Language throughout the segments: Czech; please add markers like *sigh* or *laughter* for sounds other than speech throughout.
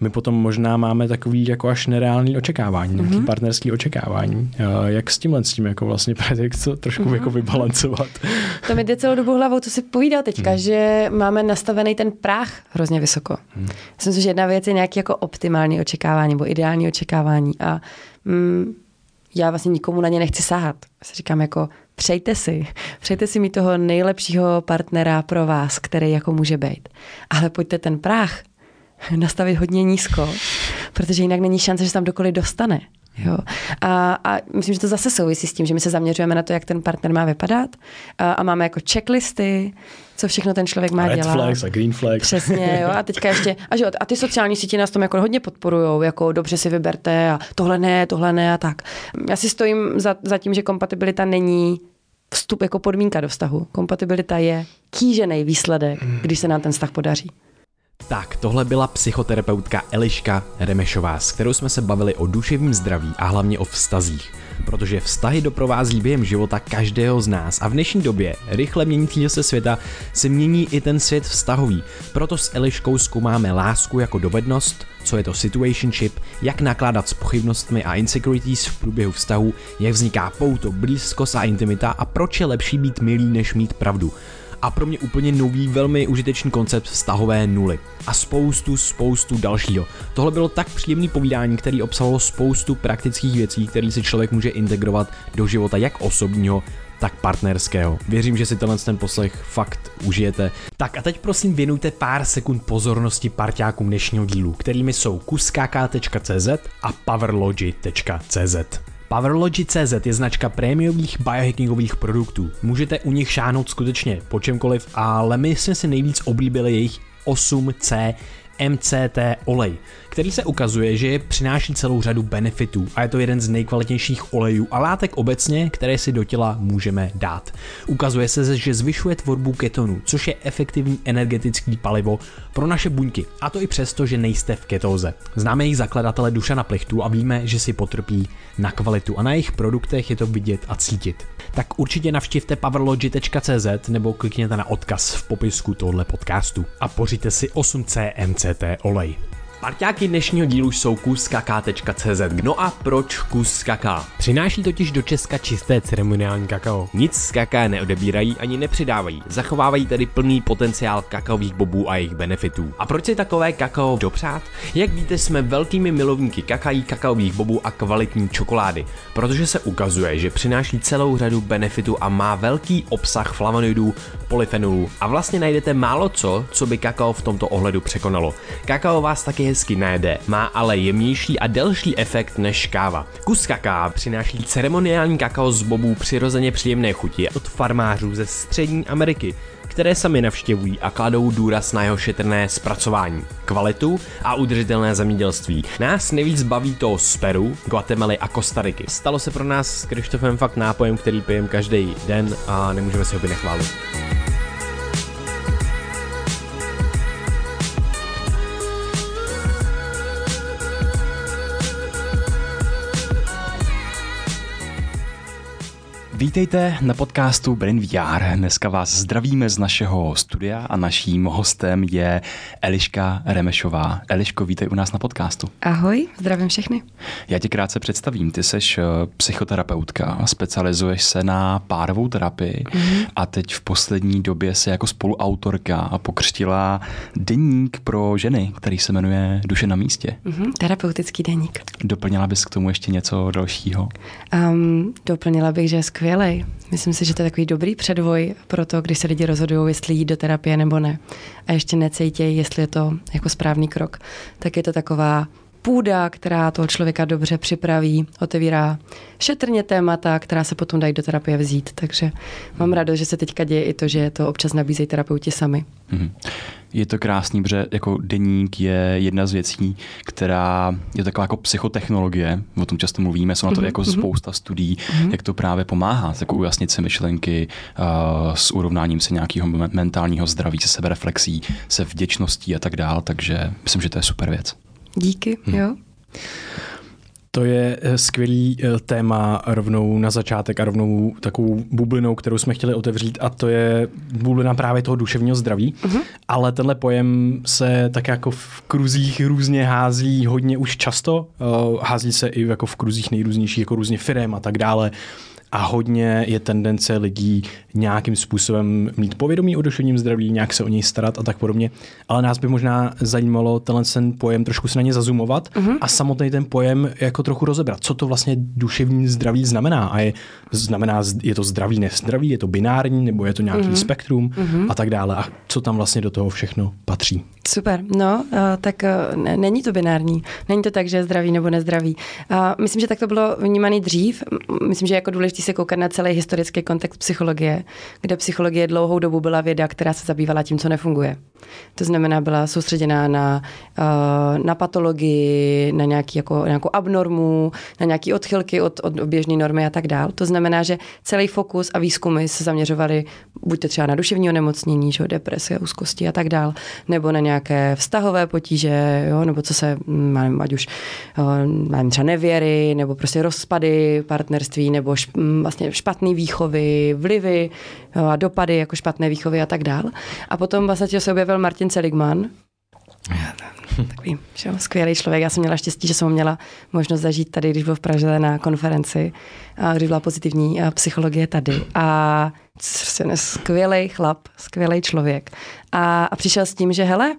My potom možná máme takový jako až nereálný očekávání, mm-hmm. nějaký partnerský očekávání. Jak s tímhle s tím jako vlastně jak to trošku mm-hmm. jako vybalancovat? To mi jde celou dobu hlavou, co si povídal teďka, mm. že máme nastavený ten práh hrozně vysoko. Mm. Myslím si, že jedna věc je nějaký jako optimální očekávání nebo ideální očekávání a mm, já vlastně nikomu na ně nechci sáhat. Já si říkám jako přejte si, *laughs* přejte si mít toho nejlepšího partnera pro vás, který jako může být. Ale pojďte ten práh *laughs* nastavit hodně nízko, protože jinak není šance, že se tam dokoliv dostane. Jo. A, a myslím, že to zase souvisí s tím, že my se zaměřujeme na to, jak ten partner má vypadat a, a máme jako checklisty, co všechno ten člověk má Red dělat. flags a green flags. Přesně, jo. A teďka ještě, a, že, a ty sociální sítě nás tom jako hodně podporujou, jako dobře si vyberte a tohle ne, tohle ne a tak. Já si stojím za, za tím, že kompatibilita není vstup jako podmínka do vztahu. Kompatibilita je kýžený výsledek, když se nám ten vztah podaří. Tak, tohle byla psychoterapeutka Eliška Remešová, s kterou jsme se bavili o duševním zdraví a hlavně o vztazích. Protože vztahy doprovází během života každého z nás a v dnešní době rychle měnícího se světa se mění i ten svět vztahový. Proto s Eliškou zkoumáme lásku jako dovednost, co je to situationship, jak nakládat s pochybnostmi a insecurities v průběhu vztahu, jak vzniká pouto, blízkost a intimita a proč je lepší být milý než mít pravdu a pro mě úplně nový, velmi užitečný koncept vztahové nuly. A spoustu, spoustu dalšího. Tohle bylo tak příjemný povídání, který obsahovalo spoustu praktických věcí, které si člověk může integrovat do života jak osobního, tak partnerského. Věřím, že si tenhle ten poslech fakt užijete. Tak a teď prosím věnujte pár sekund pozornosti parťákům dnešního dílu, kterými jsou kuskk.cz a powerlogy.cz. PowerLogy.cz je značka prémiových biohackingových produktů. Můžete u nich šáhnout skutečně po čemkoliv, ale my jsme si nejvíc oblíbili jejich 8C MCT olej, který se ukazuje, že přináší celou řadu benefitů a je to jeden z nejkvalitnějších olejů a látek obecně, které si do těla můžeme dát. Ukazuje se, že zvyšuje tvorbu ketonu, což je efektivní energetický palivo pro naše buňky, a to i přesto, že nejste v ketóze. Známe jejich zakladatele Dušana Plechtu a víme, že si potrpí na kvalitu a na jejich produktech je to vidět a cítit. Tak určitě navštivte powerlogy.cz nebo klikněte na odkaz v popisku tohle podcastu a pořiďte si 8C MCT olej. Parťáky dnešního dílu jsou kuskaka.cz. No a proč kus kaká? Přináší totiž do Česka čisté ceremoniální kakao. Nic z kaká neodebírají ani nepřidávají, zachovávají tedy plný potenciál kakaových bobů a jejich benefitů. A proč si takové kakao dopřát? Jak víte, jsme velkými milovníky kakají, kakaových bobů a kvalitní čokolády, protože se ukazuje, že přináší celou řadu benefitů a má velký obsah flavonoidů, polyfenolů a vlastně najdete málo co, co by kakao v tomto ohledu překonalo. Kakao vás taky hezky najede, má ale jemnější a delší efekt než káva. Kus kaká přináší ceremoniální kakao z bobů přirozeně příjemné chuti od farmářů ze střední Ameriky, které sami navštěvují a kladou důraz na jeho šetrné zpracování, kvalitu a udržitelné zemědělství. Nás nejvíc baví to z Peru, Guatemaly a Kostariky. Stalo se pro nás s Krištofem fakt nápojem, který pijeme každý den a nemůžeme si ho vynechválit. Vítejte na podcastu Brain VR. Dneska vás zdravíme z našeho studia a naším hostem je Eliška Remešová. Eliško, vítej u nás na podcastu. Ahoj, zdravím všechny. Já tě krátce představím. Ty jsi eh, psychoterapeutka, specializuješ se na párovou terapii mm-hmm. a teď v poslední době se jako spoluautorka pokřtila deník pro ženy, který se jmenuje Duše na místě. Mm-hmm, terapeutický deník. Doplnila bys k tomu ještě něco dalšího? Um, doplnila bych, že je skvělej. Myslím si, že to je takový dobrý předvoj pro to, když se lidi rozhodují, jestli jít do terapie nebo ne. A ještě necítějí, jestli je to jako správný krok. Tak je to taková půda, která toho člověka dobře připraví, otevírá šetrně témata, která se potom dají do terapie vzít. Takže mám radost, že se teďka děje i to, že to občas nabízejí terapeuti sami. Mm-hmm. Je to krásný, protože jako deník je jedna z věcí, která je taková jako psychotechnologie, o tom často mluvíme, jsou na to mm-hmm. jako mhm. spousta studií, mm-hmm. jak to právě pomáhá, jako ujasnit si myšlenky uh, s urovnáním se nějakého mentálního zdraví, se sebereflexí, se vděčností a tak dál, takže myslím, že to je super věc. Díky, hmm. jo. To je eh, skvělý eh, téma rovnou na začátek a rovnou takovou bublinou, kterou jsme chtěli otevřít a to je bublina právě toho duševního zdraví. Uh-huh. Ale tenhle pojem se tak jako v kruzích různě hází hodně už často. Uh, hází se i jako v kruzích nejrůznějších, jako různě firem a tak dále a hodně je tendence lidí nějakým způsobem mít povědomí o duševním zdraví, nějak se o něj starat a tak podobně. Ale nás by možná zajímalo tenhle ten pojem trošku se na ně zazumovat uh-huh. a samotný ten pojem jako trochu rozebrat. Co to vlastně duševní zdraví znamená? A je, znamená, je to zdraví, nezdraví, je to binární, nebo je to nějaký uh-huh. spektrum uh-huh. a tak dále. A co tam vlastně do toho všechno patří? Super, no, tak ne, není to binární. Není to tak, že je zdravý nebo nezdravý. Myslím, že tak to bylo vnímané dřív. Myslím, že jako důležité se koukat na celý historický kontext psychologie, kde psychologie dlouhou dobu byla věda, která se zabývala tím, co nefunguje. To znamená, byla soustředěná na, uh, na patologii, na nějaký, jako, nějakou abnormu, na nějaké odchylky od, od běžné normy a tak dál. To znamená, že celý fokus a výzkumy se zaměřovaly buď třeba na duševní onemocnění, že, deprese, úzkosti a tak dál, nebo na nějaké vztahové potíže, jo, nebo co se, mám, ať už mám třeba nevěry, nebo prostě rozpady partnerství, nebo š, vlastně špatné výchovy, vlivy a dopady jako špatné výchovy a tak dál. A potom vlastně se objevil Martin Seligman, takový že, skvělý člověk. Já jsem měla štěstí, že jsem měla možnost zažít tady, když byl v Praze na konferenci, a když byla pozitivní psychologie tady. A skvělý chlap, skvělý člověk. A, a přišel s tím, že hele,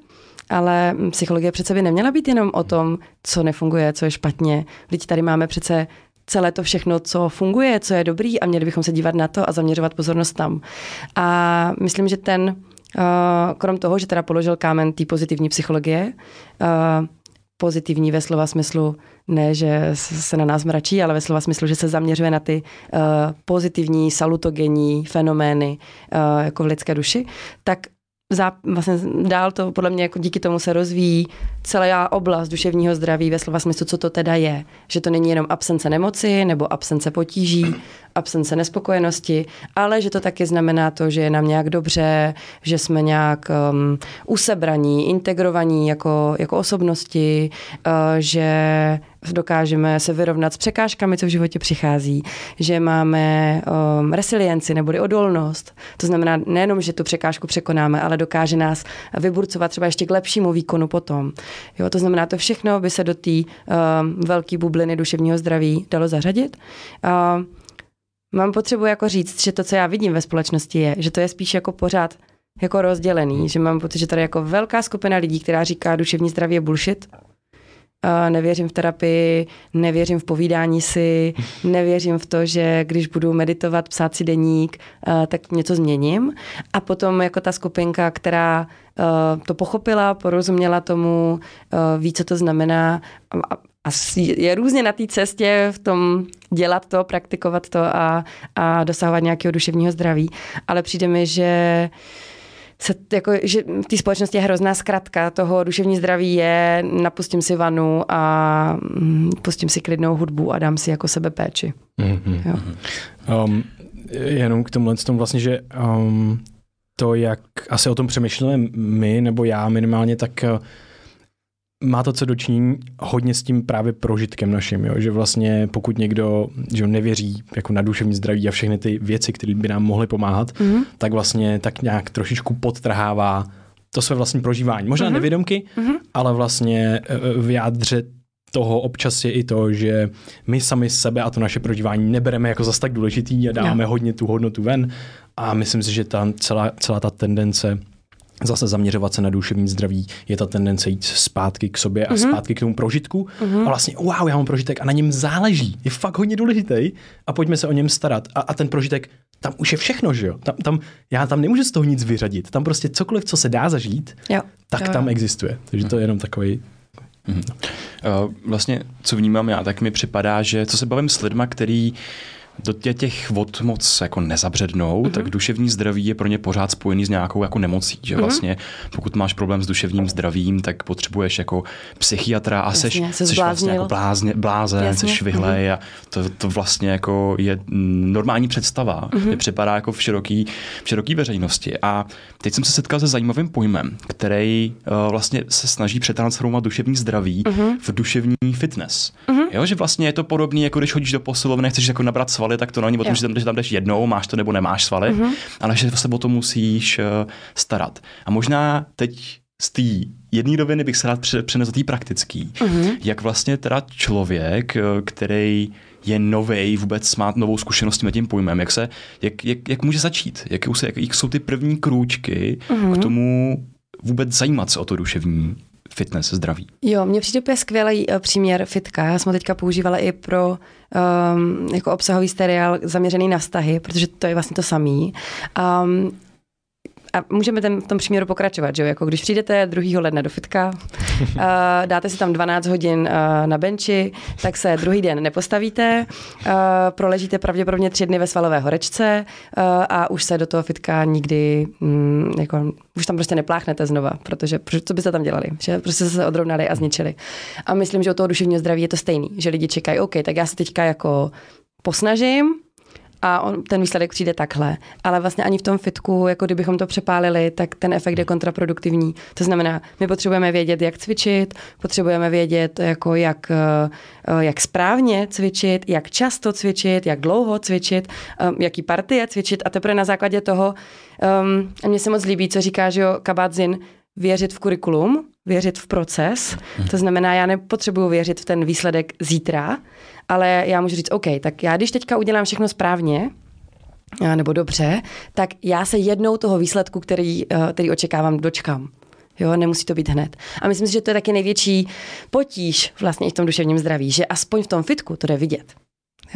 ale psychologie přece by neměla být jenom o tom, co nefunguje, co je špatně. Teď tady máme přece celé to všechno, co funguje, co je dobrý a měli bychom se dívat na to a zaměřovat pozornost tam. A myslím, že ten, uh, krom toho, že teda položil kámen té pozitivní psychologie, uh, pozitivní ve slova smyslu ne, že se na nás mračí, ale ve slova smyslu, že se zaměřuje na ty uh, pozitivní, salutogenní fenomény uh, jako v lidské duši, tak zá, vlastně dál to podle mě jako díky tomu se rozvíjí celá oblast duševního zdraví ve slova smyslu, co to teda je. Že to není jenom absence nemoci nebo absence potíží, absence nespokojenosti, ale že to taky znamená to, že je nám nějak dobře, že jsme nějak um, usebraní, integrovaní jako, jako osobnosti, uh, že dokážeme se vyrovnat s překážkami, co v životě přichází, že máme um, resilienci neboli odolnost. To znamená nejenom, že tu překážku překonáme, ale dokáže nás vyburcovat třeba ještě k lepšímu výkonu potom. Jo, to znamená, to všechno by se do té um, velké bubliny duševního zdraví dalo zařadit. Uh, mám potřebu jako říct, že to, co já vidím ve společnosti je, že to je spíš jako pořád jako rozdělený, že mám pocit, že tady jako velká skupina lidí, která říká, duševní zdraví je bullshit, nevěřím v terapii, nevěřím v povídání si, *laughs* nevěřím v to, že když budu meditovat, psát si deník, tak něco změním. A potom jako ta skupinka, která to pochopila, porozuměla tomu, ví, co to znamená a je různě na té cestě v tom dělat to, praktikovat to a, a dosahovat nějakého duševního zdraví. Ale přijde mi, že se, jako, že v té společnosti je hrozná zkratka toho duševní zdraví je napustím si vanu a mm, pustím si klidnou hudbu a dám si jako sebe péči. Mm-hmm. Jo. Um, jenom k tomu tomu vlastně, že um, to, jak asi o tom přemýšlíme my, nebo já minimálně, tak uh, má to co dočinění hodně s tím právě prožitkem naším, jo? že vlastně pokud někdo že nevěří jako na duševní zdraví a všechny ty věci, které by nám mohly pomáhat, mm-hmm. tak vlastně tak nějak trošičku podtrhává to své vlastní prožívání. Možná mm-hmm. nevědomky, mm-hmm. ale vlastně e, e, v jádře toho občas je i to, že my sami sebe a to naše prožívání nebereme jako zas tak důležitý a dáme no. hodně tu hodnotu ven a myslím si, že ta celá, celá ta tendence zase zaměřovat se na duševní zdraví, je ta tendence jít zpátky k sobě a mm-hmm. zpátky k tomu prožitku mm-hmm. a vlastně wow, já mám prožitek a na něm záleží, je fakt hodně důležitý a pojďme se o něm starat a, a ten prožitek, tam už je všechno, že jo, tam, tam, já tam nemůžu z toho nic vyřadit, tam prostě cokoliv, co se dá zažít, jo. tak jo. tam existuje, takže to je jenom takový Mm-hmm. Vlastně, co vnímám já, tak mi připadá, že co se bavím s lidma, který do těch vod moc jako nezabřednou, mm-hmm. tak duševní zdraví je pro ně pořád spojený s nějakou jako nemocí, že mm-hmm. vlastně pokud máš problém s duševním zdravím, tak potřebuješ jako psychiatra a seš, Jasně, seš vlastně jako blázně, blázen, Jasně. seš vyhlej mm-hmm. a to, to vlastně jako je normální představa. Mm-hmm. Připadá jako v široký, v široký veřejnosti. A teď jsem se setkal se zajímavým pojmem, který uh, vlastně se snaží přetransformovat duševní zdraví mm-hmm. v duševní fitness. Mm-hmm. Jo, že vlastně je to podobné, jako když chodíš do posilovny, chceš jako nabrat svaly, tak to není o tom, že tam, že tam jdeš jednou, máš to nebo nemáš svaly, mm-hmm. ale že se o to musíš uh, starat. A možná teď z té jedné roviny bych se rád přenesl té praktický. Mm-hmm. Jak vlastně teda člověk, eh, který je nový, vůbec má novou zkušenost s tím pojmem, jak, se, jak, jak, jak může začít, jak, jak, jak jsou ty první krůčky mm-hmm. k tomu vůbec zajímat se o to duševní fitness, zdraví. Jo, mně přijde úplně skvělý uh, příměr fitka. Já jsem ho teďka používala i pro um, jako obsahový seriál zaměřený na vztahy, protože to je vlastně to samý. Um, a můžeme ten, v tom příměru pokračovat, že jo? Jako když přijdete 2. ledna do fitka, uh, *laughs* dáte si tam 12 hodin uh, na benči, tak se druhý den nepostavíte, uh, proležíte pravděpodobně tři dny ve svalové horečce uh, a už se do toho fitka nikdy, mm, jako, už tam prostě nepláchnete znova, protože, co byste tam dělali? Že prostě se odrovnali a zničili. A myslím, že u toho duševního zdraví je to stejný, že lidi čekají, OK, tak já se teďka jako posnažím, a on, ten výsledek přijde takhle. Ale vlastně ani v tom fitku, jako kdybychom to přepálili, tak ten efekt je kontraproduktivní. To znamená, my potřebujeme vědět, jak cvičit, potřebujeme vědět, jako jak, eh, jak správně cvičit, jak často cvičit, jak dlouho cvičit, eh, jaký partie cvičit a teprve na základě toho, um, a mně se moc líbí, co říká, že jo, Kabat-Zinn, věřit v kurikulum, věřit v proces. To znamená, já nepotřebuju věřit v ten výsledek zítra, ale já můžu říct, OK, tak já když teďka udělám všechno správně, nebo dobře, tak já se jednou toho výsledku, který, eh, který očekávám, dočkám. Jo, nemusí to být hned. A myslím si, že to je taky největší potíž vlastně i v tom duševním zdraví, že aspoň v tom fitku to jde vidět.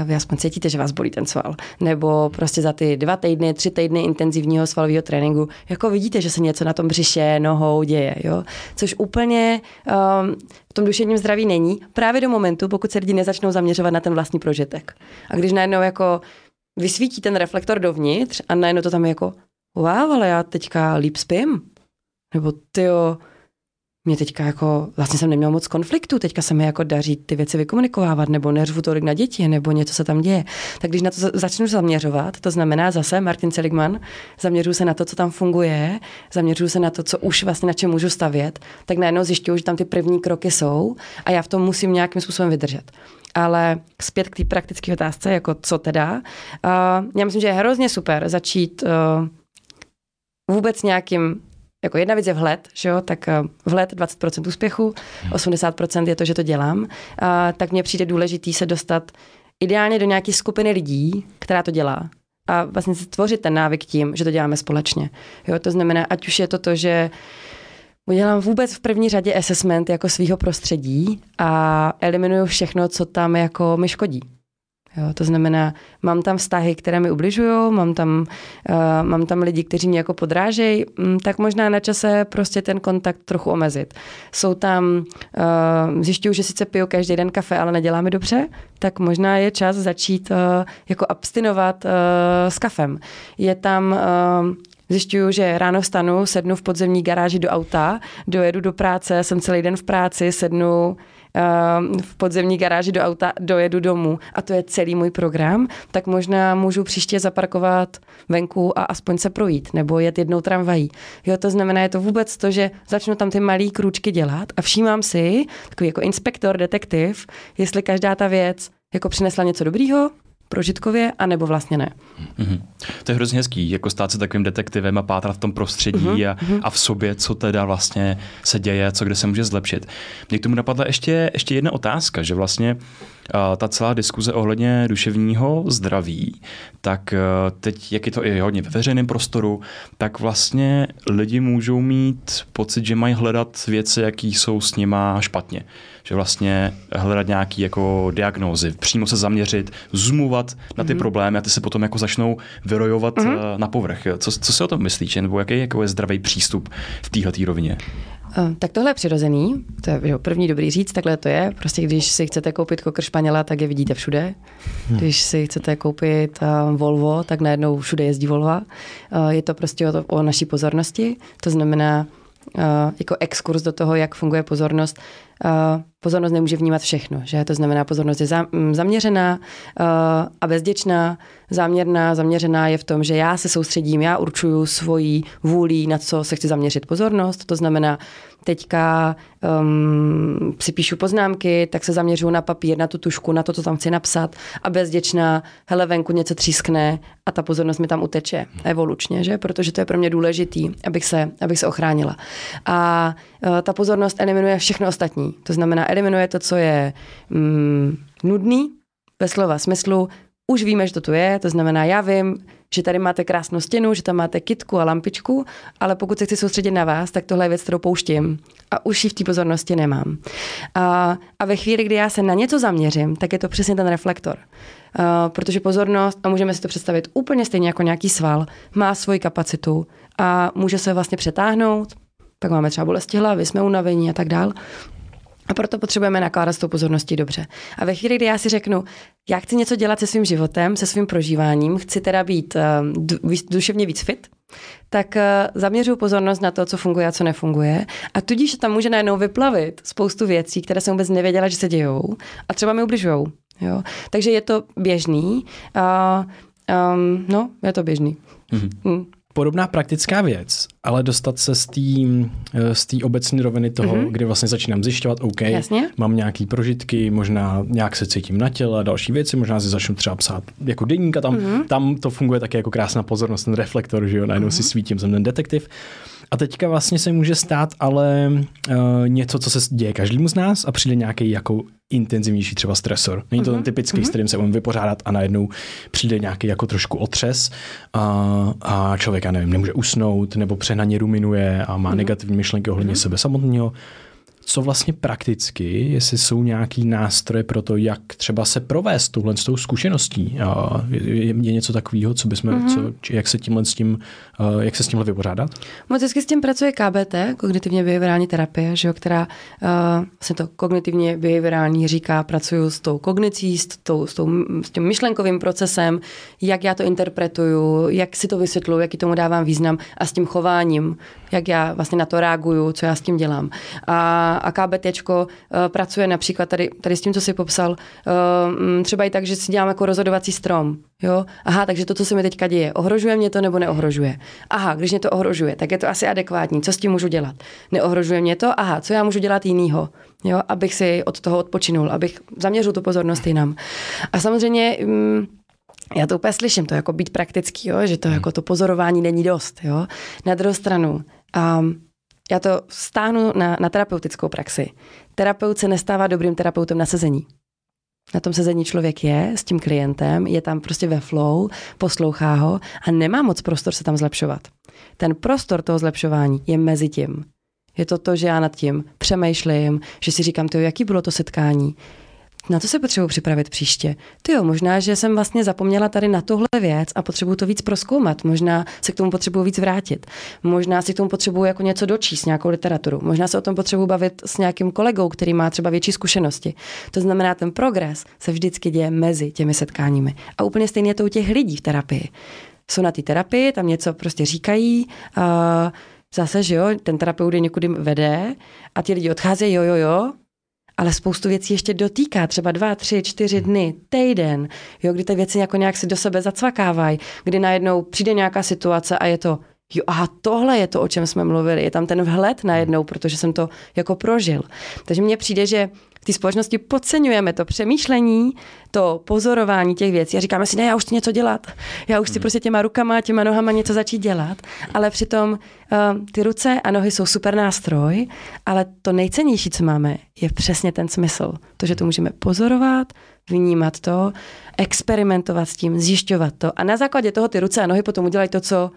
Vy aspoň cítíte, že vás bolí ten sval. Nebo prostě za ty dva týdny, tři týdny intenzivního svalového tréninku, jako vidíte, že se něco na tom břiše, nohou děje. Jo? Což úplně um, v tom duševním zdraví není. Právě do momentu, pokud se lidi nezačnou zaměřovat na ten vlastní prožitek. A když najednou jako vysvítí ten reflektor dovnitř a najednou to tam je jako wow, ale já teďka líp spím. Nebo ty mě teďka jako, vlastně jsem neměla moc konfliktu, teďka se mi jako daří ty věci vykomunikovávat, nebo neřvu tolik na děti, nebo něco se tam děje. Tak když na to začnu zaměřovat, to znamená zase Martin Seligman, zaměřuju se na to, co tam funguje, zaměřuju se na to, co už vlastně na čem můžu stavět, tak najednou zjišťuju, že tam ty první kroky jsou a já v tom musím nějakým způsobem vydržet. Ale zpět k té praktické otázce, jako co teda, uh, já myslím, že je hrozně super začít uh, vůbec nějakým jako jedna věc je vhled, že jo, tak eh, vhled 20% úspěchu, 80% hmm. je to, že to dělám, a, tak mně přijde důležitý se dostat ideálně do nějaké skupiny lidí, která to dělá. A vlastně si tvořit ten návyk tím, že to děláme společně. Jo, to znamená, ať už je to to, že udělám vůbec v první řadě assessment jako svého prostředí a eliminuju všechno, co tam jako mi škodí. Jo, to znamená, mám tam vztahy, které mi ubližují, mám tam, uh, mám tam lidi, kteří mě jako podrážejí, um, tak možná na čase prostě ten kontakt trochu omezit. Jsou tam, uh, zjišťuju, že sice piju každý den kafe, ale nedělá mi dobře, tak možná je čas začít uh, jako abstinovat uh, s kafem. Je tam uh, Zjišťuju, že ráno vstanu, sednu v podzemní garáži do auta, dojedu do práce, jsem celý den v práci, sednu v podzemní garáži do auta, dojedu domů a to je celý můj program, tak možná můžu příště zaparkovat venku a aspoň se projít nebo jet jednou tramvají. Jo, to znamená, je to vůbec to, že začnu tam ty malé krůčky dělat a všímám si, takový jako inspektor, detektiv, jestli každá ta věc jako přinesla něco dobrýho, prožitkově, anebo vlastně ne. Mm-hmm. To je hrozně hezký, jako stát se takovým detektivem a pátrat v tom prostředí mm-hmm. a, mhm. a v sobě, co teda vlastně se děje, co kde se může zlepšit. Mě k tomu napadla ještě, ještě jedna otázka, že vlastně ta celá diskuze ohledně duševního zdraví, tak uh, teď, jak je to i hodně ve veřejném prostoru, tak vlastně lidi můžou mít pocit, že mají hledat věci, jaký jsou s nima špatně že vlastně hledat nějaký jako diagnózy, přímo se zaměřit, zoomovat na ty mm-hmm. problémy a ty se potom jako začnou vyrojovat mm-hmm. na povrch. Co, co si o tom myslíš, nebo jaký jako je zdravý přístup v téhle rovině? Uh, tak tohle je přirozený, to je první dobrý říct, takhle to je. Prostě když si chcete koupit kokr španěla, tak je vidíte všude. Hmm. Když si chcete koupit uh, Volvo, tak najednou všude jezdí Volvo. Uh, je to prostě o, to, o naší pozornosti, to znamená jako exkurs do toho, jak funguje pozornost. Uh, pozornost nemůže vnímat všechno, že? To znamená, pozornost je mm, zaměřená uh, a bezděčná, záměrná, zaměřená je v tom, že já se soustředím, já určuju svoji vůli, na co se chci zaměřit pozornost, to znamená, teďka um, si píšu poznámky, tak se zaměřuju na papír, na tu tušku, na to, co tam chci napsat a bezděčná, hele venku něco třískne a ta pozornost mi tam uteče evolučně, že? Protože to je pro mě důležitý, abych se, abych se ochránila. A uh, ta pozornost eliminuje všechno ostatní. To znamená, eliminuje to, co je mm, nudný, ve slova smyslu, už víme, že to tu je, to znamená, já vím, že tady máte krásnou stěnu, že tam máte kitku a lampičku, ale pokud se chci soustředit na vás, tak tohle je věc, kterou pouštím a už ji v té pozornosti nemám. A, a ve chvíli, kdy já se na něco zaměřím, tak je to přesně ten reflektor. Uh, protože pozornost, a můžeme si to představit úplně stejně jako nějaký sval, má svoji kapacitu a může se vlastně přetáhnout, pak máme třeba bolesti hlavy, jsme unavení a tak dál. A proto potřebujeme nakládat s tou pozorností dobře. A ve chvíli, kdy já si řeknu, já chci něco dělat se svým životem, se svým prožíváním, chci teda být uh, duševně víc fit, tak uh, zaměřuju pozornost na to, co funguje a co nefunguje. A tudíž tam může najednou vyplavit spoustu věcí, které jsem vůbec nevěděla, že se dějou a třeba mi ubližují. Jo? Takže je to běžný. Uh, um, no, je to běžný. Mm-hmm. Mm podobná praktická věc, ale dostat se z té eh, z obecné roviny toho, mm-hmm. kdy vlastně začínám zjišťovat, OK, Jasně. mám nějaký prožitky, možná nějak se cítím na těle, další věci, možná si začnu třeba psát jako deník a tam, mm-hmm. tam to funguje také jako krásná pozornost, ten reflektor, že jo, najednou mm-hmm. si svítím, jsem ten detektiv. A teďka vlastně se může stát ale uh, něco, co se děje každému z nás a přijde nějaký jako intenzivnější třeba stresor. Není to uh-huh. ten typický, uh-huh. s kterým se umím vypořádat a najednou přijde nějaký jako trošku otřes a, a člověk, já nevím, nemůže usnout nebo přehnaně ruminuje a má uh-huh. negativní myšlenky ohledně uh-huh. sebe samotného co vlastně prakticky, jestli jsou nějaký nástroje pro to, jak třeba se provést tuhle s tou zkušeností. Je, je něco takového, co bychom, mm-hmm. co, či jak se tímhle s tím, jak se s tímhle vypořádat? Moc hezky s tím pracuje KBT, kognitivně behaviorální terapie, že jo, která uh, se to kognitivně behaviorální říká, pracuju s tou kognicí, s, tou, s, tou, s tím myšlenkovým procesem, jak já to interpretuju, jak si to vysvětluji, jaký tomu dávám význam a s tím chováním, jak já vlastně na to reaguju, co já s tím dělám. A, a KBT uh, eh, pracuje například tady, tady s tím, co jsi popsal, uh, třeba i tak, že si dělám jako rozhodovací strom. Jo? Aha, takže to, co se mi teďka děje, ohrožuje mě to nebo neohrožuje? Aha, když mě to ohrožuje, tak je to asi adekvátní. Co s tím můžu dělat? Neohrožuje mě to? Aha, co já můžu dělat jinýho? Jo, abych si od toho odpočinul, abych zaměřil tu pozornost jinam. A samozřejmě um, já to úplně slyším, to jako být praktický, jo? že to hmm. jako to pozorování není dost. Jo? Na druhou stranu, um, já to stáhnu na, na terapeutickou praxi. Terapeut se nestává dobrým terapeutem na sezení. Na tom sezení člověk je s tím klientem, je tam prostě ve flow, poslouchá ho a nemá moc prostor se tam zlepšovat. Ten prostor toho zlepšování je mezi tím. Je to to, že já nad tím přemýšlím, že si říkám, to jaký bylo to setkání, na to se potřebuji připravit příště. Ty jo, možná, že jsem vlastně zapomněla tady na tohle věc a potřebuji to víc proskoumat. Možná se k tomu potřebuji víc vrátit. Možná si k tomu potřebuji jako něco dočíst, nějakou literaturu. Možná se o tom potřebuji bavit s nějakým kolegou, který má třeba větší zkušenosti. To znamená, ten progres se vždycky děje mezi těmi setkáními. A úplně stejně je to u těch lidí v terapii. Jsou na té terapii, tam něco prostě říkají, a zase, že jo, ten terapeut je někudy vede a ti lidi odcházejí, jo, jo, jo, ale spoustu věcí ještě dotýká, třeba dva, tři, čtyři hmm. dny, týden, jo, kdy ty věci jako nějak se do sebe zacvakávají, kdy najednou přijde nějaká situace a je to, jo, aha, tohle je to, o čem jsme mluvili, je tam ten vhled najednou, protože jsem to jako prožil. Takže mně přijde, že v té společnosti podceňujeme to přemýšlení, to pozorování těch věcí a říkáme si, ne, já už chci něco dělat, já už chci hmm. prostě těma rukama, těma nohama něco začít dělat, ale přitom uh, ty ruce a nohy jsou super nástroj, ale to nejcennější, co máme, je přesně ten smysl. To, že to můžeme pozorovat, vnímat to, experimentovat s tím, zjišťovat to a na základě toho ty ruce a nohy potom udělají to, co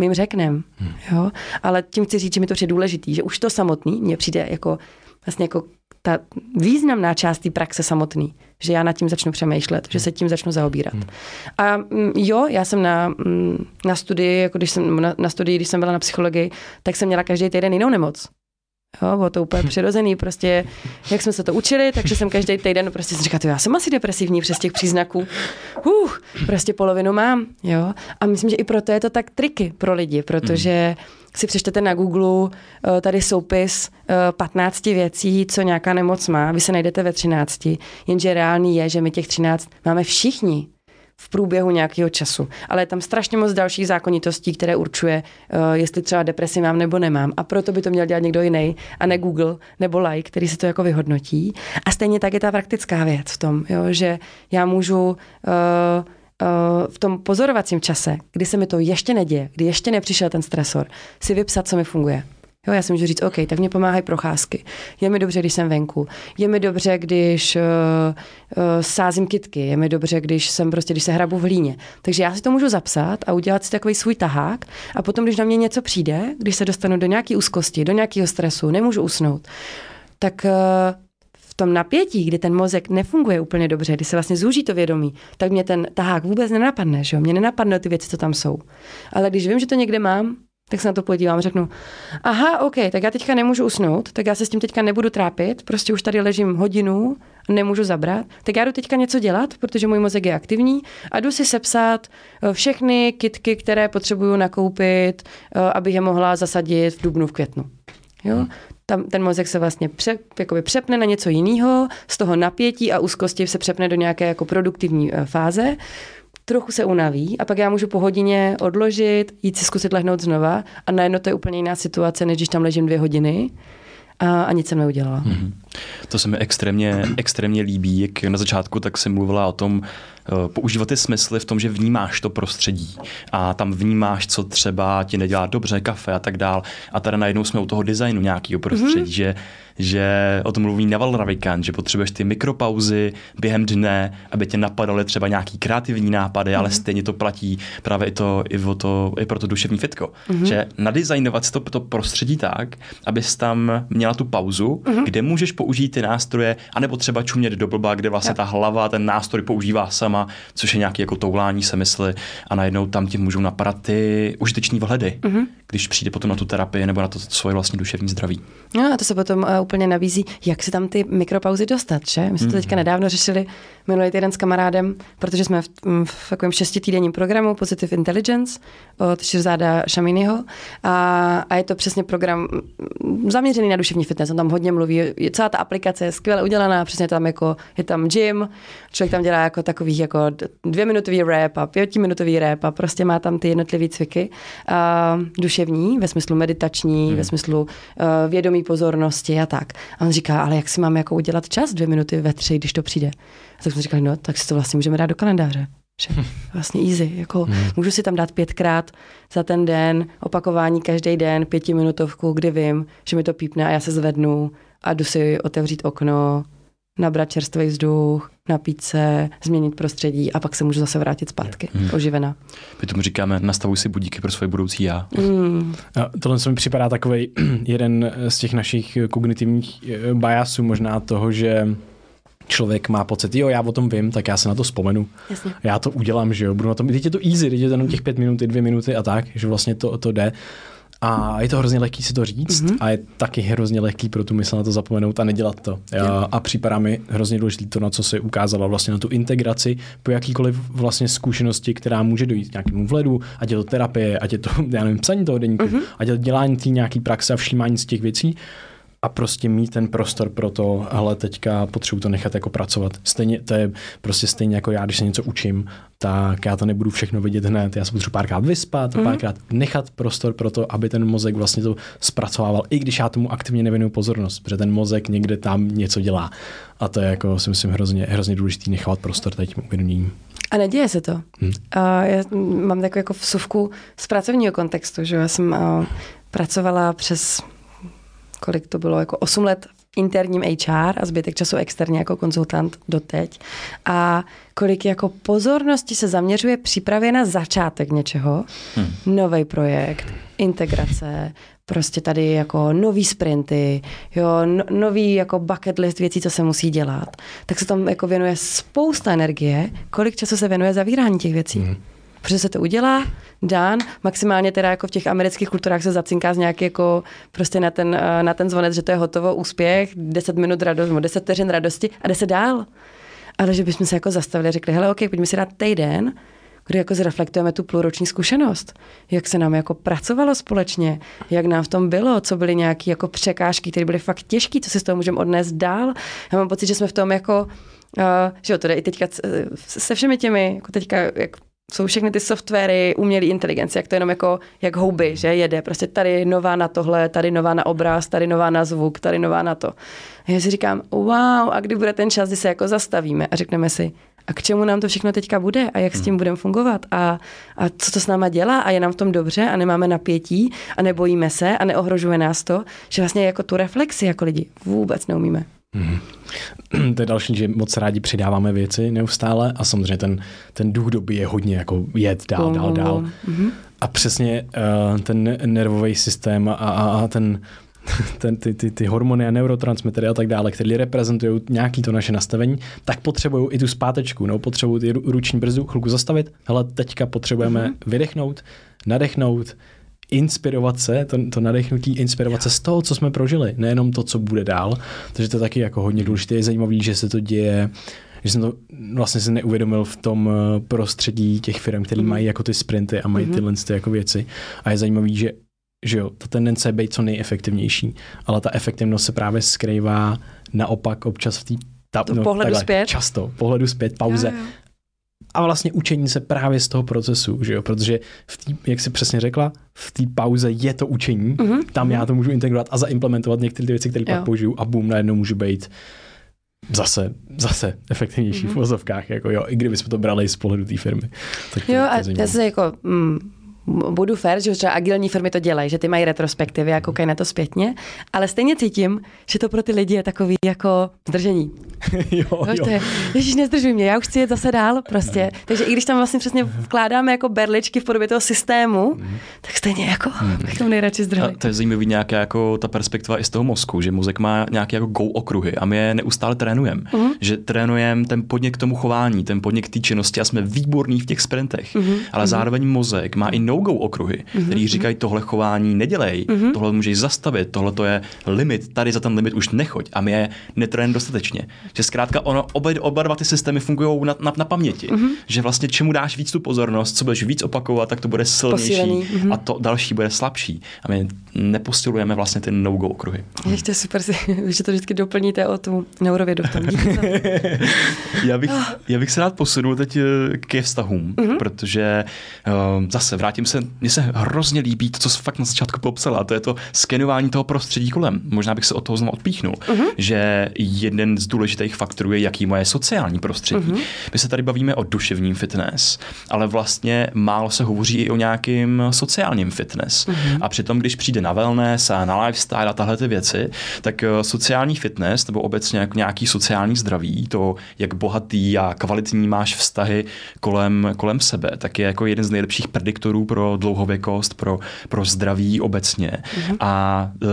my jim řekneme. Hmm. Jo? Ale tím chci říct, že mi to přijde důležitý, že už to samotný mně přijde jako vlastně jako ta významná část té praxe samotný, že já nad tím začnu přemýšlet, hmm. že se tím začnu zaobírat. Hmm. A mm, jo, já jsem na, mm, na studii, jako když jsem na, na studii, když jsem byla na psychologii, tak jsem měla každý týden jinou nemoc. Jo, bylo to úplně *laughs* přirozený, prostě jak jsme se to učili, takže jsem každý týden prostě si říkala, já jsem asi depresivní přes těch příznaků. Uh, prostě polovinu mám, jo. A myslím, že i proto je to tak triky pro lidi, protože si přečtete na Google eh, tady soupis 15 eh, věcí, co nějaká nemoc má, vy se najdete ve 13, jenže reálný je, že my těch 13 máme všichni v průběhu nějakého času. Ale je tam strašně moc dalších zákonitostí, které určuje, uh, jestli třeba depresi mám nebo nemám. A proto by to měl dělat někdo jiný, a ne Google nebo like, který si to jako vyhodnotí. A stejně tak je ta praktická věc v tom, jo, že já můžu uh, v tom pozorovacím čase, kdy se mi to ještě neděje, kdy ještě nepřišel ten stresor, si vypsat, co mi funguje. Jo, já si můžu říct, OK, tak mě pomáhají procházky. Je mi dobře, když jsem venku. Je mi dobře, když uh, uh, sázím kitky. Je mi dobře, když jsem prostě, když se hrabu v hlíně. Takže já si to můžu zapsat a udělat si takový svůj tahák a potom, když na mě něco přijde, když se dostanu do nějaké úzkosti, do nějakého stresu, nemůžu usnout, tak uh, tom napětí, kdy ten mozek nefunguje úplně dobře, kdy se vlastně zúží to vědomí, tak mě ten tahák vůbec nenapadne, že jo? Mě nenapadne ty věci, co tam jsou. Ale když vím, že to někde mám, tak se na to podívám, řeknu, aha, OK, tak já teďka nemůžu usnout, tak já se s tím teďka nebudu trápit, prostě už tady ležím hodinu, nemůžu zabrat, tak já jdu teďka něco dělat, protože můj mozek je aktivní a jdu si sepsat eh, všechny kitky, které potřebuju nakoupit, eh, abych je mohla zasadit v dubnu, v květnu. Jo? Tam ten mozek se vlastně pře, jakoby přepne na něco jiného, z toho napětí a úzkosti se přepne do nějaké jako produktivní eh, fáze trochu se unaví a pak já můžu po hodině odložit, jít si zkusit lehnout znova a najednou to je úplně jiná situace, než když tam ležím dvě hodiny a, a nic jsem neudělala. Mm-hmm. To se mi extrémně, extrémně líbí, jak na začátku tak jsem mluvila o tom, používat ty smysly v tom, že vnímáš to prostředí a tam vnímáš, co třeba ti nedělá dobře, kafe a tak dál. A tady najednou jsme u toho designu nějakého prostředí, mm-hmm. že, že o tom mluví Naval Ravikant, že potřebuješ ty mikropauzy během dne, aby tě napadaly třeba nějaký kreativní nápady, mm-hmm. ale mhm. stejně to platí právě i, to, i, o to, i pro to duševní fitko. Mm-hmm. Že nadizajnovat si to, to prostředí tak, abys tam měla tu pauzu, mm-hmm. kde můžeš použít ty nástroje, anebo třeba čumět do blba, kde vlastně ta hlava ten nástroj používá sama což je nějaký jako toulání se mysli a najednou tam ti můžou napadat ty užiteční vhledy, mm-hmm. když přijde potom na tu terapii nebo na to svoje vlastní duševní zdraví. No a to se potom uh, úplně nabízí, jak si tam ty mikropauzy dostat, že? My jsme to teďka mhm. nedávno řešili minulý týden s kamarádem, protože jsme v, v takovém šestitýdenním programu Positive Intelligence od Širzáda Šaminiho a, a je to přesně program zaměřený na duševní fitness. On tam hodně mluví, je, celá ta aplikace je skvěle udělaná, přesně tam jako, je tam gym, člověk tam dělá jako takových jako dvěminutový rap a pětiminutový rap a prostě má tam ty jednotlivé cviky a duševní, ve smyslu meditační, hmm. ve smyslu uh, vědomí pozornosti a tak. A on říká, ale jak si mám jako udělat čas dvě minuty ve tři, když to přijde. A tak jsme říkali, no, tak si to vlastně můžeme dát do kalendáře. Že vlastně easy. Jako, hmm. Můžu si tam dát pětkrát za ten den, opakování každý den, pětiminutovku, kdy vím, že mi to pípne a já se zvednu a jdu si otevřít okno, nabrat čerstvý vzduch, napít se, změnit prostředí a pak se můžu zase vrátit zpátky, hmm. oživená. My tomu říkáme, nastavuj si budíky pro svoje budoucí já. Hmm. A tohle se mi připadá takový *clears throat* jeden z těch našich kognitivních eh, biasů, možná toho, že člověk má pocit, jo, já o tom vím, tak já se na to vzpomenu. Jasně. Já to udělám, že jo, budu na tom, teď je to easy, teď je to jenom těch pět minut, dvě minuty a tak, že vlastně to, to jde. A je to hrozně lehký si to říct mm-hmm. a je taky hrozně lehký pro tu mysl na to zapomenout a nedělat to. A, a připadá mi hrozně důležité to, na co se ukázalo vlastně na tu integraci po jakýkoliv vlastně zkušenosti, která může dojít k nějakému vledu, ať je to terapie, ať je to, já nevím, psaní toho denníku, mm-hmm. ať je to dělání té nějaký praxe a všímání z těch věcí a prostě mít ten prostor pro to, ale teďka potřebuji to nechat jako pracovat. Stejně, to je prostě stejně jako já, když se něco učím, tak já to nebudu všechno vidět hned. Já se potřebuji párkrát vyspat, mm. párkrát nechat prostor pro to, aby ten mozek vlastně to zpracovával, i když já tomu aktivně nevěnuju pozornost, protože ten mozek někde tam něco dělá. A to je jako, si myslím, hrozně, hrozně důležitý nechávat prostor tady tím uvědoměním. A neděje se to. Hmm. A já mám takovou jako vsuvku z pracovního kontextu, že já jsem uh, pracovala přes kolik to bylo, jako 8 let interním HR a zbytek času externě jako konzultant doteď. A kolik jako pozornosti se zaměřuje přípravě na začátek něčeho, hmm. nový projekt, integrace, prostě tady jako nový sprinty, jo, no, nový jako bucket list věcí, co se musí dělat, tak se tam jako věnuje spousta energie, kolik času se věnuje zavírání těch věcí. Hmm. Protože se to udělá, dán, maximálně teda jako v těch amerických kulturách se zacinká z nějaký jako prostě na ten, eh, na ten zvonec, že to je hotovo, úspěch, 10 minut radosti, 10 vteřin radosti a jde se dál. Ale že bychom se jako zastavili a řekli, hele, OK, pojďme si dát týden, kdy jako zreflektujeme tu půlroční zkušenost. Jak se nám jako pracovalo společně, jak nám v tom bylo, co byly nějaké jako překážky, které byly fakt těžké, co si z toho můžeme odnést dál. Já mám pocit, že jsme v tom jako, uh, že jo, jde i teďka se všemi těmi, jako teďka, jak jsou všechny ty softwary, umělé inteligence, jak to jenom jako jak houby, že jede. Prostě tady nová na tohle, tady nová na obraz, tady nová na zvuk, tady nová na to. A já si říkám, wow, a kdy bude ten čas, kdy se jako zastavíme a řekneme si, a k čemu nám to všechno teďka bude a jak s tím hmm. budeme fungovat a, a co to s náma dělá a je nám v tom dobře a nemáme napětí a nebojíme se a neohrožuje nás to, že vlastně jako tu reflexi jako lidi vůbec neumíme. Mm-hmm. *clears throat* To je další, že moc rádi přidáváme věci neustále a samozřejmě ten, ten duch doby je hodně jako jet dál, dál, dál. Mm-hmm. A přesně uh, ten nervový systém a, a, a ten, *laughs* ten, ty, ty, ty hormony a neurotransmitery a tak dále, které reprezentují nějaký to naše nastavení, tak potřebují i tu zpátečku, no, potřebují ruční brzdu, chvilku zastavit, hele, teďka potřebujeme mm-hmm. vydechnout, nadechnout, inspirovat se, to, to nadechnutí, inspirovat se z toho, co jsme prožili, nejenom to, co bude dál. Takže to je taky jako hodně důležité. Je zajímavé, že se to děje že jsem to vlastně si neuvědomil v tom eh, prostředí těch firm, které mm. mají jako ty sprinty a mají mm-hmm. tyhle ty jako věci. A je zajímavý, že že jo, ta tendence je být co nejefektivnější, ale ta efektivnost se právě skrývá naopak občas v té ta, no, pohledu takhle, zpět? Často, pohledu zpět, pauze. Jo, jo a vlastně učení se právě z toho procesu, že jo? protože v tý, jak jsi přesně řekla, v té pauze je to učení, mm-hmm. tam já to můžu integrovat a zaimplementovat některé ty věci, které pak použiju a boom, najednou můžu být zase, zase efektivnější mm-hmm. v vozovkách, jako jo, i kdybychom to brali z pohledu té firmy. Tak to, jo, to a já se jako, mm, budu fér, že třeba agilní firmy to dělají, že ty mají retrospektivy a koukají na to zpětně, ale stejně cítím, že to pro ty lidi je takový jako zdržení. *laughs* jo, jo. Je, ježíš, nezdržuj mě, já už chci jít zase dál prostě. Takže i když tam vlastně přesně vkládáme jako berličky v podobě toho systému, mm. tak stejně jako mm. *laughs* bych nejradši zdrželi. To je zajímavý nějaká jako ta perspektiva i z toho mozku, že mozek má nějaké jako go okruhy a my je neustále trénujeme. Mm. Že trénujeme ten podněk k tomu chování, ten podněk k té činnosti a jsme výborní v těch sprintech, mm. ale mm. zároveň mozek má i no-go okruhy, mm-hmm. který mhm. říkají, tohle chování nedělej, mm-hmm. tohle můžeš zastavit, tohle to je limit, tady za ten limit už nechoď a my je netrénujeme dostatečně. Že zkrátka ono, oba, oba dva ty systémy fungují na, na, na paměti. Mm-hmm. Že vlastně čemu dáš víc tu pozornost, co budeš víc opakovat, tak to bude silnější mm-hmm. a to další bude slabší. A my neposilujeme vlastně ty no-go okruhy. Ještě super, že *laughs* to vždycky doplníte o tu neurovědu v tom. *laughs* já, bych, já bych se rád posunul teď eh, ke vztahům, mm-hmm. protože uh, zase vrátím se, mně se hrozně líbí to, co jsi fakt na začátku popsala, a to je to skenování toho prostředí kolem. Možná bych se od toho znovu odpíchnul, mm-hmm. že jeden z důležitých faktorů je, jaký moje sociální prostředí. Mm-hmm. My se tady bavíme o duševním fitness, ale vlastně málo se hovoří i o nějakým sociálním fitness. Mm-hmm. A přitom, když přijde na wellness a na lifestyle a tahle ty věci, tak eh, sociální fitness nebo obecně nějaký sociální zdraví, to, jak bohatý a kvalitní máš vztahy kolem, kolem sebe, tak je jako jeden z nejlepších prediktorů pro dlouhověkost, pro, pro zdraví obecně. Mm-hmm. A uh,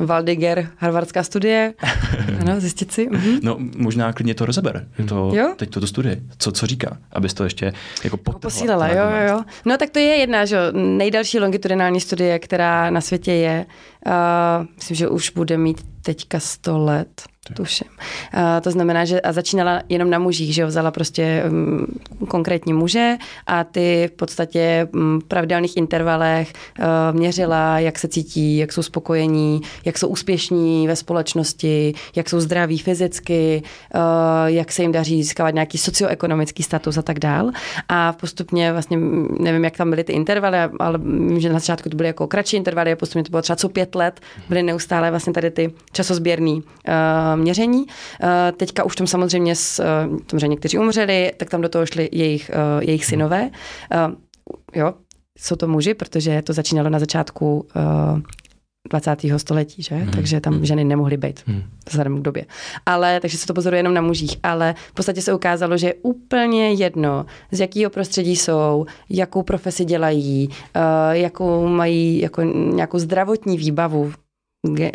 Valdiger, harvardská studie, *laughs* ano, zjistit si. Mm-hmm. No, možná klidně to rozeber, to, jo? teď toto studie, co, co říká, abys to ještě jako Posílala, jo, jo, jo. No tak to je jedna, že nejdelší longitudinální studie, která na světě je. Uh, myslím, že už bude mít teďka 100 let. Tuším. A to znamená, že a začínala jenom na mužích, že jo, vzala prostě um, konkrétní muže a ty v podstatě um, v pravidelných intervalech uh, měřila, jak se cítí, jak jsou spokojení, jak jsou úspěšní ve společnosti, jak jsou zdraví fyzicky, uh, jak se jim daří získávat nějaký socioekonomický status a tak dál. A postupně vlastně, nevím, jak tam byly ty intervaly, ale vím, že na začátku to byly jako kratší intervaly a postupně to bylo třeba co pět let, byly neustále vlastně tady ty časozběrný uh, měření. Uh, teďka už tam samozřejmě, s, tom, že někteří umřeli, tak tam do toho šli jejich, jejich synové. Jo, jsou to muži, protože to začínalo na začátku 20. století, že? Hmm. Takže tam hmm. ženy nemohly být hmm. vzhledem k době. Ale, takže se to pozoruje jenom na mužích. Ale v podstatě se ukázalo, že je úplně jedno, z jakého prostředí jsou, jakou profesi dělají, uh, jakou mají jako nějakou zdravotní výbavu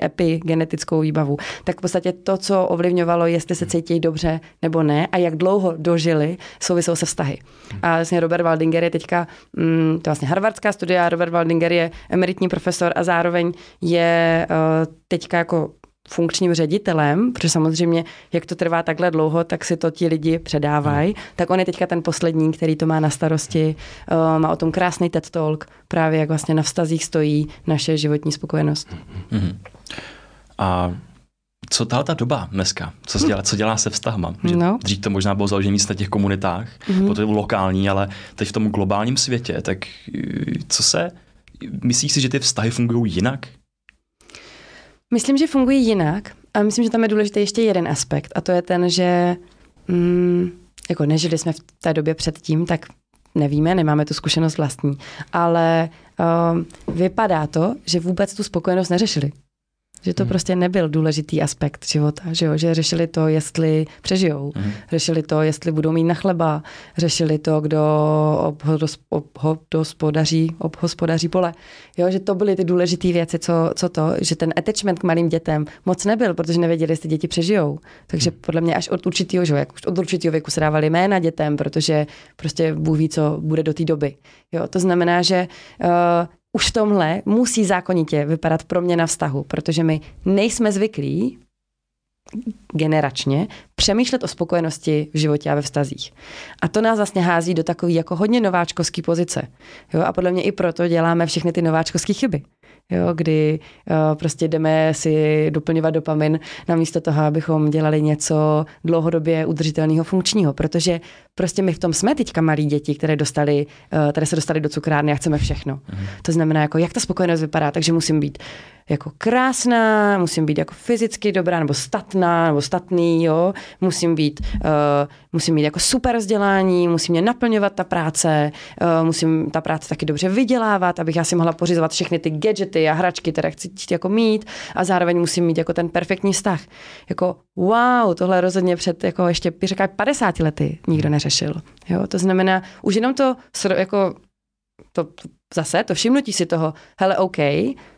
epigenetickou výbavu, tak v podstatě to, co ovlivňovalo, jestli se cítí dobře nebo ne a jak dlouho dožili, souviselo se vztahy. A vlastně Robert Waldinger je teďka, mm, to je vlastně harvardská studia, Robert Waldinger je emeritní profesor a zároveň je uh, teďka jako funkčním ředitelem, protože samozřejmě, jak to trvá takhle dlouho, tak si to ti lidi předávají. Hmm. Tak on je teďka ten poslední, který to má na starosti. Uh, má o tom krásný TED Talk, právě jak vlastně na vztazích stojí naše životní spokojenost. Hmm. A co ta ta doba dneska? Co, dělá, co dělá se vztahma? Že no. Dřív to možná bylo založené na těch komunitách, mm-hmm. potom lokální, ale teď v tom globálním světě, tak co se, myslíš si, že ty vztahy fungují jinak? Myslím, že fungují jinak a myslím, že tam je důležitý ještě jeden aspekt a to je ten, že mm, jako nežili jsme v té době předtím, tak nevíme, nemáme tu zkušenost vlastní, ale uh, vypadá to, že vůbec tu spokojenost neřešili. Že to hmm. prostě nebyl důležitý aspekt života, že, jo? že řešili to, jestli přežijou, hmm. řešili to, jestli budou mít na chleba, řešili to, kdo obhospodaří, obhospodaří pole. Jo? Že to byly ty důležité věci, co, co to, že ten attachment k malým dětem moc nebyl, protože nevěděli, jestli děti přežijou. Takže hmm. podle mě až od určitého, že jak od určitého věku se dávali jména dětem, protože prostě Bůh ví, co bude do té doby. Jo? To znamená, že uh, už v tomhle musí zákonitě vypadat proměna vztahu, protože my nejsme zvyklí generačně přemýšlet o spokojenosti v životě a ve vztazích. A to nás vlastně hází do takové jako hodně nováčkovské pozice. Jo? A podle mě i proto děláme všechny ty nováčkovské chyby jo, kdy uh, prostě jdeme si doplňovat dopamin namísto toho, abychom dělali něco dlouhodobě udržitelného, funkčního, protože prostě my v tom jsme teďka malí děti, které dostali, uh, které se dostali do cukrárny a chceme všechno. Mm. To znamená, jako jak ta spokojenost vypadá, takže musím být jako krásná, musím být jako fyzicky dobrá, nebo statná, nebo statný, jo. Musím být, uh, musím mít jako super vzdělání, musím mě naplňovat ta práce, uh, musím ta práce taky dobře vydělávat, abych já si mohla pořizovat všechny ty gadgety a hračky, které chci jako mít a zároveň musím mít jako ten perfektní vztah. Jako wow, tohle rozhodně před jako ještě, řekla, 50 lety nikdo neřešil. Jo, to znamená, už jenom to jako to, zase to všimnutí si toho, hele, OK,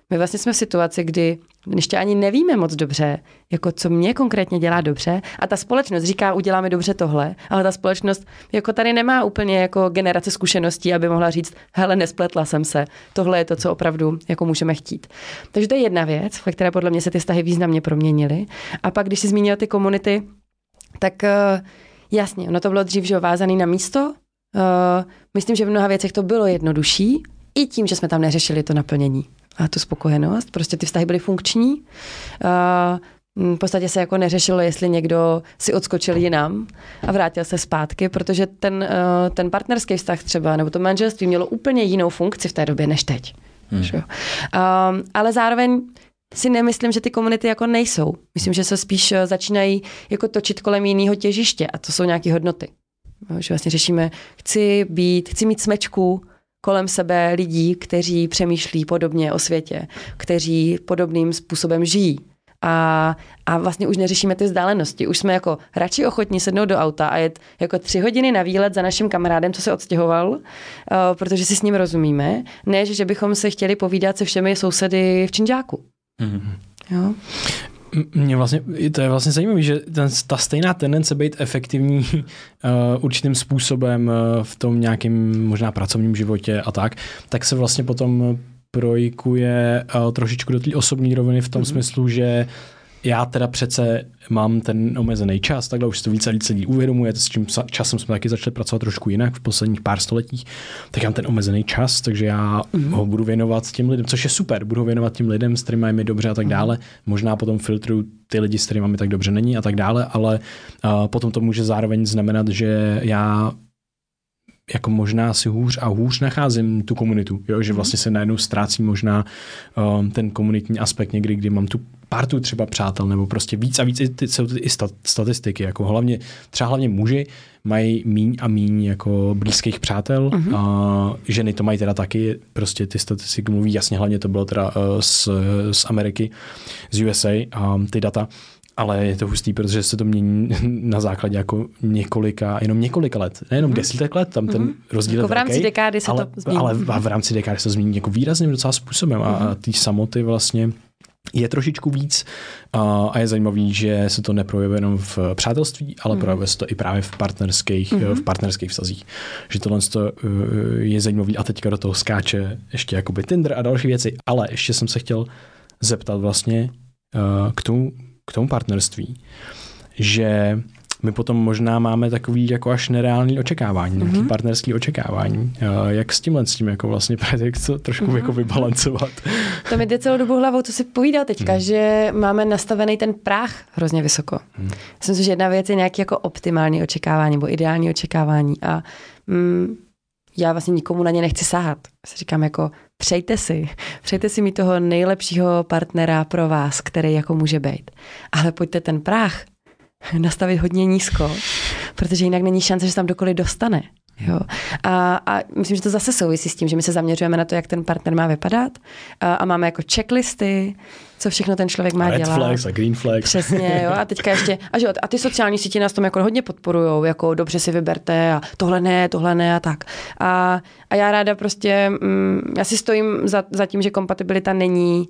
my vlastně jsme v situaci, kdy ještě ani nevíme moc dobře, jako co mě konkrétně dělá dobře a ta společnost říká, uděláme dobře tohle, ale ta společnost jako tady nemá úplně jako generace zkušeností, aby mohla říct, hele, nespletla jsem se, tohle je to, co opravdu jako můžeme chtít. Takže to je jedna věc, ve které podle mě se ty vztahy významně proměnily. A pak, když si zmínil ty komunity, tak uh, jasně, ono to bylo dřív, že vázaný na místo, Uh, myslím, že v mnoha věcech to bylo jednodušší, i tím, že jsme tam neřešili to naplnění tu spokojenost. Prostě ty vztahy byly funkční. Uh, v podstatě se jako neřešilo, jestli někdo si odskočil jinam a vrátil se zpátky, protože ten, uh, ten partnerský vztah třeba, nebo to manželství mělo úplně jinou funkci v té době než teď. Hmm. Um, ale zároveň si nemyslím, že ty komunity jako nejsou. Myslím, že se spíš začínají jako točit kolem jiného těžiště a to jsou nějaké hodnoty. Že vlastně řešíme, chci být, chci mít smečku kolem sebe lidí, kteří přemýšlí podobně o světě, kteří podobným způsobem žijí. A, a vlastně už neřešíme ty vzdálenosti. Už jsme jako radši ochotní sednout do auta a jet jako tři hodiny na výlet za naším kamarádem, co se odstěhoval, uh, protože si s ním rozumíme, než že bychom se chtěli povídat se všemi sousedy v Činžáku. Mm-hmm. Jo? Mě vlastně, to je vlastně zajímavé, že ten, ta stejná tendence být efektivní uh, *laughs* určitým způsobem uh, v tom nějakém možná pracovním životě a tak, tak se vlastně potom projikuje uh, trošičku do té osobní roviny v tom mm-hmm. smyslu, že uh, já teda přece mám ten omezený čas, takhle už si to více lidí uvědomuje, s čím časem jsme taky začali pracovat trošku jinak v posledních pár stoletích, tak já mám ten omezený čas, takže já mm-hmm. ho budu věnovat těm lidem, což je super, budu ho věnovat těm lidem, s kterými mi dobře a tak mhm. dále. Možná potom filtruju ty lidi, s kterými mi tak dobře není a tak dále, ale uh, potom to může zároveň znamenat, že já jako možná si hůř a hůř nacházím tu komunitu, jo? že mhm. vlastně se najednou ztrácí možná um, ten komunitní aspekt někdy, kdy mám tu partu třeba přátel, nebo prostě víc a víc ty, jsou ty i statistiky, jako hlavně, třeba hlavně muži mají míň a míň jako blízkých přátel, uh-huh. a ženy to mají teda taky, prostě ty statistiky mluví jasně, hlavně to bylo teda uh, z, z Ameriky, z USA, um, ty data, ale je to hustý, protože se to mění *laughs* na základě jako několika, jenom několika let, nejenom mm. desítek let, tam ten mm. rozdíl jako v rámci velký, dekády se ale, to změní. Ale v rámci dekády se to změní jako výrazným docela způsobem mm. a, a ty samoty vlastně je trošičku víc a je zajímavý, že se to neprojevuje jenom v přátelství, ale mm. projevuje se to i právě v partnerských, mm. v partnerských vztazích. Že tohle eh, je zajímavý a teďka do toho skáče ještě jakoby Tinder a další věci, ale ještě jsem se chtěl zeptat vlastně eh, k tomu, k tomu partnerství, že my potom možná máme takový jako až nereálný očekávání, mm-hmm. nějaký partnerský očekávání. Jak s tímhle s tím jako vlastně jak to trošku mm-hmm. jako vybalancovat? To mi jde celou dobu hlavou, co si povídal teďka, mm. že máme nastavený ten práh hrozně vysoko. Mm. Myslím si, že jedna věc je nějaký jako optimální očekávání nebo ideální očekávání a mm, já vlastně nikomu na ně nechci sáhat. Já si říkám jako přejte si, *laughs* přejte si mít toho nejlepšího partnera pro vás, který jako může být. Ale pojďte ten práh *laughs* nastavit hodně nízko, protože jinak není šance, že se tam dokoliv dostane. Jo. A, a myslím, že to zase souvisí s tím, že my se zaměřujeme na to, jak ten partner má vypadat a, a máme jako checklisty, co všechno ten člověk má Red dělat. flags a green flags. Přesně, jo. A teďka ještě, a, že, a ty sociální sítě nás tom jako hodně podporujou, jako dobře si vyberte a tohle ne, tohle ne a tak. A, a já ráda prostě, mm, já si stojím za, za tím, že kompatibilita není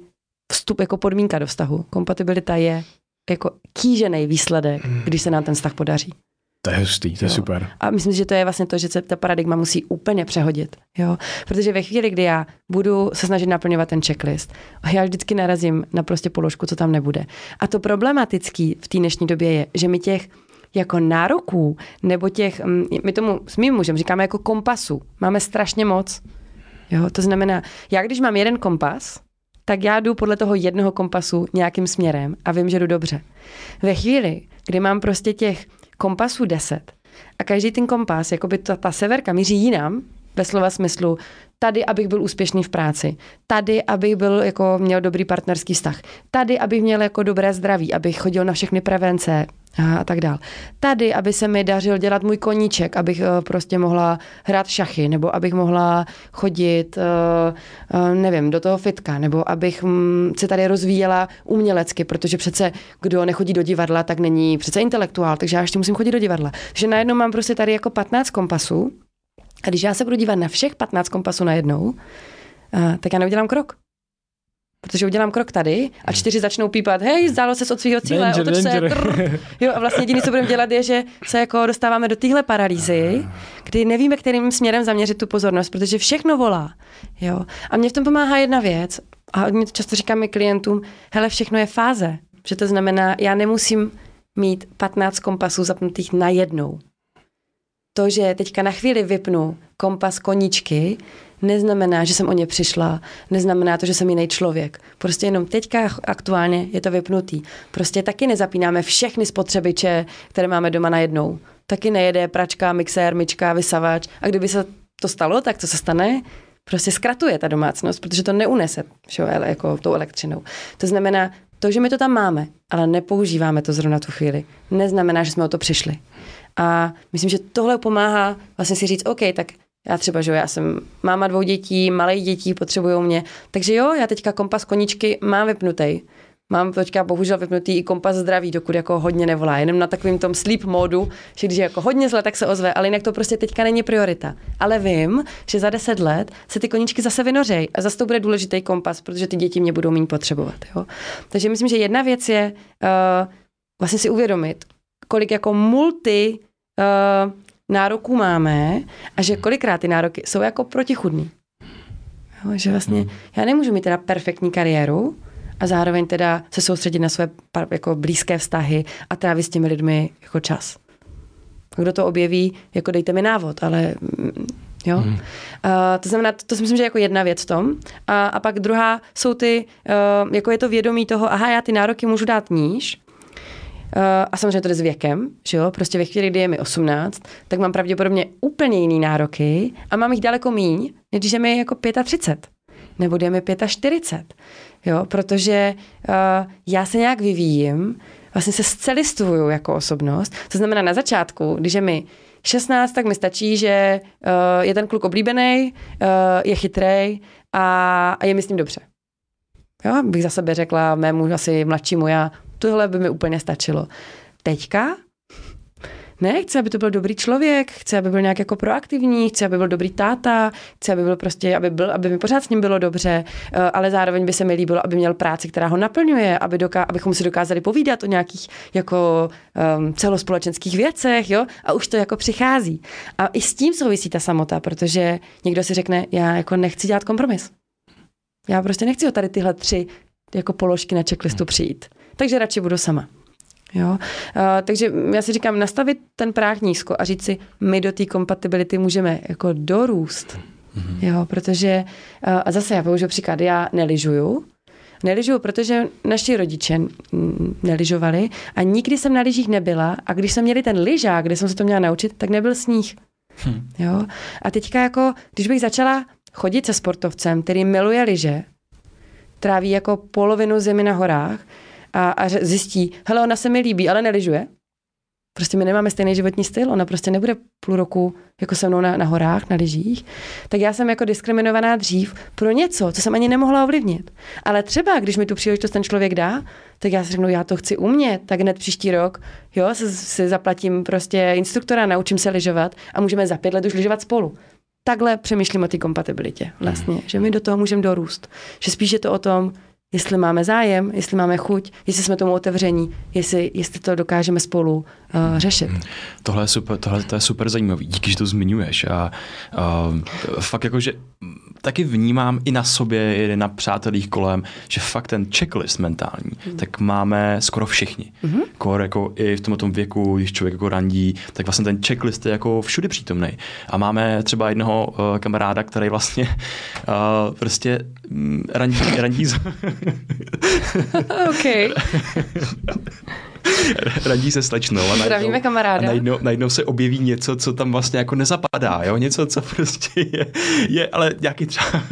vstup jako podmínka do vztahu. Kompatibilita je jako kýžený výsledek, mm. když se nám ten vztah podaří. To je hustý, to je jo. super. A myslím, že to je vlastně to, že se ta paradigma musí úplně přehodit. Jo? Protože ve chvíli, kdy já budu se snažit naplňovat ten checklist, já vždycky narazím na prostě položku, co tam nebude. A to problematický v té dnešní době je, že my těch jako nároků, nebo těch, mm, my tomu s mým mužem říkáme jako kompasu, máme strašně moc. Jo? To znamená, já když mám jeden kompas, tak já jdu podle toho jednoho kompasu nějakým směrem a vím, že jdu dobře. Ve chvíli, kdy mám prostě těch kompasů 10 a každý ten kompas, jako by ta, ta severka míří jinam, ve slova smyslu, tady, abych byl úspěšný v práci, tady, abych byl, jako měl dobrý partnerský vztah, tady, abych měl jako dobré zdraví, abych chodil na všechny prevence, a tak dál. Tady, aby se mi dařil dělat můj koníček, abych uh, prostě mohla hrát šachy, nebo abych mohla chodit, uh, uh, nevím, do toho fitka, nebo abych um, se tady rozvíjela umělecky, protože přece kdo nechodí do divadla, tak není přece intelektuál, takže já ještě musím chodit do divadla. že najednou mám prostě tady jako 15 kompasů a když já se budu dívat na všech 15 kompasů najednou, uh, tak já neudělám krok. Protože udělám krok tady a čtyři začnou pípat, hej, zdálo se od svého cíle, danger, otoč se. Jo, a vlastně jediné, co budeme dělat, je, že se jako dostáváme do téhle paralýzy, kdy nevíme, kterým směrem zaměřit tu pozornost, protože všechno volá. Jo. A mě v tom pomáhá jedna věc, a hodně to často říkám i klientům, hele, všechno je fáze. Že to znamená, já nemusím mít 15 kompasů zapnutých na jednou. To, že teďka na chvíli vypnu kompas koníčky, neznamená, že jsem o ně přišla, neznamená to, že jsem jiný člověk. Prostě jenom teďka aktuálně je to vypnutý. Prostě taky nezapínáme všechny spotřebiče, které máme doma najednou. Taky nejede pračka, mixér, myčka, vysavač. A kdyby se to stalo, tak co se stane? Prostě zkratuje ta domácnost, protože to neunese šo, jako tou elektřinou. To znamená, to, že my to tam máme, ale nepoužíváme to zrovna tu chvíli, neznamená, že jsme o to přišli. A myslím, že tohle pomáhá vlastně si říct, OK, tak já třeba, že já jsem máma dvou dětí, malých dětí, potřebují mě. Takže jo, já teďka kompas koničky mám vypnutý. Mám teďka bohužel vypnutý i kompas zdraví, dokud jako hodně nevolá. Jenom na takovým tom sleep modu, že když je jako hodně zle, tak se ozve, ale jinak to prostě teďka není priorita. Ale vím, že za deset let se ty koničky zase vynořejí a zase to bude důležitý kompas, protože ty děti mě budou méně potřebovat. Jo? Takže myslím, že jedna věc je uh, vlastně si uvědomit, kolik jako multi uh, nároků máme a že kolikrát ty nároky jsou jako protichudný. Jo, že vlastně hmm. já nemůžu mít teda perfektní kariéru a zároveň teda se soustředit na své jako blízké vztahy a trávit s těmi lidmi jako čas. Kdo to objeví, jako dejte mi návod, ale mm, jo. Hmm. Uh, to znamená, to, to si myslím, že je jako jedna věc v tom. A, a pak druhá jsou ty, uh, jako je to vědomí toho, aha, já ty nároky můžu dát níž, a samozřejmě to jde s věkem, že jo? Prostě ve chvíli, kdy je mi 18, tak mám pravděpodobně úplně jiný nároky a mám jich daleko míň, než když je mi jako 35 nebo je mi 45. Jo? Protože uh, já se nějak vyvíjím, vlastně se zcelistuju jako osobnost. To znamená na začátku, když je mi 16, tak mi stačí, že uh, je ten kluk oblíbený, uh, je chytrý a, a je mi s ním dobře. Jo, bych za sebe řekla mému asi mladšímu já, tohle by mi úplně stačilo. Teďka Ne, chci, aby to byl dobrý člověk, chci, aby byl nějak jako proaktivní, chci, aby byl dobrý táta, chci, aby byl prostě, aby, byl, aby mi pořád s ním bylo dobře, eh, ale zároveň by se mi líbilo, aby měl práci, která ho naplňuje, aby doká- abychom si dokázali povídat o nějakých jako um, celospolečenských věcech, jo, a už to jako přichází. A i s tím souvisí ta samota, protože někdo si řekne, já jako nechci dělat kompromis. Já prostě nechci o tady tyhle tři jako položky na checklistu přijít. Takže radši budu sama. Jo? Uh, takže já si říkám, nastavit ten práh nízko a říct si, my do té kompatibility můžeme jako dorůst. Mm-hmm. Jo, protože, uh, a zase já použiju příklad, já neližuju, Neližuju, protože naši rodiče neližovali a nikdy jsem na lyžích nebyla a když jsem měli ten lyžák, kde jsem se to měla naučit, tak nebyl sníh. Hmm. Jo? A teďka jako, když bych začala chodit se sportovcem, který miluje lyže, tráví jako polovinu zimy na horách a, a zjistí, hele, ona se mi líbí, ale neližuje. Prostě my nemáme stejný životní styl, ona prostě nebude půl roku jako se mnou na, na horách, na lyžích. Tak já jsem jako diskriminovaná dřív pro něco, co jsem ani nemohla ovlivnit. Ale třeba, když mi tu příležitost ten člověk dá, tak já si řeknu, já to chci umět, tak hned příští rok, jo, si, si zaplatím prostě instruktora, naučím se lyžovat a můžeme za pět let už lyžovat spolu takhle přemýšlím o té kompatibilitě vlastně, mm. že my do toho můžeme dorůst. Že spíš je to o tom, jestli máme zájem, jestli máme chuť, jestli jsme tomu otevření, jestli, jestli to dokážeme spolu uh, řešit. Mm. Tohle je super, tohle to je super zajímavý, díky, že to zmiňuješ a uh, fakt jako, že taky vnímám i na sobě, i na přátelích kolem, že fakt ten checklist mentální, mm. tak máme skoro všichni. Mm-hmm. Kor, jako i v tomto věku, když člověk jako randí, tak vlastně ten checklist je jako všude přítomný. A máme třeba jednoho uh, kamaráda, který vlastně uh, prostě um, randí, randí z... *laughs* OK. *laughs* radí se slečnou a najednou, kamaráda. a najednou, najednou, se objeví něco, co tam vlastně jako nezapadá, jo? něco, co prostě je, je ale nějaký třeba,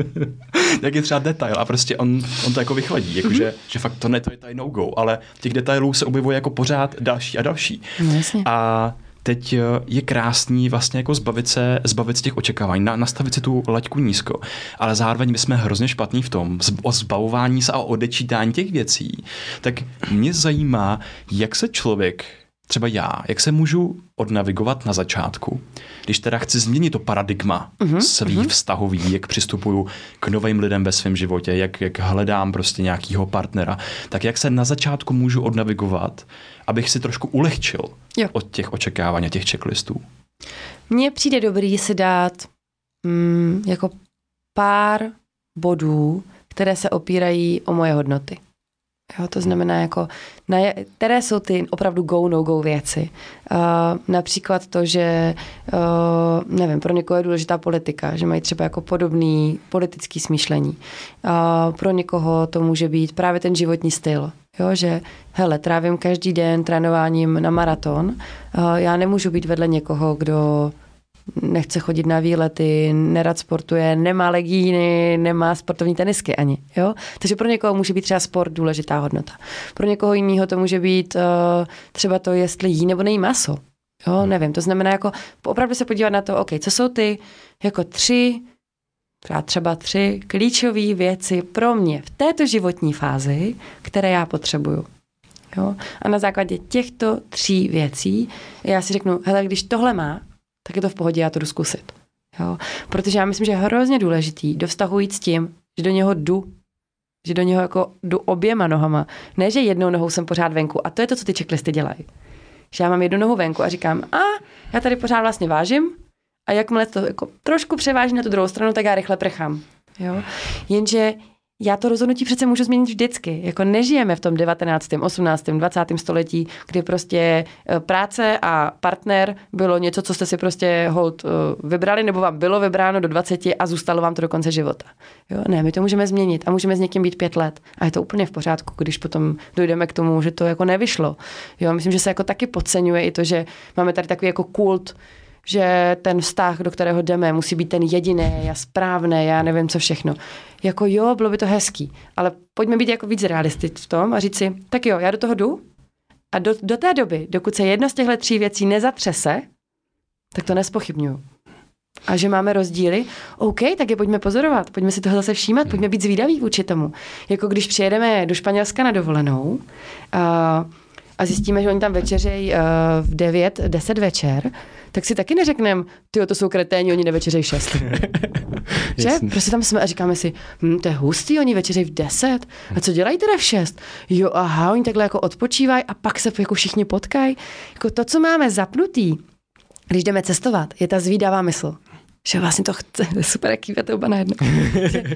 *laughs* nějaký třeba detail a prostě on, on to jako vychladí, jako mm-hmm. že, že fakt to ne, to je tady no go, ale těch detailů se objevuje jako pořád další a další. No, a teď eh, je krásný vlastně jako zbavit se, zbavit se těch očekávání, na, nastavit si tu laťku nízko, ale zároveň my jsme hrozně špatní v tom, o zbavování se a odečítání těch věcí. Tak mě zajímá, jak se člověk třeba já, jak se můžu odnavigovat na začátku, když teda chci změnit to paradigma uh-huh, svých uh-huh. vztahový, jak přistupuju k novým lidem ve svém životě, jak, jak hledám prostě nějakýho partnera, tak jak se na začátku můžu odnavigovat, abych si trošku ulehčil jo. od těch očekávání, těch checklistů. Mně přijde dobrý si dát mm, jako pár bodů, které se opírají o moje hodnoty. Jo, to znamená, jako, na, které jsou ty opravdu go, no go věci. Uh, například to, že, uh, nevím, pro někoho je důležitá politika, že mají třeba jako podobný politický smýšlení. Uh, pro někoho to může být právě ten životní styl. Jo, že hele, trávím každý den trénováním na maraton. Uh, já nemůžu být vedle někoho, kdo nechce chodit na výlety, nerad sportuje, nemá legíny, nemá sportovní tenisky ani. Jo? Takže pro někoho může být třeba sport důležitá hodnota. Pro někoho jiného to může být uh, třeba to, jestli jí nebo nejí maso. Jo, hmm. nevím. To znamená jako opravdu se podívat na to, OK, co jsou ty jako tři, třeba tři klíčové věci pro mě v této životní fázi, které já potřebuju. Jo? A na základě těchto tří věcí já si řeknu, hele, když tohle má, tak je to v pohodě, já to jdu zkusit. Jo? Protože já myslím, že je hrozně důležitý do vztahu jít s tím, že do něho jdu, že do něho jako jdu oběma nohama. Ne, že jednou nohou jsem pořád venku. A to je to, co ty checklisty dělají. Že já mám jednu nohu venku a říkám, a já tady pořád vlastně vážím a jakmile to jako trošku převáží na tu druhou stranu, tak já rychle prchám. Jo? Jenže já to rozhodnutí přece můžu změnit vždycky. Jako nežijeme v tom 19., 18., 20. století, kdy prostě e, práce a partner bylo něco, co jste si prostě hold e, vybrali, nebo vám bylo vybráno do 20 a zůstalo vám to do konce života. Jo? Ne, my to můžeme změnit a můžeme s někým být pět let. A je to úplně v pořádku, když potom dojdeme k tomu, že to jako nevyšlo. Jo? Myslím, že se jako taky podceňuje i to, že máme tady takový jako kult, že ten vztah, do kterého jdeme, musí být ten jediný a správný, já nevím co všechno. Jako jo, bylo by to hezký, ale pojďme být jako víc realistit v tom a říct si, tak jo, já do toho jdu a do, do té doby, dokud se jedno z těchto tří věcí nezatřese, tak to nespochybnuju. A že máme rozdíly, OK, tak je pojďme pozorovat, pojďme si toho zase všímat, pojďme být zvídaví vůči tomu. Jako když přijedeme do Španělska na dovolenou, uh, a zjistíme, že oni tam večeřejí uh, v 9, 10 večer, tak si taky neřekneme, ty to jsou kreténi, oni nevečeřejí v 6. *laughs* že? Prostě tam jsme a říkáme si, hm, to je hustý, oni večeřejí v 10. A co dělají teda v 6? Jo, aha, oni takhle jako odpočívají a pak se jako všichni potkají. Jako to, co máme zapnutý, když jdeme cestovat, je ta zvídavá mysl že vlastně to chce, super, jak kývete oba najednou.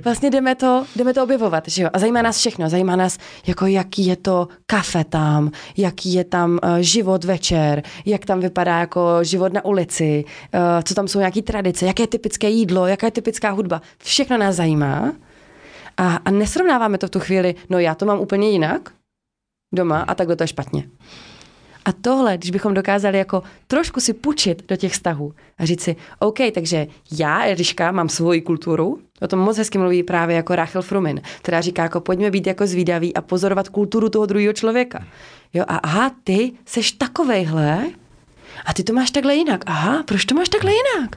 vlastně jdeme to, jdeme to objevovat, že jo? A zajímá nás všechno, zajímá nás, jako jaký je to kafe tam, jaký je tam uh, život večer, jak tam vypadá jako život na ulici, uh, co tam jsou nějaký tradice, jaké je typické jídlo, jaká je typická hudba. Všechno nás zajímá. A, a nesrovnáváme to v tu chvíli, no já to mám úplně jinak doma a takhle to je špatně. A tohle, když bychom dokázali jako trošku si půjčit do těch vztahů a říct si, OK, takže já, Eliška, mám svoji kulturu, o tom moc hezky mluví právě jako Rachel Frumin, která říká jako pojďme být jako zvídaví a pozorovat kulturu toho druhého člověka. Jo, a aha, ty seš takovejhle a ty to máš takhle jinak. Aha, proč to máš takhle jinak?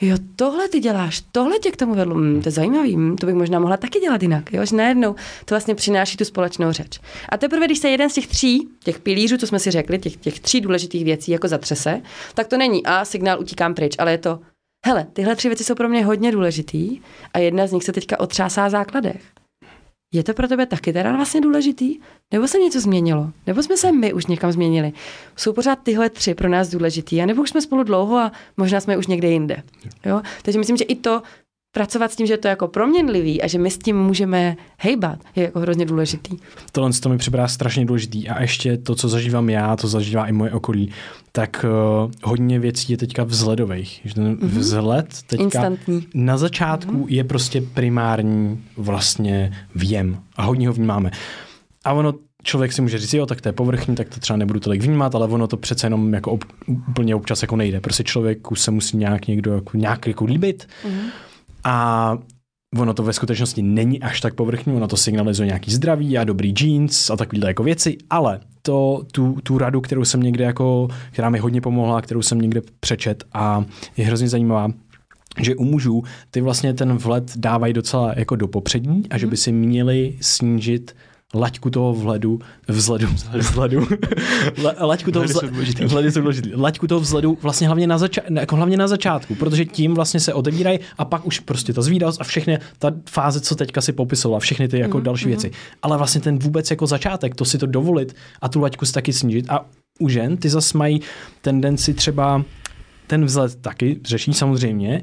Jo, tohle ty děláš, tohle tě k tomu vedlo, mm, to je zajímavý, mm, to bych možná mohla taky dělat jinak, jo, že najednou to vlastně přináší tu společnou řeč. A teprve, když se jeden z těch tří, těch pilířů, co jsme si řekli, těch, těch tří důležitých věcí jako zatřese, tak to není a signál utíkám pryč, ale je to, hele, tyhle tři věci jsou pro mě hodně důležitý a jedna z nich se teďka otřásá základech. Je to pro tebe taky teda vlastně důležitý? Nebo se něco změnilo? Nebo jsme se my už někam změnili? Jsou pořád tyhle tři pro nás důležitý? A nebo už jsme spolu dlouho a možná jsme už někde jinde? Jo? Takže myslím, že i to pracovat s tím, že je to jako proměnlivý a že my s tím můžeme hejbat, je jako hrozně důležitý. Tohle to mi připadá strašně důležitý a ještě to, co zažívám já, to zažívá i moje okolí, tak uh, hodně věcí je teďka vzhledových. Že ten mm-hmm. vzhled teďka Instantní. na začátku mm-hmm. je prostě primární vlastně věm a hodně ho vnímáme. A ono člověk si může říct, jo, tak to je povrchní, tak to třeba nebudu tolik vnímat, ale ono to přece jenom jako ob, úplně občas jako nejde. Prostě člověku se musí nějak někdo jako, nějak jako líbit. Mm-hmm a ono to ve skutečnosti není až tak povrchní, ono to signalizuje nějaký zdraví a dobrý jeans a takovýhle jako věci, ale to, tu, tu radu, kterou jsem někde jako, která mi hodně pomohla, kterou jsem někde přečet a je hrozně zajímavá, že u mužů ty vlastně ten vhled dávají docela jako do popřední a že by si měli snížit laťku toho vhledu, vzhledu, vzhledu, *laughs* laťku toho vzhledu, vzhledy jsou důležitý. Laťku toho vzhledu vlastně hlavně na, zača- jako hlavně na začátku, protože tím vlastně se otevírají a pak už prostě ta zvídavost a všechny ta fáze, co teďka si popisovala, všechny ty jako mm-hmm. další věci. Ale vlastně ten vůbec jako začátek, to si to dovolit a tu laťku si taky snížit. A u žen ty zase mají tendenci třeba ten vzhled taky řeší samozřejmě,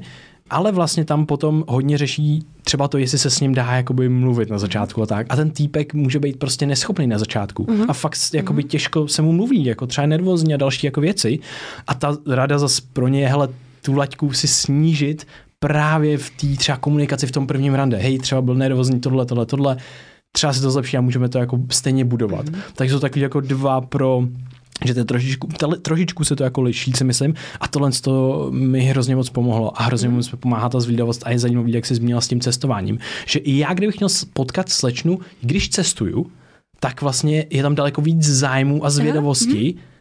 ale vlastně tam potom hodně řeší třeba to, jestli se s ním dá jakoby mluvit na začátku a tak. A ten týpek může být prostě neschopný na začátku. Mm-hmm. A fakt jakoby mm-hmm. těžko se mu mluví, jako třeba nervózní a další jako věci. A ta rada zase pro ně je, hele, tu laťku si snížit právě v té třeba komunikaci v tom prvním rande. Hej, třeba byl nervózní tohle, tohle, tohle. Třeba se to zlepší a můžeme to jako stejně budovat. Mm-hmm. Takže jsou takový jako dva pro že to trošičku, trošičku se to jako liší, si myslím. A tohle to mi hrozně moc pomohlo a hrozně moc pomáhá ta zvídavost a je zajímavé, jak se zmínila s tím cestováním. Že i já, kdybych měl potkat slečnu, když cestuju, tak vlastně je tam daleko víc zájmu a zvědavosti, Aha.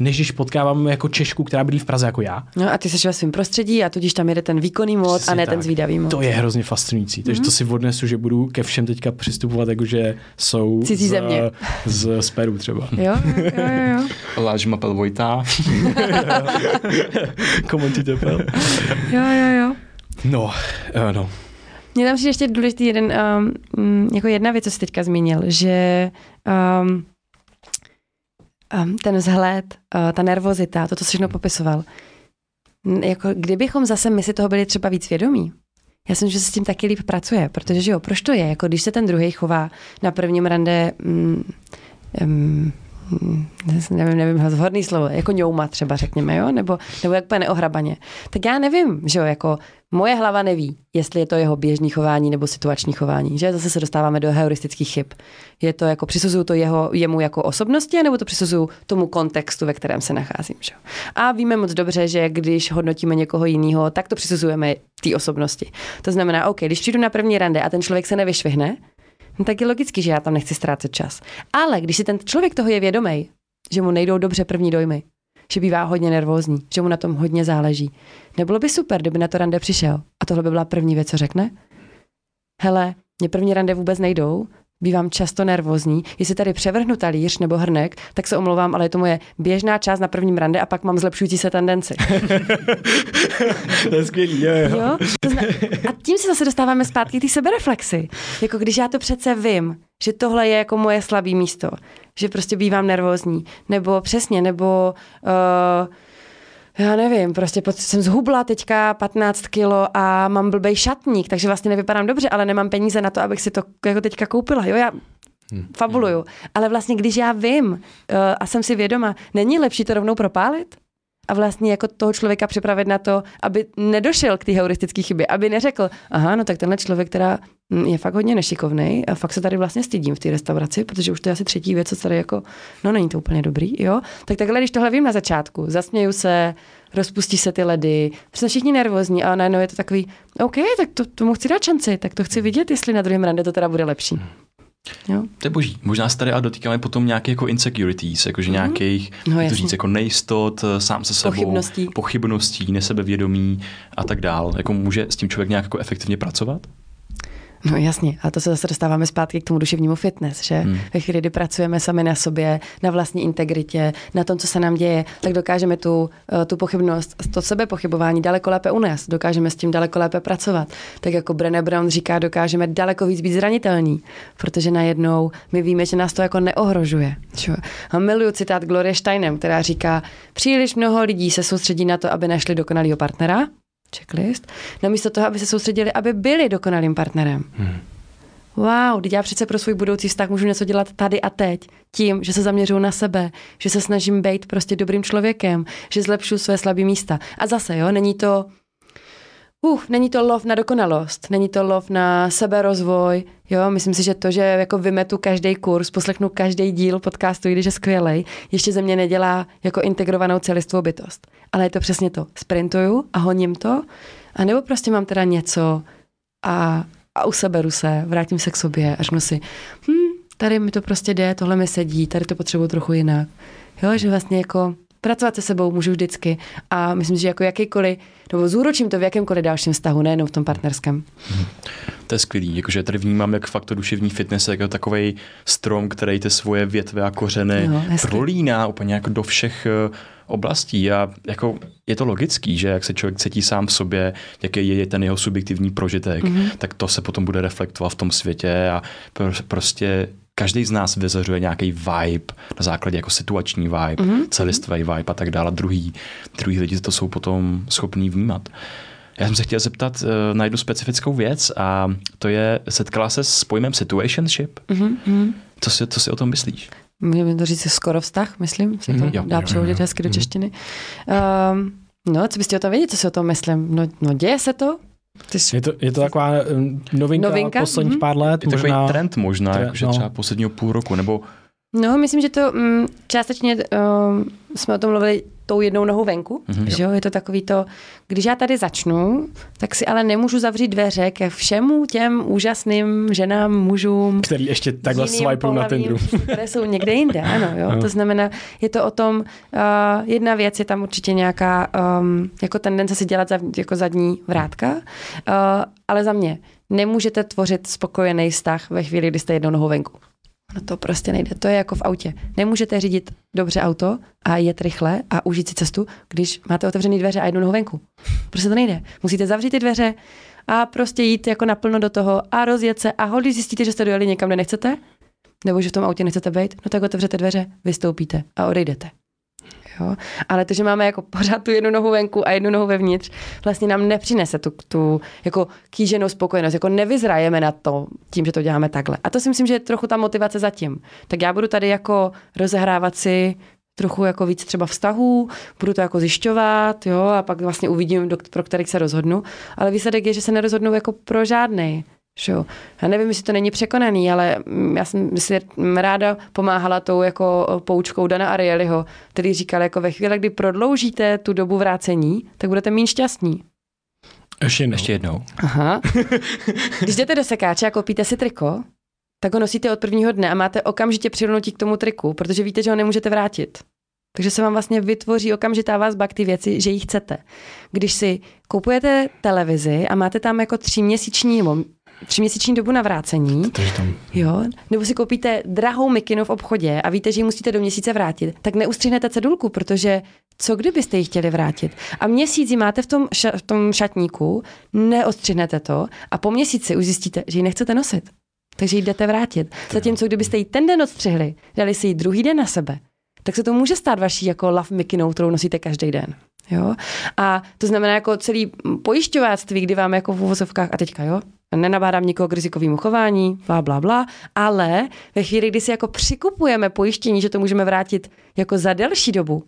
Než když potkávám jako Češku, která bydlí v Praze jako já. No a ty jsi ve svém prostředí a tudíž tam jede ten výkonný mod a ne tak. ten zvídavý mod. To je hrozně fascinující. Takže mm-hmm. to si odnesu, že budu ke všem teďka přistupovat, jako že jsou Cizí z, země. z, z Peru třeba. Jo, jo, jo. jo. Láž mapel Vojta. *laughs* Komentuj tepel. Jo, jo, jo. No, uh, no. Mně tam přijde ještě důležitý jeden, um, jako jedna věc, co jsi teďka zmínil, že um, ten vzhled, uh, ta nervozita, to, co všechno popisoval, jako kdybychom zase my si toho byli třeba víc vědomí, já si myslím, že se s tím taky líp pracuje, protože že jo, proč to je? Jako když se ten druhý chová na prvním rande, mm, mm, nevím, nevím, vhodný slovo, jako ňouma třeba řekněme, jo, nebo, nebo jak neohrabaně. Tak já nevím, že jo, jako moje hlava neví, jestli je to jeho běžný chování nebo situační chování, že zase se dostáváme do heuristických chyb. Je to jako, přisuzuju to jeho, jemu jako osobnosti, nebo to přisuzuju tomu kontextu, ve kterém se nacházím, že jo. A víme moc dobře, že když hodnotíme někoho jiného, tak to přisuzujeme té osobnosti. To znamená, OK, když přijdu na první rande a ten člověk se nevyšvihne, no tak je logicky, že já tam nechci ztrácet čas. Ale když si ten člověk toho je vědomý, že mu nejdou dobře první dojmy, že bývá hodně nervózní, že mu na tom hodně záleží. Nebylo by super, kdyby na to rande přišel a tohle by byla první věc, co řekne? Hele, mě první rande vůbec nejdou, bývám často nervózní. Jestli tady převrhnu talíř nebo hrnek, tak se omlouvám, ale je to moje běžná část na prvním rande a pak mám zlepšující se tendenci. *laughs* to je skvělý, jo, jo. jo? A tím se zase dostáváme zpátky k té sebereflexi. Jako když já to přece vím, že tohle je jako moje slabé místo, že prostě bývám nervózní, nebo přesně, nebo uh, já nevím, prostě jsem zhubla teďka 15 kilo a mám blbej šatník, takže vlastně nevypadám dobře, ale nemám peníze na to, abych si to jako teďka koupila. Jo, já hmm. fabuluju. Ale vlastně, když já vím uh, a jsem si vědoma, není lepší to rovnou propálit? A vlastně jako toho člověka připravit na to, aby nedošel k té heuristické chybě, aby neřekl, aha, no tak tenhle člověk, která hm, je fakt hodně nešikovný a fakt se tady vlastně stydím v té restauraci, protože už to je asi třetí věc, co tady jako, no není to úplně dobrý, jo. Tak takhle, když tohle vím na začátku, zasměju se, rozpustí se ty ledy, jsme všichni nervózní a najednou je to takový, OK, tak to, tomu chci dát šanci, tak to chci vidět, jestli na druhém rande to teda bude lepší. Jo. To je boží. Možná se tady a dotýkáme potom nějakých jako insecurities, jakože mm-hmm. nějakých, no, to říct, jako nejistot, sám se sebou, pochybností, pochybností nesebevědomí a tak dál. Jako může s tím člověk nějak jako efektivně pracovat? No jasně, a to se zase dostáváme zpátky k tomu duševnímu fitness, že hmm. ve chvíli, kdy pracujeme sami na sobě, na vlastní integritě, na tom, co se nám děje, tak dokážeme tu, eh, tu pochybnost, to sebepochybování daleko lépe unést, dokážeme s tím daleko lépe pracovat. Tak jako Brené Brown říká, dokážeme daleko víc být zranitelní, protože najednou my víme, že nás to jako neohrožuje. Čo? A miluju citát Glorie Steinem, která říká, příliš mnoho lidí se soustředí na to, aby našli dokonalého partnera, checklist, namísto toho, aby se soustředili, aby byli dokonalým partnerem. Hmm. Wow, teď já přece pro svůj budoucí vztah můžu něco dělat tady a teď. Tím, že se zaměřuju na sebe, že se snažím být prostě dobrým člověkem, že zlepšu své slabé místa. A zase, jo, není to Uh, není to lov na dokonalost, není to lov na seberozvoj, jo, myslím si, že to, že jako vymetu každý kurz, poslechnu každý díl podcastu, i když je skvělej, ještě ze mě nedělá jako integrovanou celistvou bytost. Ale je to přesně to, sprintuju a honím to, a nebo prostě mám teda něco a, a useberu se, vrátím se k sobě a řeknu si, hm, tady mi to prostě jde, tohle mi sedí, tady to potřebuji trochu jinak. Jo, že vlastně jako pracovat se sebou můžu vždycky a myslím, že jako jakýkoliv, nebo zúročím to v jakémkoliv dalším vztahu, nejenom v tom partnerském. Hmm. To je skvělý, jakože tady vnímám, jak fakt to duševní fitness jako takový strom, který ty svoje větve a kořeny no, prolíná úplně jako do všech eh, oblastí a jako je to logický, že jak se člověk cítí sám v sobě, jaký je ten jeho subjektivní prožitek, mm-hmm. tak to se potom bude reflektovat v tom světě a prostě každý z nás vyzařuje nějaký vibe na základě jako situační vibe, mm-hmm. celistvý vibe a tak dále. Druhý, druhý lidi to jsou potom schopní vnímat. Já jsem se chtěl zeptat uh, na jednu specifickou věc a to je, setkala se s pojmem situationship? Mm-hmm. Co, si, co si o tom myslíš? Můžeme to říct skoro vztah, myslím, se to mm-hmm. dá přehodit hezky do mhm. češtiny. Um, no, co byste o tom vědět, co si o tom myslím? No, no děje se to, Jsi... Je, to, je to taková novinka, novinka? posledních mm-hmm. pár let. Je možná... takový trend možná, trend, jakože no. třeba posledního půl roku, nebo No, myslím, že to um, částečně um, jsme o tom mluvili tou jednou nohou venku, mm-hmm. že jo, je to takový to, když já tady začnu, tak si ale nemůžu zavřít dveře ke všemu těm úžasným ženám, mužům. Který ještě takhle swipeu na Tinderu. *laughs* které jsou někde jinde, ano, jo. No. To znamená, je to o tom, uh, jedna věc je tam určitě nějaká um, jako tendence si dělat za, jako zadní vrátka, uh, ale za mě nemůžete tvořit spokojený vztah ve chvíli, kdy jste jednou nohou venku. No to prostě nejde. To je jako v autě. Nemůžete řídit dobře auto a jet rychle a užít si cestu, když máte otevřené dveře a jednu nohu venku. Prostě to nejde. Musíte zavřít ty dveře a prostě jít jako naplno do toho a rozjet se a holdy zjistíte, že jste dojeli někam, kde nechcete, nebo že v tom autě nechcete být, no tak otevřete dveře, vystoupíte a odejdete. Jo? Ale to, že máme jako pořád tu jednu nohu venku a jednu nohu vevnitř, vlastně nám nepřinese tu, tu jako kýženou spokojenost. Jako nevyzrajeme na to tím, že to děláme takhle. A to si myslím, že je trochu ta motivace zatím. Tak já budu tady jako rozehrávat si trochu jako víc třeba vztahů, budu to jako zjišťovat, jo, a pak vlastně uvidím, do, pro kterých se rozhodnu. Ale výsledek je, že se nerozhodnu jako pro žádný. Že Já nevím, jestli to není překonaný, ale já jsem si ráda pomáhala tou jako poučkou Dana Arielyho, který říkal, jako ve chvíli, kdy prodloužíte tu dobu vrácení, tak budete méně šťastní. Ještě jednou. Ještě jednou. Aha. *laughs* Když jdete do sekáče a koupíte si triko, tak ho nosíte od prvního dne a máte okamžitě přilnutí k tomu triku, protože víte, že ho nemůžete vrátit. Takže se vám vlastně vytvoří okamžitá vazba k ty věci, že ji chcete. Když si kupujete televizi a máte tam jako tříměsíční nebo tříměsíční dobu na vrácení, tam... jo, nebo si koupíte drahou mikinu v obchodě a víte, že ji musíte do měsíce vrátit, tak neustřihnete cedulku, protože co kdybyste ji chtěli vrátit? A měsíc ji máte v tom, ša- v tom šatníku, neostřihnete to a po měsíci už zjistíte, že ji nechcete nosit. Takže ji jdete vrátit. Zatímco kdybyste ji ten den odstřihli, dali si ji druhý den na sebe, tak se to může stát vaší jako love mikinou, kterou nosíte každý den. Jo? A to znamená jako celý pojišťováctví, kdy vám jako v uvozovkách, a teďka jo, nenabádám nikoho k rizikovému chování, bla, bla, bla, ale ve chvíli, kdy si jako přikupujeme pojištění, že to můžeme vrátit jako za delší dobu,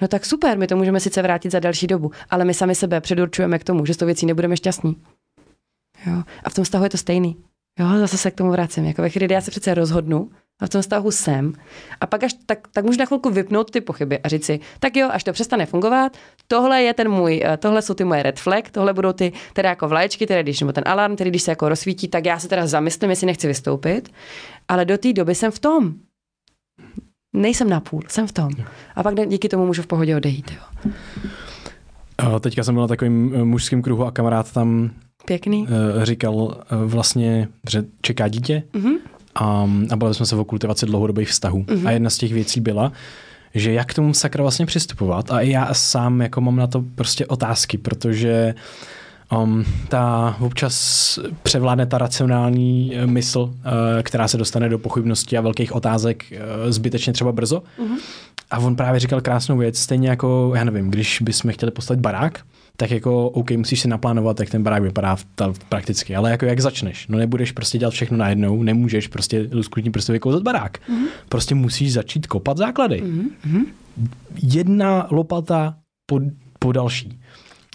no tak super, my to můžeme sice vrátit za delší dobu, ale my sami sebe předurčujeme k tomu, že s tou věcí nebudeme šťastní. Jo? A v tom vztahu je to stejný. Jo, zase se k tomu vracím. Jako ve chvíli, kdy já se přece rozhodnu a v tom vztahu jsem, a pak až tak, tak můžu na chvilku vypnout ty pochyby a říct si, tak jo, až to přestane fungovat, tohle je ten můj, eh, tohle jsou ty moje red flag, tohle budou ty teda jako vlaječky, tedy když, nebo ten alarm, který když se jako rozsvítí, tak já se teda zamyslím, jestli nechci vystoupit, ale do té doby jsem v tom. Nejsem na půl, jsem v tom. A pak díky tomu můžu v pohodě odejít. Jo. A Teďka jsem byl na takovým eh, mužském kruhu a kamarád tam Pěkný. eh, říkal vlastně, že čeká dítě Mhm. A, a bavili jsme se o kultivaci dlouhodobých vztahů. Mhm. A jedna z těch věcí byla, že jak k tomu sakra vlastně přistupovat a i já sám jako mám na to prostě otázky, protože um, ta občas převládne ta racionální eh, mysl, uh, která se dostane do pochybností a velkých otázek uh, zbytečně třeba brzo. Mhm. A on právě říkal krásnou věc, stejně jako, já nevím, když bychom chtěli postavit barák, tak jako OK, musíš si naplánovat, jak ten barák vypadá ta, prakticky, ale jako jak začneš. No nebudeš prostě dělat všechno najednou, nemůžeš prostě lusknutí prostě vykouzat barák. Mm-hmm. Prostě musíš začít kopat základy. Mm-hmm. Jedna lopata po, po další.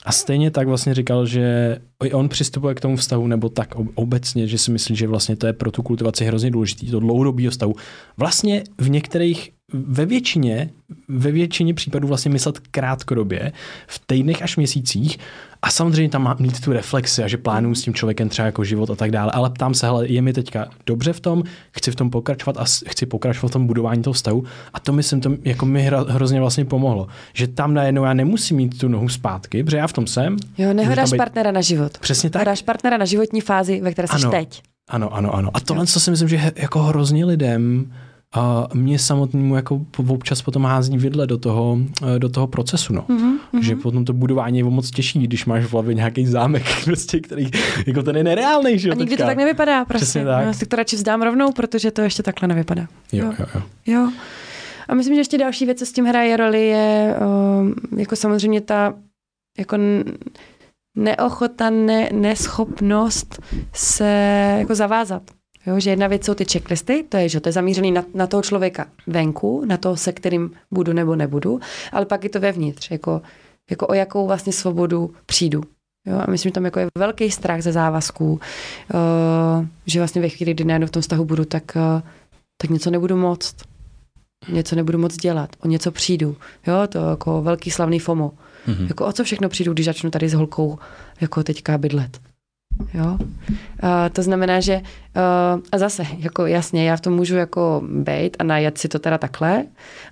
A stejně tak vlastně říkal, že on přistupuje k tomu vztahu, nebo tak ob- obecně, že si myslí, že vlastně to je pro tu kultivaci hrozně důležitý, to dlouhodobý vztahu. Vlastně v některých, ve většině, ve většině případů vlastně myslet krátkodobě, v týdnech až měsících a samozřejmě tam má mít tu reflexi a že plánuju s tím člověkem třeba jako život a tak dále, ale ptám se, hele, je mi teďka dobře v tom, chci v tom pokračovat a chci pokračovat v tom budování toho vztahu a to myslím, to jako mi hra, hrozně vlastně pomohlo, že tam najednou já nemusím mít tu nohu zpátky, protože já v tom jsem. Jo, nehledáš být- partnera na život. Přesně tak. Hledáš partnera na životní fázi, ve které jsi Ano. teď. Ano, ano, ano. A tohle, co si myslím, že jako hrozně lidem a mě samotnému jako občas potom hází vidle do toho, eh, do toho procesu, no. Mhm, Mm-hmm. Že potom to budování je moc těžší, když máš v hlavě nějaký zámek, *laughs* prostě, který jako ten je nereálný, že jo, A nikdy teďka. to tak nevypadá, prostě. Přesně tak. Já si to radši vzdám rovnou, protože to ještě takhle nevypadá. Jo, jo, jo. Jo. A myslím, že ještě další věc, co s tím hraje roli, je um, jako samozřejmě ta jako neochota, ne, neschopnost se jako zavázat. Jo, že jedna věc jsou ty checklisty, to je, že to je zamířený na, na toho člověka venku, na toho, se kterým budu nebo nebudu, ale pak je to vevnitř, jako, jako o jakou vlastně svobodu přijdu. Jo, a myslím, že tam jako je velký strach ze závazků, uh, že vlastně ve chvíli, kdy najednou v tom vztahu budu, tak, uh, tak něco nebudu moct. Něco nebudu moc dělat, o něco přijdu. Jo, to jako velký slavný FOMO. Mhm. Jako o co všechno přijdu, když začnu tady s holkou jako teďka bydlet. Jo? A to znamená, že uh, a zase, jako jasně, já v tom můžu jako bejt a najat si to teda takhle,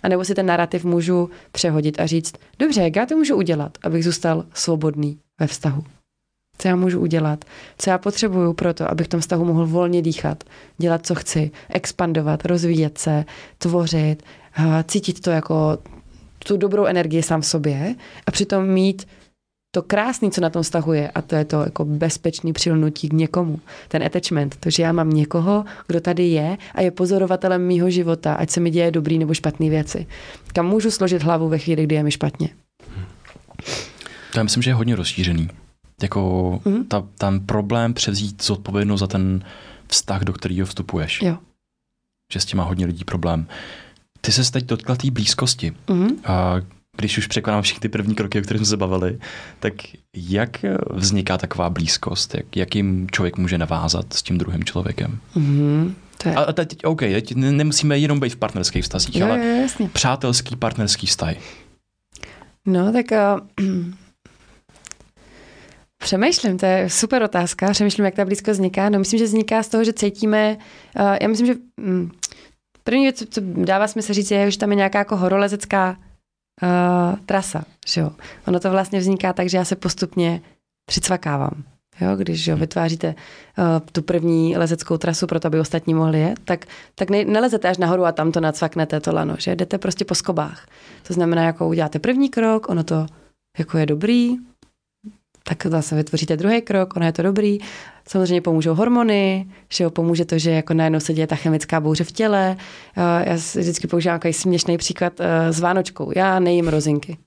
anebo si ten narrativ můžu přehodit a říct, dobře, jak já to můžu udělat, abych zůstal svobodný ve vztahu. Co já můžu udělat? Co já potřebuju pro to, abych v tom vztahu mohl volně dýchat, dělat, co chci, expandovat, rozvíjet se, tvořit, a cítit to jako tu dobrou energii sám v sobě a přitom mít to krásné, co na tom vztahu je, a to je to jako bezpečný přilnutí k někomu. Ten attachment, to, že já mám někoho, kdo tady je a je pozorovatelem mýho života, ať se mi děje dobrý nebo špatné věci. Kam můžu složit hlavu ve chvíli, kdy je mi špatně. To já myslím, že je hodně rozšířený. Jako Mhm. mm. ta, ten problém převzít zodpovědnost za ten vztah, do kterého vstupuješ. Jo. Že s tím má hodně lidí problém. Ty se teď dotkla té blízkosti. Mhm. A když už překonám všechny ty první kroky, o kterých jsme se bavili, tak jak vzniká taková blízkost? Jak, jak jim člověk může navázat s tím druhým člověkem? Mhm. To je... A teď, OK, teď ne- nemusíme jenom být v partnerských vztazích, Jo, ale jo, jasně. přátelský, partnerský vztahy. No, tak uh, *clears throat* přemýšlím, to je super otázka, přemýšlím, jak ta blízkost vzniká. No, myslím, že vzniká z toho, že cítíme, uh, já myslím, že um, první věc, co dává smysl říct, je, že tam je nějaká jako horolezecká uh, trasa, že jo. Ono to vlastně vzniká tak, že já se postupně přicvakávám. Jo, když jo, vytváříte uh, tu první lezeckou trasu pro to, aby ostatní mohli jet, tak, tak ne, nelezete až nahoru a tam to nacvaknete to lano, že jdete prostě po skobách. To znamená, jako uděláte první krok, ono to jako je dobrý, tak zase vytvoříte druhý krok, ono je to dobrý. Samozřejmě pomůžou hormony, že jo, pomůže to, že jako najednou se děje ta chemická bouře v těle. Uh, já vždycky používám takový směšný příklad uh, s Vánočkou. Já nejím rozinky.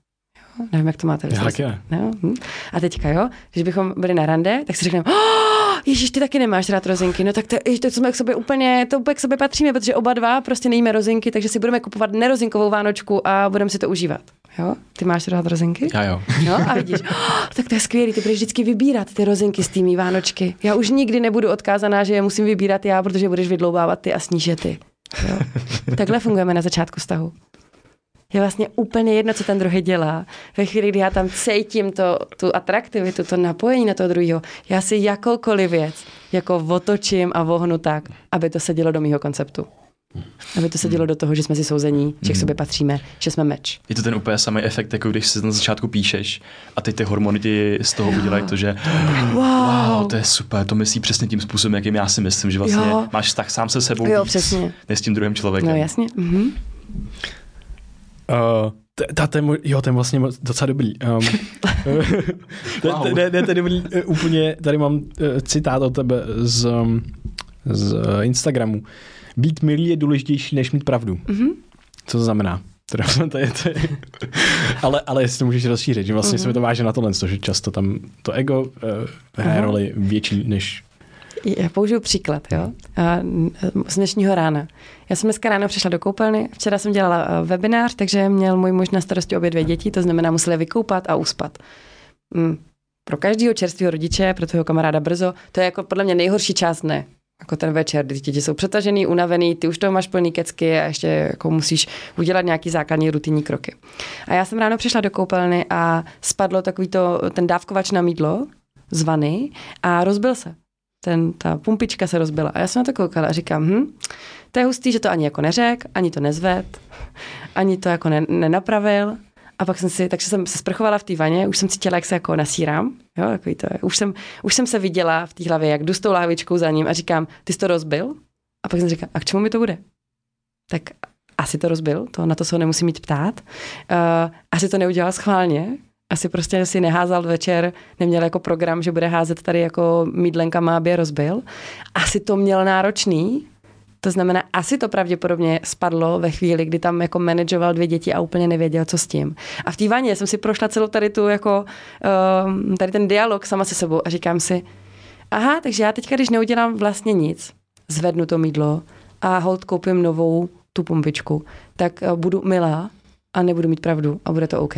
Nevím, jak to máte. Já taky ne. No? Hm. A teďka, jo, když bychom byli na rande, tak si řekneme, oh, Ježíš, ty taky nemáš rád rozinky. No tak to, ježiš, to jsme k sobě úplně, to úplně k sobě patříme, protože oba dva prostě nejíme rozinky, takže si budeme kupovat nerozinkovou vánočku a budeme si to užívat. Jo? Ty máš rád rozinky? Já jo. No a vidíš, oh, tak to je skvělé, ty budeš vždycky vybírat ty rozinky z tými vánočky. Já už nikdy nebudu odkázaná, že je musím vybírat já, protože budeš vydloubávat ty a sníže ty. Jo? Takhle fungujeme na začátku vztahu je vlastně úplně jedno, co ten druhý dělá. Ve chvíli, kdy já tam cítím to, tu atraktivitu, to napojení na toho druhého, já si jakoukoliv věc jako otočím a vohnu tak, aby to sedělo do mýho konceptu. Aby to se dělo do toho, že jsme si souzení, že k sobě patříme, že jsme meč. Je to ten úplně samý efekt, jako když si na začátku píšeš a teď ty hormony ti z toho udělají to, že wow. wow, to je super, to myslí přesně tím způsobem, jakým já si myslím, že vlastně jo. máš vztah sám se sebou jo, víc, přesně. než s tím druhým člověkem. No jasně. Mhm. Uh, ta, ten, jo, ten vlastně docela dobrý. *laughs* Um, ne, ne, to je dobrý, uh, úplně, tady mám uh, citát od tebe z, um, z uh, Instagramu. Být milý je důležitější, než mít pravdu. Mm-hmm. Co to znamená? Teda, *laughs* to je, to je. ale, ale jestli to můžeš rozšířit, že vlastně mm-hmm. se mi to váže na tohle, že často tam to ego uh, hraje uh-huh. roli větší než já použiju příklad, jo, z dnešního rána. Já jsem dneska ráno přišla do koupelny, včera jsem dělala eh, webinář, takže měl můj muž na starosti obě dvě děti, to znamená museli vykoupat a uspat. Mm. Pro každého čerstvého rodiče, pro tvého kamaráda brzo, to je jako podle mě nejhorší část dne. Jako ten večer, kdy děti jsou přetažený, unavený, ty už toho máš plný kecky a ještě jako musíš udělat nějaký základní rutinní kroky. A já jsem ráno přišla do koupelny a spadlo takový to, ten dávkovač na mídlo z vany a rozbil se ten, ta pumpička se rozbila. A já jsem na to koukala a říkám, hm, to je hustý, že to ani jako neřek, ani to nezved, ani to jako ne, nenapravil. A pak jsem si, takže jsem se sprchovala v té vaně, už jsem cítila, jak se jako nasírám, jo, takový to je. Už jsem, už jsem se viděla v té hlavě, jak jdu s tou láhvičkou za ním a říkám, ty jsi to rozbil? A pak jsem říkala, a k čemu mi to bude? Tak asi to rozbil, to na to se ho nemusím mít ptát. Uh, asi to neudělal schválně, asi prostě si neházal večer, neměl jako program, že bude házet tady jako mídlenkama, aby je rozbil. Asi to měl náročný, to znamená, asi to pravděpodobně spadlo ve chvíli, kdy tam jako manažoval dvě děti a úplně nevěděl, co s tím. A v té vaně jsem si prošla celou tady tu jako, uh, tady ten dialog sama se sebou a říkám si, aha, takže já teďka, když neudělám vlastně nic, zvednu to mídlo a hold koupím novou tu pumpičku, tak uh, budu milá a nebudu mít pravdu a bude to OK.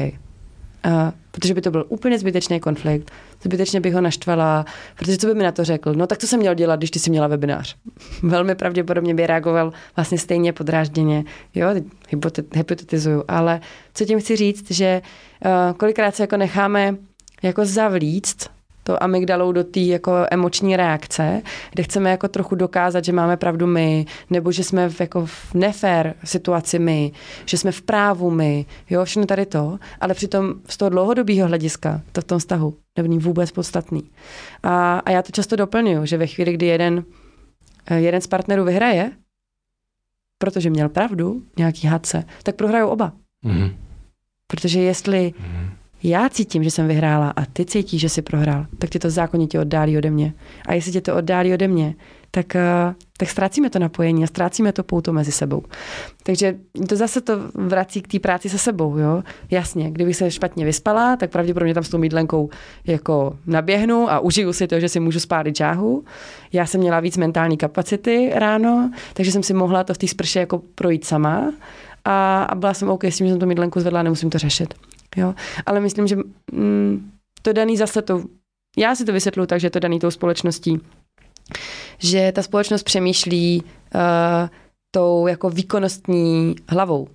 Uh, protože by to byl úplně zbytečný konflikt, zbytečně bych ho naštvala, protože co by mi na to řekl? No tak co jsem měl dělat, když ty jsi měla webinář? *laughs* Velmi pravděpodobně by reagoval vlastně stejně podrážděně, jo, hypotetizuju, ale co tím chci říct, že uh, kolikrát se jako necháme jako zavlíct to amygdalou do té jako emoční reakce, kde chceme jako trochu dokázat, že máme pravdu my, nebo že jsme v, jako v nefér situaci my, že jsme v právu my, jo, všechno tady to, ale přitom z toho dlouhodobého hlediska to v tom vztahu není vůbec podstatný. A, a já to často doplňuju, že ve chvíli, kdy jeden, eh, jeden z partnerů vyhraje, protože měl pravdu, nějaký hadce, tak prohrajou oba. Mm-hmm. Protože jestli mm-hmm já cítím, že jsem vyhrála a ty cítíš, že jsi prohrál, tak tě to zákonitě oddálí ode mě. A jestli tě to oddálí ode mě, tak, eh, tak ztrácíme to napojení a ztrácíme to pouto mezi sebou. Takže to zase to vrací k té práci se sebou. Jo? Jasně, kdybych se špatně vyspala, tak pravděpodobně tam s tou mídlenkou jako naběhnu a užiju si to, že si můžu spálit žáhu. Já jsem měla víc mentální kapacity ráno, takže jsem si mohla to v té sprše jako projít sama a, a byla jsem OK s tím, že jsem tu mídlenku zvedla nemusím to řešit. Jo? Ale myslím, že mm, to daný zase to, já si to vysvětluji tak, že to daný tou společností, že ta společnost přemýšlí uh, tou jako výkonnostní hlavou,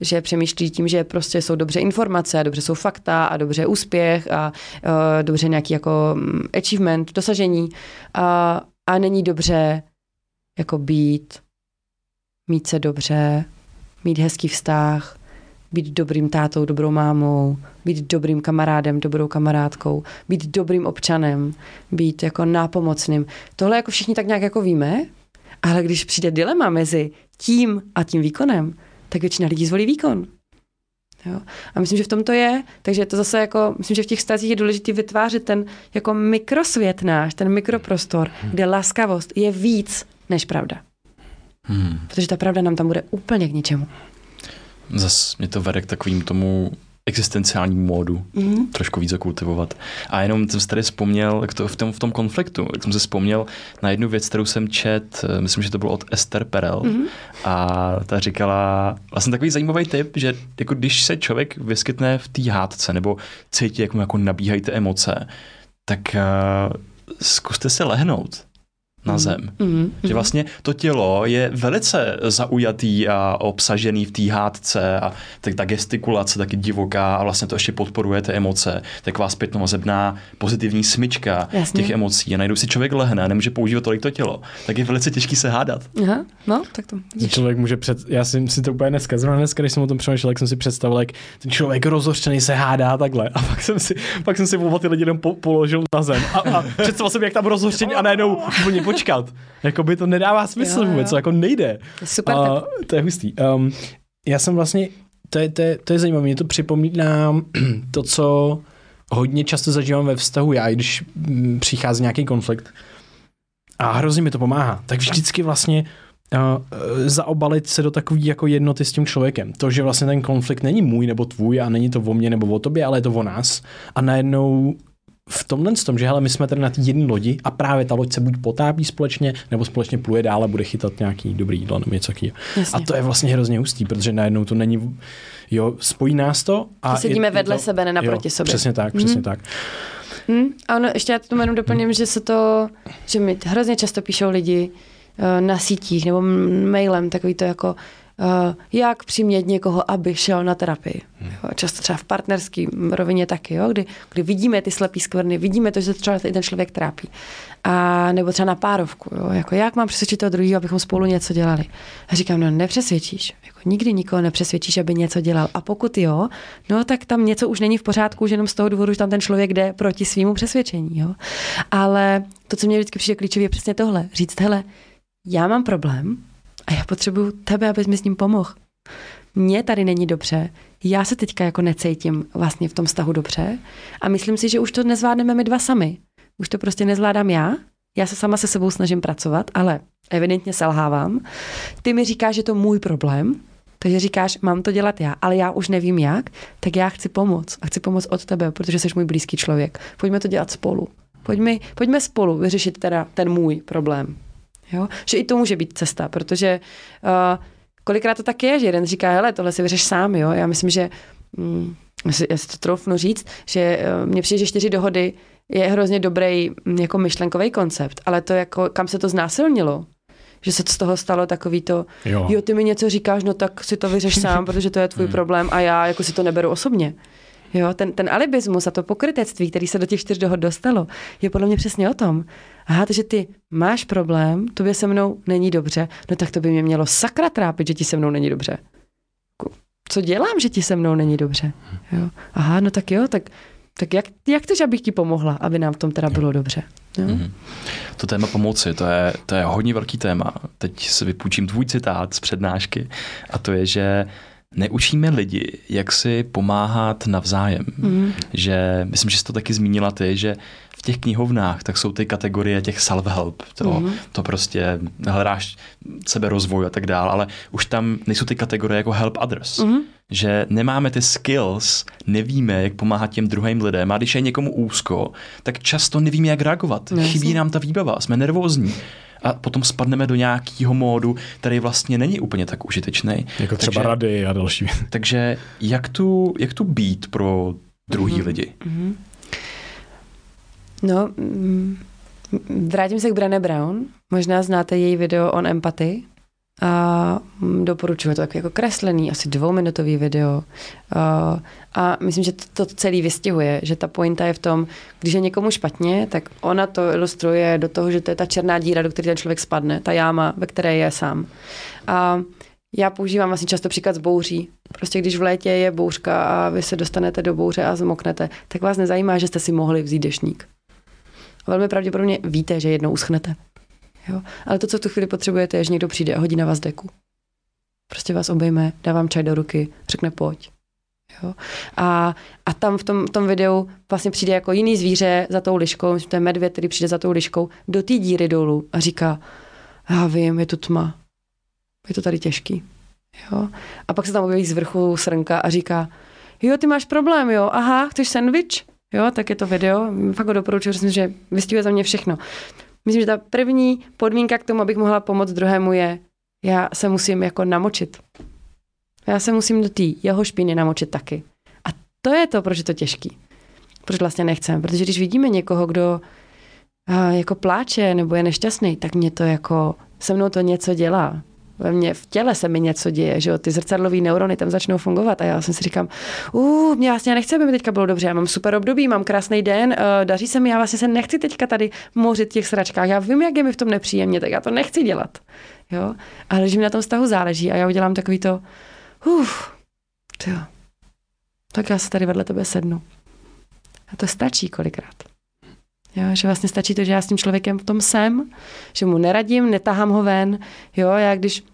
že přemýšlí tím, že prostě jsou dobře informace, dobře jsou fakta a dobře úspěch a uh, dobře nějaký jako um, achievement, dosažení. A, a není dobře jako být, mít se dobře, mít hezký vztah, být dobrým tátou, dobrou mámou, být dobrým kamarádem, dobrou kamarádkou, být dobrým občanem, být jako nápomocným. Tohle jako všichni tak nějak jako víme, ale když přijde dilema mezi tím a tím výkonem, tak většina lidí zvolí výkon. Jo? A myslím, že v tom to je, takže je to zase jako, myslím, že v těch stazích je důležité vytvářet ten jako mikrosvět náš, ten mikroprostor, kde laskavost je víc než pravda. Hmm. Protože ta pravda nám tam bude úplně k ničemu. Zas mě to vede k takovým tomu existenciálním módu mm-hmm. trošku více kultivovat. A jenom jsem si tady vzpomněl to v, tom, v tom konfliktu, jak jsem si vzpomněl na jednu věc, kterou jsem čet, eh, myslím, že to bylo od Esther Perel mm-hmm. a ta říkala vlastně takový zajímavý tip, že jako když se člověk vyskytne v té hádce nebo cítí, jak mu jako nabíhají ty emoce, tak uh, zkuste se lehnout na mm. zem. Mm, Že vlastně to tělo je velice zaujatý a obsažený v té hádce a tak ta gestikulace taky divoká a vlastně to ještě podporuje ty emoce. Taková zpětnovazebná pozitivní smyčka Jasně. těch emocí. A najednou si člověk lehne a nemůže používat tolik to tělo. Tak je velice těžký se hádat. Aha, no, tak to. Vidíš. Člověk může před... Já jsem si to úplně dneska, zrovna dneska, když jsem o tom přemýšlel, jak jsem si představil, jak ten člověk rozhořčený se hádá takhle. A pak jsem si, pak jsem si ty lidi jenom po, položil na zem. A, a představil jsem, jak tam rozhořčený a najednou úplně počkat. Jakoby to nedává smysl jo, vůbec, jo. jako nejde. Super. A, to je hustý. Um, já jsem vlastně, to je, to je, to je zajímavé, mě to připomíná *clears throat* to, co hodně často zažívám ve vztahu já, když mm, přichází nějaký konflikt a hrozně mi to pomáhá, tak vždycky vlastně uh, zaobalit se do takové jako jednoty s tím člověkem. To, že vlastně ten konflikt není můj nebo tvůj a není to o mně nebo o tobě, ale je to o nás. A najednou v tomhle tom, že hele, my jsme tady na té jedné lodi a právě ta loď se buď potápí společně, nebo společně pluje dál a bude chytat nějaký dobrý jídlo nebo něco takového. A to je vlastně hrozně hustý, protože najednou to není, jo, spojí nás to. A sedíme je, vedle to, sebe, ne naproti jo, sobě. Přesně tak, mm. přesně tak. Hmm. A ono, ještě já to jenom doplním, hmm. že se to, že mi hrozně často píšou lidi uh, na sítích nebo mailem, takový to jako, jak přimět někoho, aby šel na terapii. Hmm. Jo, často třeba v partnerské rovině taky, jo, kdy, kdy vidíme ty slepý skvrny, vidíme to, že se třeba ten člověk trápí. A nebo třeba na párovku, jo, jako jak mám přesvědčit toho druhého, abychom spolu něco dělali. A říkám, no nepřesvědčíš, jako nikdy nikoho nepřesvědčíš, aby něco dělal. A pokud jo, no tak tam něco už není v pořádku, že jenom z toho důvodu, že tam ten člověk jde proti svýmu přesvědčení. Jo. Ale to, co mě vždycky přijde klíčové, je přesně tohle. Říct, hele, já mám problém, a já potřebuju tebe, abys mi s ním pomohl. Mně tady není dobře, já se teďka jako necítím vlastně v tom vztahu dobře a myslím si, že už to nezvládneme my dva sami. Už to prostě nezvládám já, já se sama se sebou snažím pracovat, ale evidentně selhávám. Ty mi říkáš, že to můj problém, takže říkáš, mám to dělat já, ale já už nevím jak, tak já chci pomoct a chci pomoct od tebe, protože jsi můj blízký člověk. Pojďme to dělat spolu. Pojďme, pojďme spolu vyřešit teda ten můj problém. Jo? Že i to může být cesta, protože uh, kolikrát to tak je, že jeden říká, hele, tohle si vyřeš sám, jo. Já myslím, že mm, já si to troufnu říct, že uh, mně přijde, že čtyři dohody je hrozně dobrý mm, jako myšlenkový koncept, ale to jako, kam se to znásilnilo, že se z toho stalo takový to, jo. jo, ty mi něco říkáš, no tak si to vyřeš sám, *laughs* protože to je tvůj hmm. problém a já jako si to neberu osobně. Jo, ten, ten alibismus a to pokrytectví, který se do těch čtyř dohod dostalo, je podle mě přesně o tom. Aha, takže ty máš problém, tobě se mnou není dobře, no tak to by mě mělo sakra trápit, že ti se mnou není dobře. Co dělám, že ti se mnou není dobře? Jo. Aha, no tak jo, tak, tak jak, jak chceš, abych ti pomohla, aby nám v tom teda bylo dobře? Jo? Mm-hmm. To téma pomoci, to je, to je hodně velký téma. Teď si vypůjčím tvůj citát z přednášky a to je, že neučíme lidi, jak si pomáhat navzájem. Mm. Že, myslím, že jsi to taky zmínila ty, že v těch knihovnách tak jsou ty kategorie těch self-help. To, mm. to prostě hledáš seberozvoj a tak dál, ale už tam nejsou ty kategorie jako help others. Mm. Že nemáme ty skills, nevíme, jak pomáhat těm druhým lidem a když je někomu úzko, tak často nevíme, jak reagovat. Jasně. Chybí nám ta výbava, jsme nervózní a potom spadneme do nějakého módu, který vlastně není úplně tak užitečný. Jako třeba takže, rady a další. *laughs* Takže jak tu, jak tu být pro druhý mm-hmm. lidi? Mm-hmm. No, mm, vrátím se k Brené Brown. Možná znáte její video on empathy. A mm, doporučuji to jako kreslený, asi dvouminutový video. A, a myslím, že to, to celý vystihuje, že ta pointa je v tom, když je někomu špatně, tak ona to ilustruje do toho, že to je ta černá díra, do které ten člověk spadne, ta jáma, ve které je sám. A já používám vlastně často příklad z bouří. Prostě když v létě je bouřka a vy se dostanete do bouře a zmoknete, tak vás nezajímá, že jste si mohli vzít dešník. Velmi pravděpodobně víte, že jednou uschnete. Jo? Ale to, co v tu chvíli potřebujete, je, že někdo přijde a hodí na vás deku. Prostě vás obejme, dá vám čaj do ruky, řekne pojď. Jo? A, a tam v tom, v tom videu vlastně přijde jako jiný zvíře za tou liškou, to je medvěd, který přijde za tou liškou, do té díry dolů a říká, já vím, je tu tma, je to tady těžký. Jo? A pak se tam objeví z vrchu srnka a říká, jo, ty máš problém, jo, aha, chceš sandwich? Jo, tak je to video, fakt ho doporučuji, myslím, že vystihuje za mě všechno. Myslím, že ta první podmínka k tomu, abych mohla pomoct druhému je, já se musím jako namočit. Já se musím do té jeho špíny namočit taky. A to je to, proč je to těžký. Proč vlastně nechcem. Protože když vidíme někoho, kdo a, jako pláče nebo je nešťastný, tak mě to jako, se mnou to něco dělá. Ve mně, v těle se mi něco děje, že jo, ty zrcadlové neurony tam začnou fungovat a já jsem si říkám, uh, mě vlastně nechci, aby mi teďka bylo dobře, já mám super období, mám krásný den, uh, daří se mi, já vlastně se nechci teďka tady mořit v těch sračkách, já vím, jak je mi v tom nepříjemně, tak já to nechci dělat, jo, ale že mi na tom vztahu záleží a já udělám takový to, uf, jo, tak já se tady vedle tebe sednu. A to stačí kolikrát. Jo, že vlastně stačí to, že já s tím člověkem v tom jsem, že mu neradím, netahám ho ven. Jo, já když,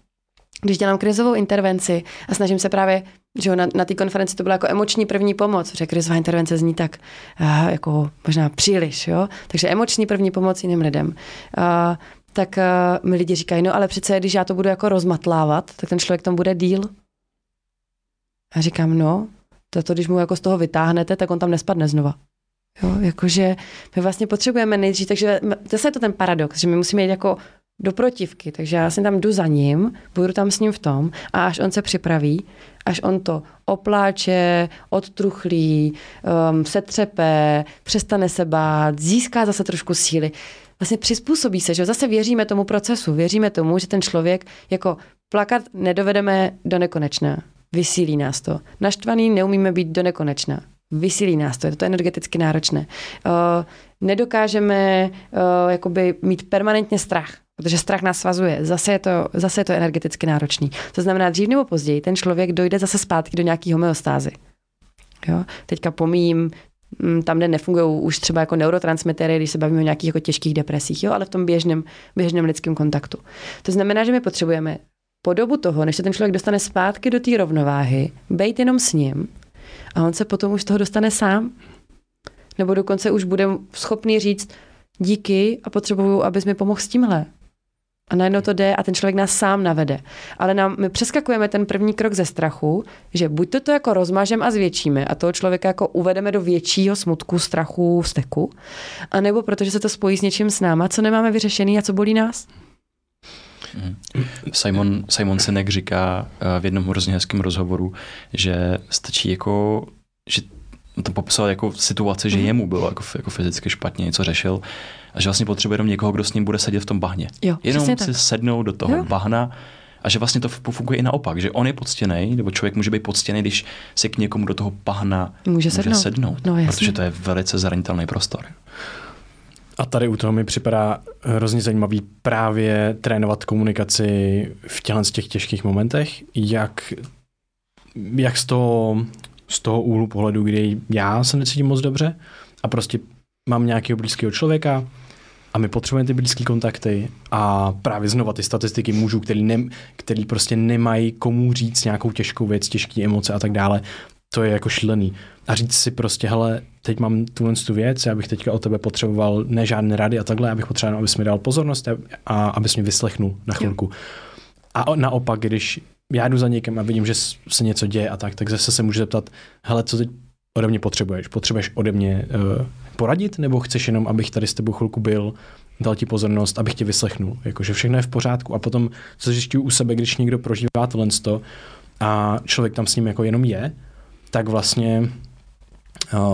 když dělám krizovou intervenci a snažím se právě, že jo, na, na té konferenci to byla jako emoční první pomoc, že krizová intervence zní tak uh, jako možná příliš, jo. Takže emoční první pomoc jiným lidem. Uh, tak uh, mi lidi říkají, no ale přece, když já to budu jako rozmatlávat, tak ten člověk tam bude díl. A říkám, no, to, to když mu jako z toho vytáhnete, tak on tam nespadne znova. Jo, jakože my vlastně potřebujeme nejdřív, takže zase je to ten paradox, že my musíme jít jako do protivky, takže já si tam jdu za ním, budu tam s ním v tom a až on se připraví, až on to opláče, odtruchlí, um, setřepe, přestane se bát, získá zase trošku síly, vlastně přizpůsobí se, že zase věříme tomu procesu, věříme tomu, že ten člověk jako plakat nedovedeme do nekonečna. Vysílí nás to. Naštvaný neumíme být do nekonečna vysílí nás to, je to energeticky náročné. Uh, nedokážeme uh, jakoby mít permanentně strach, protože strach nás svazuje. Zase je, to, zase je to energeticky náročný. To znamená, dřív nebo později ten člověk dojde zase zpátky do nějaký homeostázy. Jo? Teďka pomím mm, tam, kde nefungují už třeba jako neurotransmitery, když se bavíme o nějakých jako těžkých depresích, jo, ale v tom běžném, běžném lidském kontaktu. To znamená, že my potřebujeme po dobu toho, než se ten člověk dostane zpátky do té rovnováhy, být jenom s ním a on se potom už z toho dostane sám. Nebo dokonce už bude schopný říct díky a potřebuju, abys mi pomohl s tímhle. A najednou to jde a ten člověk nás sám navede. Ale nám, my přeskakujeme ten první krok ze strachu, že buď to, jako rozmažem a zvětšíme a toho člověka jako uvedeme do většího smutku, strachu, vzteku, anebo protože se to spojí s něčím s náma, co nemáme vyřešený a co bolí nás. Simon, Simon Sinek říká eh, v jednom hrozně hezkém rozhovoru, že stačí jako, že to popsal jako situaci, že mhm. jemu bylo jako, jako fyzicky špatně, něco řešil a že vlastně potřebuje jenom někoho, kdo s ním bude sedět v tom bahně. Jo, jenom si tak. sednout do toho jo. bahna a že vlastně to funguje i naopak, že on je poctěný, nebo člověk může být poctěný, když se k někomu do toho bahna může, může sednout, sednout no, protože to je velice zranitelný prostor. A tady u toho mi připadá hrozně zajímavý právě trénovat komunikaci v těchto z těch těžkých momentech, jak, jak z toho, z toho úhlu pohledu, kdy já se necítím moc dobře a prostě mám nějakého blízkého člověka a my potřebujeme ty blízké kontakty a právě znova ty statistiky mužů, který, ne, který prostě nemají komu říct nějakou těžkou věc, těžké emoce a tak dále, to je jako šílený. A říct si prostě, hele, teď mám tuhle tu věc, já bych teďka o tebe potřeboval ne žádné rady a takhle, abych potřeboval, abys mi dal pozornost a, a abys mě vyslechnul na chvilku. A naopak, když já jdu za někým a vidím, že se něco děje a tak, tak zase se můžu zeptat, hele, co teď ode mě potřebuješ? Potřebuješ ode mě uh, poradit, nebo chceš jenom, abych tady s tebou chvilku byl, dal ti pozornost, abych tě vyslechnul? Jakože všechno je v pořádku. A potom, co zjišťuju u sebe, když někdo prožívá tohle a člověk tam s ním jako jenom je, tak vlastně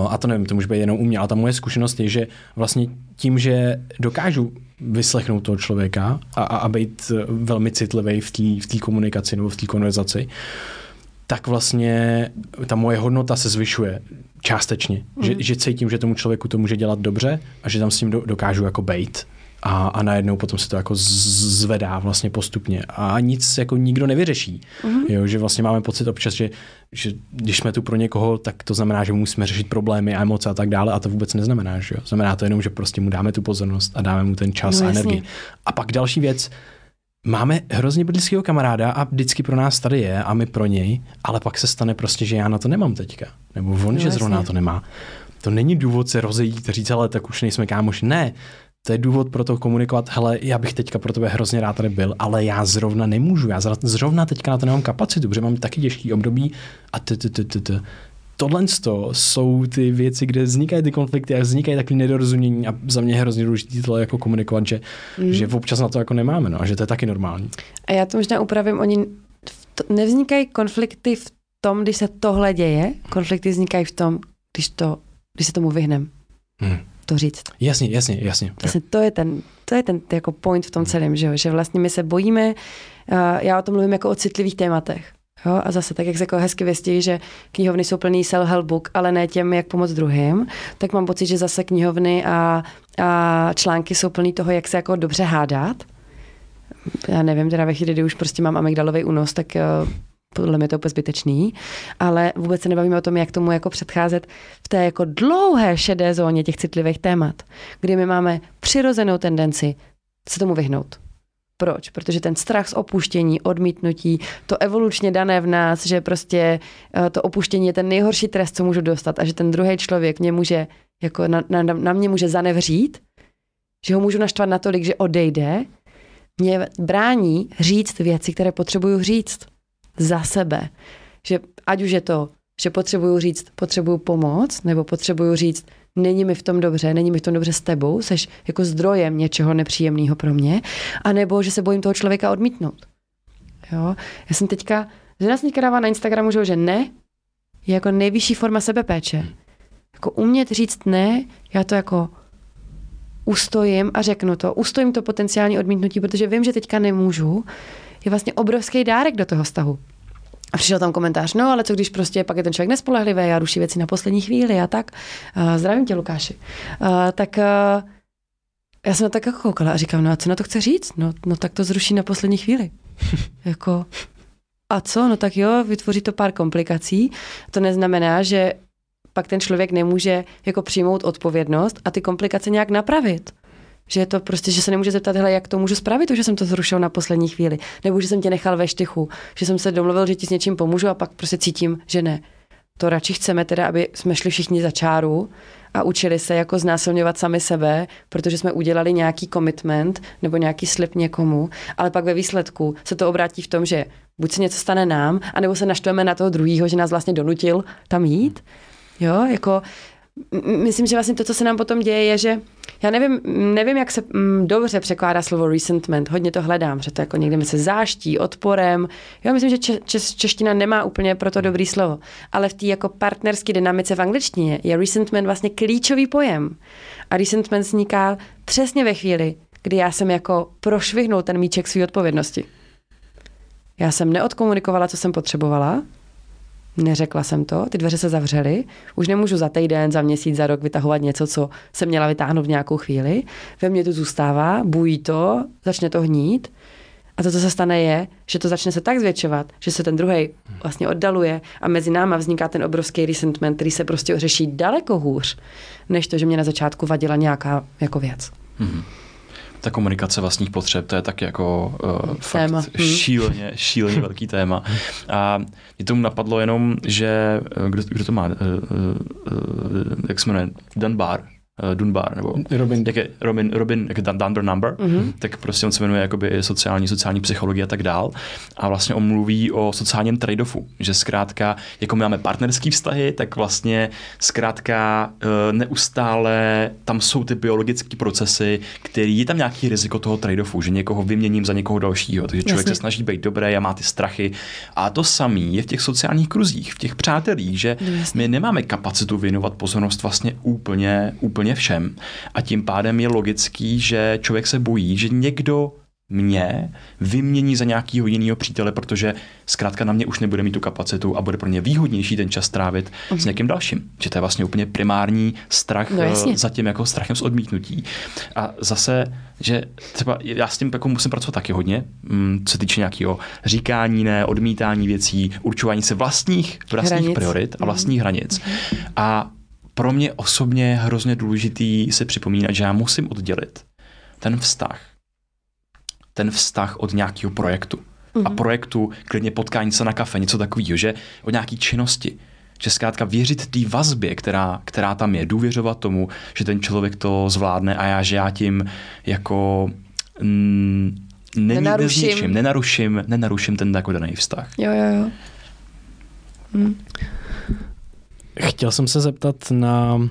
a to nevím, to může být jenom u mě, ale ta moje zkušenost je, že vlastně tím, že dokážu vyslechnout toho člověka a, a, a být velmi citlivý v té v komunikaci nebo v té konverzaci, tak vlastně ta moje hodnota se zvyšuje částečně. Mm. Že, že cítím, že tomu člověku to může dělat dobře a že tam s ním do, dokážu jako bejt a, a najednou potom se to jako zvedá vlastně postupně a nic jako nikdo nevyřeší. Mm-hmm. Jo, že vlastně máme pocit občas, že, že když jsme tu pro někoho, tak to znamená, že musíme řešit problémy a emoce a tak dále a to vůbec neznamená, že jo. Znamená to jenom, že prostě mu dáme tu pozornost a dáme mu ten čas no, a energii. A pak další věc, máme hrozně blízkého kamaráda a vždycky pro nás tady je a my pro něj, ale pak se stane prostě, že já na to nemám teďka. Nebo on, no, že zrovna na to nemá. To není důvod se rozejít, říct, ale tak už nejsme kámoši. Ne, to je důvod pro to komunikovat, hele, já bych teďka pro tebe hrozně rád tady byl, ale já zrovna nemůžu, já zrovna teďka na to nemám kapacitu, protože mám taky těžký období a t, t, t, t, t. Tohle jsou ty věci, kde vznikají ty konflikty a vznikají takové nedorozumění a za mě je hrozně důležité to jako komunikovat, že, mm. že občas na to jako nemáme, no, a že to je taky normální. A já to možná upravím, oni nevznikají konflikty v tom, když se tohle děje, konflikty vznikají v tom, když, to, když se tomu vyhneme. Hmm to říct. Jasně, jasně, jasně. Vlastně to je ten, to je ten jako point v tom celém, že, že vlastně my se bojíme, uh, já o tom mluvím jako o citlivých tématech. Jo? A zase tak, jak se jako hezky věstí, že knihovny jsou plný self-help book, ale ne těm, jak pomoct druhým, tak mám pocit, že zase knihovny a, a články jsou plný toho, jak se jako dobře hádat. Já nevím, teda ve chvíli, kdy už prostě mám amygdalový únos, tak uh, podle mě to úplně zbytečný, ale vůbec se nebavíme o tom, jak tomu jako předcházet v té jako dlouhé šedé zóně těch citlivých témat, kdy my máme přirozenou tendenci se tomu vyhnout. Proč? Protože ten strach z opuštění, odmítnutí, to evolučně dané v nás, že prostě eh, to opuštění je ten nejhorší trest, co můžu dostat a že ten druhý člověk mě může, jako na, na, na mě může zanevřít, že ho můžu naštvat natolik, že odejde, mě brání říct věci, které potřebuju říct za sebe. Že ať už je to, že potřebuju říct, potřebuju pomoc, nebo potřebuju říct, není mi v tom dobře, není mi v tom dobře s tebou, seš jako zdrojem něčeho nepříjemného pro mě, anebo že se bojím toho člověka odmítnout. Jo? Já jsem teďka, že nás někdy dává na Instagramu, že ne, je jako nejvyšší forma sebepéče. Jako umět říct ne, já to jako ustojím a řeknu to. Ustojím to potenciální odmítnutí, protože vím, že teďka nemůžu, je vlastně obrovský dárek do toho vztahu. A přišel tam komentář, no ale co když prostě pak je ten člověk nespolehlivý a ruší věci na poslední chvíli a tak. Uh, zdravím tě, Lukáši. Uh, tak uh, já jsem na tak jako koukala a říkám, no a co na to chce říct? No, no tak to zruší na poslední chvíli. *laughs* jako, a co? No tak jo, vytvoří to pár komplikací. To neznamená, že pak ten člověk nemůže jako přijmout odpovědnost a ty komplikace nějak napravit. Že je to prostě, že se nemůže zeptat, hele, jak to můžu spravit, to, že jsem to zrušil na poslední chvíli. Nebo že jsem tě nechal ve štychu, že jsem se domluvil, že ti s něčím pomůžu a pak prostě cítím, že ne. To radši chceme teda, aby jsme šli všichni za čáru a učili se jako znásilňovat sami sebe, protože jsme udělali nějaký commitment nebo nějaký slib někomu, ale pak ve výsledku se to obrátí v tom, že buď se něco stane nám, anebo se naštveme na toho druhého, že nás vlastně donutil tam jít. Jo, jako myslím, že vlastně to, co se nám potom děje, je, že já nevím, nevím, jak se mm, dobře překládá slovo resentment. Hodně to hledám, že to jako někde mi se záští, odporem. Já myslím, že če, če, čeština nemá úplně pro to dobrý slovo. Ale v té jako partnerské dynamice v angličtině je resentment vlastně klíčový pojem. A resentment vzniká přesně ve chvíli, kdy já jsem jako prošvihnul ten míček své odpovědnosti. Já jsem neodkomunikovala, co jsem potřebovala, Neřekla jsem to, ty dveře se zavřely, už nemůžu za týden, za měsíc, za rok vytahovat něco, co jsem měla vytáhnout v nějakou chvíli. Ve mně to zůstává, bují to, začne to hnít. A to, co se stane, je, že to začne se tak zvětšovat, že se ten druhý vlastně oddaluje a mezi náma vzniká ten obrovský resentment, který se prostě řeší daleko hůř, než to, že mě na začátku vadila nějaká jako věc. Mm-hmm ta komunikace vlastních potřeb, to je taky jako uh, fakt téma. Hmm. šíleně, *laughs* šíleně velký téma. A mě tomu napadlo jenom, že eh, kdo, kdo to má, uh, uh, jak se jmenuje, Dunbar, uh, Dunbar, nebo Robin. Jak je, Robin, Robin jak je Dunder Number, mm-hmm. tak prostě on se jmenuje jakoby sociální, sociální psychologie a tak dál. A vlastně on mluví o sociálním trade-offu, že zkrátka, jako my máme partnerský vztahy, tak vlastně zkrátka uh, neustále tam jsou ty biologické procesy, který je tam nějaký riziko toho trade-offu, že někoho vyměním za někoho dalšího, takže člověk Jasně. se snaží být dobré a má ty strachy. A to samé je v těch sociálních kruzích, v těch přátelích, že Jasně. my nemáme kapacitu věnovat pozornost vlastně úplně, úplně všem. A tím pádem je logický, že člověk se bojí, že někdo mě vymění za nějakého jiného přítele, protože zkrátka na mě už nebude mít tu kapacitu a bude pro ně výhodnější ten čas trávit mm-hmm. s někým dalším. Že to je vlastně úplně primární strach No, jasně. eh, za tím jako strachem z odmítnutí. A zase, že třeba já s tím jako musím pracovat taky hodně, mm, co se týče nějakého říkání, ne, odmítání věcí, určování se vlastních, vlastních Hranic. priorit a vlastních hranic. A pro mě osobně je hrozně důležitý si připomínat, že já musím oddělit ten vztah ten vztah od nějakého projektu. Mm-hmm. A projektu klidně potkání se na kafe, něco takového, že od nějaké činnosti. Že zkrátka věřit té vazbě, která, která tam je, důvěřovat tomu, že ten člověk to zvládne a já, že já tím jako mm, není Nenaruším. nezničím, nenaruším, nenaruším ten jako daný vztah. Jo, jo, jo. Chtěl jsem se zeptat na, uh,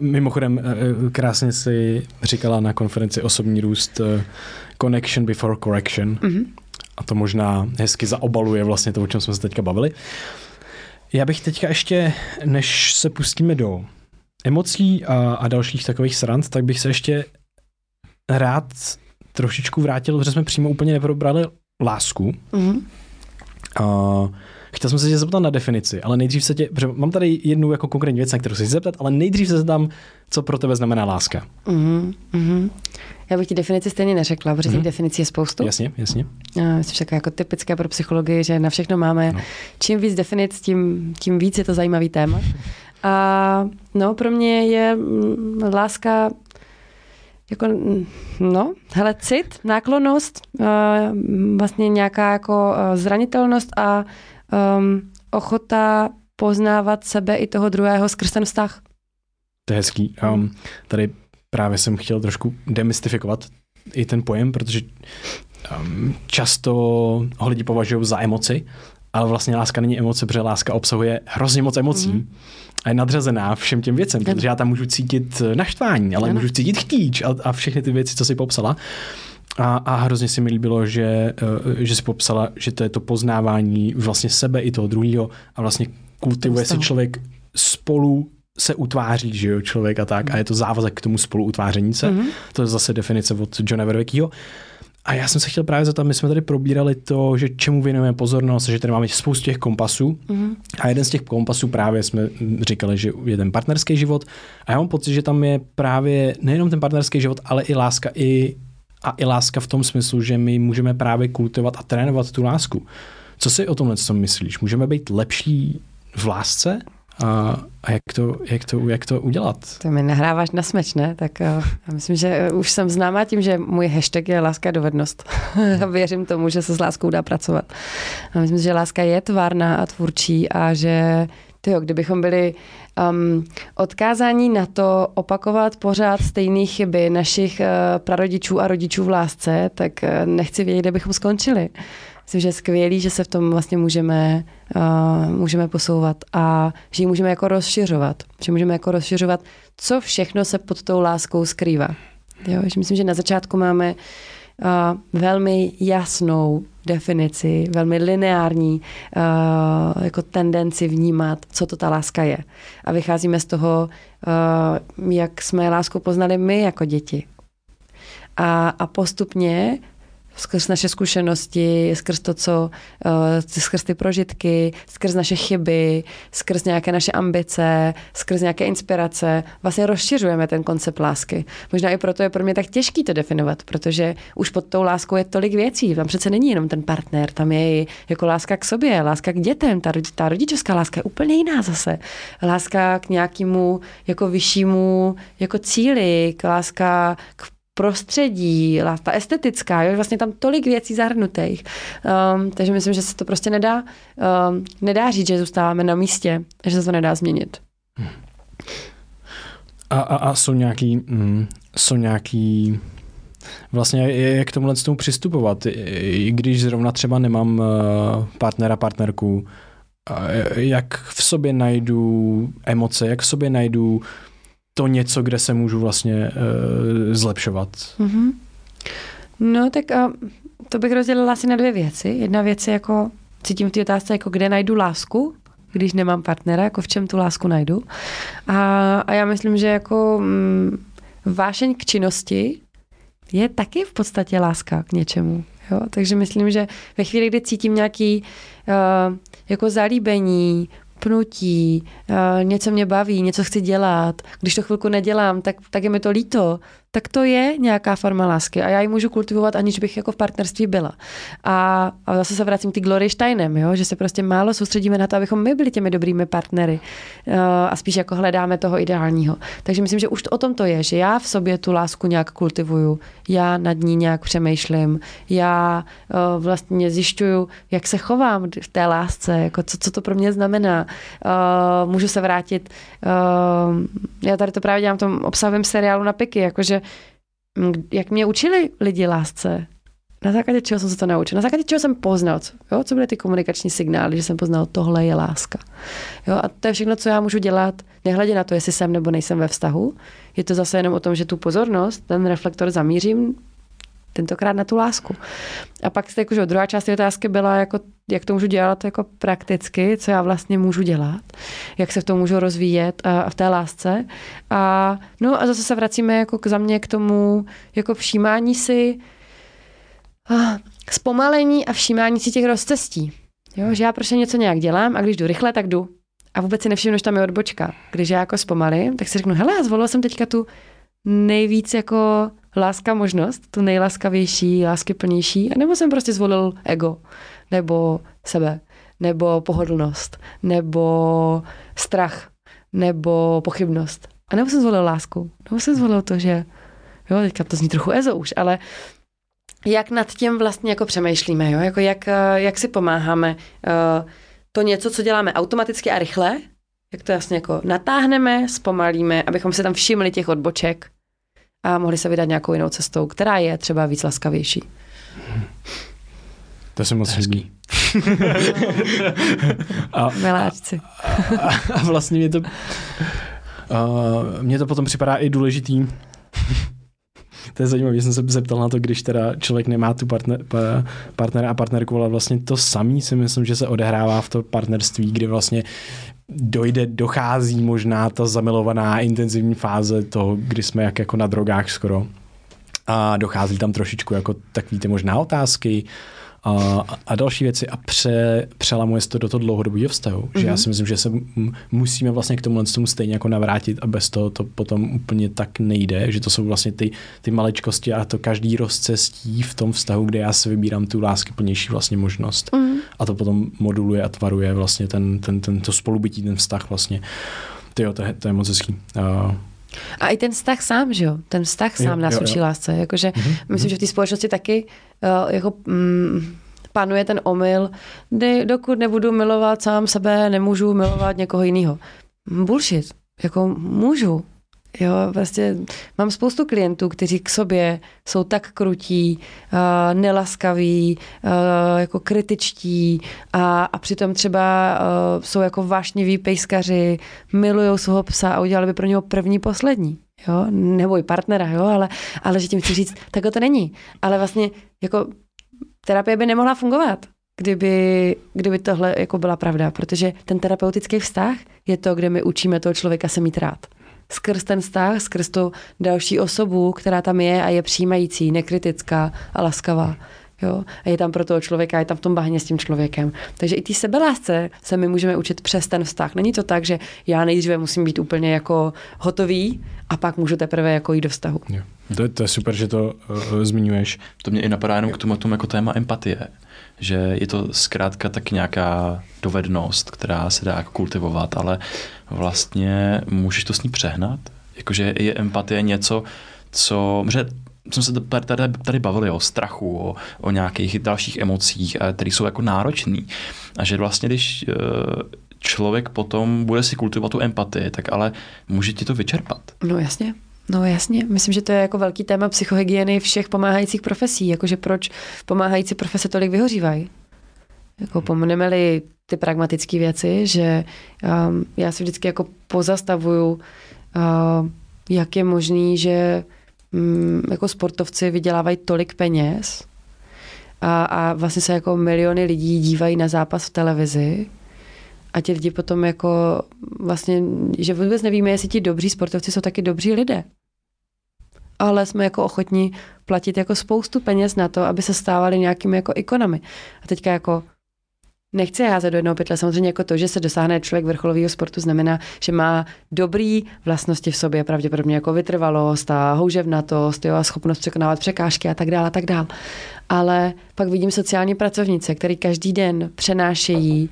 mimochodem uh, krásně si říkala na konferenci osobní růst uh, connection before correction Mhm. a to možná hezky zaobaluje vlastně to, o čem jsme se teďka bavili. Já bych teďka ještě, než se pustíme do emocí a, a dalších takových srand, tak bych se ještě rád trošičku vrátil, protože jsme přímo úplně neprobrali lásku. Mhm. Uh, chtěl jsem se tě zeptat na definici, ale nejdřív se tě, protože mám tady jednu jako konkrétní věc, na kterou se chci zeptat, ale nejdřív se zeptám, co pro tebe znamená láska. Mhm. Mhm. Já bych ti definici stejně neřekla, protože těch Mhm. definicí je spoustu. Jasně, jasně. Já Myslím, že takové jako typické pro psychologii, že na všechno máme. No. Čím víc definic, tím, tím víc je to zajímavý téma. A no, pro mě je mm, láska jako, mm, no, hele, cit, náklonost, uh, vlastně nějaká jako uh, zranitelnost a um, ochota poznávat sebe i toho druhého skrz ten vztah. To je hezký. Um, tady právě jsem chtěl trošku demystifikovat i ten pojem, protože um, často ho lidi považují za emoci, ale vlastně láska není emoce, protože láska obsahuje hrozně moc emocí Mhm. a je nadřazená všem těm věcem, protože já tam můžu cítit naštvání, ale Ano. můžu cítit chtíč a, a všechny ty věci, co si popsala. A, a hrozně se mi líbilo, že, eh, že si popsala, že to je to poznávání vlastně sebe i toho druhého a vlastně kultivuje si Vztahu. člověk spolu se utváří, že jo, člověk a tak. A je to závazek k tomu spolu utváření se. Mhm. To je zase definice od Johna Verweckyho. A já jsem se chtěl právě zeptat, my jsme tady probírali to, že čemu věnujeme pozornost, že tady máme spoustu těch kompasů. Mhm. A jeden z těch kompasů právě jsme říkali, že je ten partnerský život. A já mám pocit, že tam je právě nejenom ten partnerský život, ale i láska i, a i láska v tom smyslu, že my můžeme právě kultivovat a trénovat tu lásku. Co si o tomhle co myslíš? Můžeme být lepší v lásce? A, a jak, to, jak, to, jak to udělat? To mi nahráváš na smeč, ne? Tak uh, já myslím, že uh, už jsem známá tím, že můj hashtag je láska dovednost. *laughs* věřím tomu, že se s láskou dá pracovat. A myslím, že láska je tvárná a tvůrčí a že tyjo, kdybychom byli um, odkázáni na to opakovat pořád stejné chyby našich uh, prarodičů a rodičů v lásce, tak uh, nechci vědět, kde bychom skončili. Myslím, že je skvělý, že se v tom vlastně můžeme, uh, můžeme posouvat a že ji můžeme jako rozšiřovat. Že můžeme jako rozšiřovat, co všechno se pod tou láskou skrývá. Jo, že myslím, že na začátku máme uh, velmi jasnou definici, velmi lineární uh, jako tendenci vnímat, co to ta láska je. A vycházíme z toho, uh, jak jsme lásku poznali my jako děti. A, a postupně skrz naše zkušenosti, skrz to, co, uh, skrz ty prožitky, skrz naše chyby, skrz nějaké naše ambice, skrz nějaké inspirace, vlastně rozšiřujeme ten koncept lásky. Možná i proto je pro mě tak těžký to definovat, protože už pod tou láskou je tolik věcí. Tam přece není jenom ten partner, tam je i jako láska k sobě, láska k dětem, ta, rodi- ta rodičovská láska je úplně jiná zase. Láska k nějakému jako vyššímu jako cíli, k láska k prostředí, ta estetická, jo, vlastně tam tolik věcí zahrnutých. Um, takže myslím, že se to prostě nedá, um, nedá říct, že zůstáváme na místě, že se to nedá změnit. A, a, a jsou nějaký, mm, jsou nějaký vlastně jak k tomuhle tomu přistupovat, I- když zrovna třeba nemám eh, partnera, partnerku, jak v sobě najdu emoce, jak v sobě najdu to něco, kde se můžu vlastně uh, zlepšovat. Mm-hmm. No tak a to bych rozdělila asi na dvě věci. Jedna věc je jako, cítím v té otázce, jako kde najdu lásku, když nemám partnera, jako v čem tu lásku najdu. A, a já myslím, že jako mm, vášeň k činnosti je taky v podstatě láska k něčemu. Jo? Takže myslím, že ve chvíli, kdy cítím nějaký uh, jako zalíbení, pnutí, uh, něco mě baví, něco chci dělat, když to chvilku nedělám, tak, tak je mi to líto, tak to je nějaká forma lásky a já ji můžu kultivovat, aniž bych jako v partnerství byla. A, a zase se vracím k Glory Steinem, jo? že se prostě málo soustředíme na to, abychom my byli těmi dobrými partnery uh, a spíš jako hledáme toho ideálního. Takže myslím, že už to o tom to je, že já v sobě tu lásku nějak kultivuju, já nad ní nějak přemýšlím, já uh, vlastně zjišťuju, jak se chovám v té lásce, jako co, co to pro mě znamená. Uh, můžu se vrátit, uh, já tady to právě dělám v tom obsahovém seriálu na Piky, jakože jak mě učili lidi lásce, na základě čeho jsem se to naučil, na základě čeho jsem poznal, jo, co byly ty komunikační signály, že jsem poznal, tohle je láska. Jo, a to je všechno, co já můžu dělat, nehledě na to, jestli jsem nebo nejsem ve vztahu. Je to zase jenom o tom, že tu pozornost, ten reflektor zamířím tentokrát na tu lásku. A pak jakože druhá část té otázky byla, jako, jak to můžu dělat jako prakticky, co já vlastně můžu dělat, jak se v tom můžu rozvíjet a, a v té lásce. A, no a zase se vracíme jako k, za mě k tomu jako všímání si a, zpomalení a všímání si těch rozcestí. Jo, že já prostě něco nějak dělám a když jdu rychle, tak jdu. A vůbec si nevšimnu, že tam je odbočka. Když já jako zpomalím, tak si řeknu, hele, já zvolila jsem teďka tu nejvíc jako láska možnost, tu nejlaskavější, láskyplnější, nebo jsem prostě zvolil ego, nebo sebe, nebo pohodlnost, nebo strach, nebo pochybnost. A nebo jsem zvolil lásku, nebo jsem zvolil to, že jo, teďka to zní trochu ezo už, ale jak nad tím vlastně jako přemýšlíme, jo? Jako jak, jak si pomáháme. Eh, to něco, co děláme automaticky a rychle, jak to jasně jako natáhneme, zpomalíme, abychom si tam všimli těch odboček a mohli se vydat nějakou jinou cestou, která je třeba víc laskavější. To se moc hezký. *laughs* a, Miláčci. a, a vlastně mě to, a, mě to potom připadá i důležitý, to je zajímavé, jsem se zeptal na to, když teda člověk nemá tu partner, partnera a partnerku, ale vlastně to samý si myslím, že se odehrává v to partnerství, kdy vlastně dojde, dochází možná ta zamilovaná intenzivní fáze toho, kdy jsme jak jako na drogách skoro. A dochází tam trošičku jako takový ty možná otázky, a, a další věci a pře, přelamuje se to do toho dlouhodobého vztahu. Mm-hmm. Že já mhm. si myslím, že se musíme vlastně k tomu tomu stejně jako navrátit a bez toho to potom úplně tak nejde, že to jsou vlastně ty, ty malečkosti a to každý rozcestí v tom vztahu, kde já si vybírám tu lásky plnější vlastně možnost. Mm-hmm. A to potom moduluje a tvaruje vlastně ten, ten, ten, to spolubytí, ten vztah vlastně. Tyjo, to je, to je moc hezký. Uh, a i ten vztah sám, že jo? Ten vztah sám jo, nás jo, učí jo. lásce. Jakože mm-hmm. myslím, že v té společnosti taky uh, jako mm, panuje ten omyl, kdy dokud nebudu milovat sám sebe, nemůžu milovat někoho jiného. Bullshit. Jako můžu. Jo, vlastně mám spoustu klientů, kteří k sobě jsou tak krutí, uh, nelaskaví, uh, jako kritičtí a, a přitom třeba uh, jsou jako vášniví pejskaři, milují svého psa a udělali by pro něho první, poslední. Jo, nebo i partnera, jo, ale, ale že tím chci říct, tak to není. Ale vlastně jako terapie by nemohla fungovat, kdyby, kdyby tohle jako byla pravda, protože ten terapeutický vztah je to, kde my učíme toho člověka se mít rád skrz ten vztah, skrz tu další osobu, která tam je a je přijímající, nekritická a laskavá. Jo? A je tam pro toho člověka, je tam v tom bahně s tím člověkem. Takže i té sebelásce se my můžeme učit přes ten vztah. Není to tak, že já nejdříve musím být úplně jako hotový a pak můžu teprve jako jít do vztahu. Jo. To, je, to je super, že to uh, zmiňuješ. To mě i napadá jenom k tomu, tomu jako téma empatie že je to zkrátka tak nějaká dovednost, která se dá jako kultivovat, ale vlastně můžeš to s ní přehnat. Jakože je empatie něco, co, že jsme se tady, tady, bavili o strachu, o, o nějakých dalších emocích, které jsou jako náročný. A že vlastně, když eh, člověk potom bude si kultivovat tu empatii, tak ale může ti to vyčerpat. No jasně. No jasně, myslím, že to je jako velký téma psychohygieny všech pomáhajících profesí, jakože proč pomáhající profese tolik vyhořívají. Jako pomeneme-li ty pragmatické věci, že um, já si vždycky jako pozastavuju, uh, jak je možný, že um, jako sportovci vydělávají tolik peněz a, a vlastně se jako miliony lidí dívají na zápas v televizi a ti lidi potom jako vlastně, že vůbec nevíme, jestli ti dobří sportovci jsou taky dobří lidé. Ale jsme jako ochotní platit jako spoustu peněz na to, aby se stávali nějakými jako ikonami. A teďka jako nechci házet do jednoho pytle. Samozřejmě jako to, že se dosáhne člověk vrcholového sportu, znamená, že má dobrý vlastnosti v sobě, pravděpodobně jako vytrvalost a houževnatost, jo, a schopnost překonávat překážky a tak dále, a tak dále. Ale pak vidím sociální pracovnice, který každý den přenášejí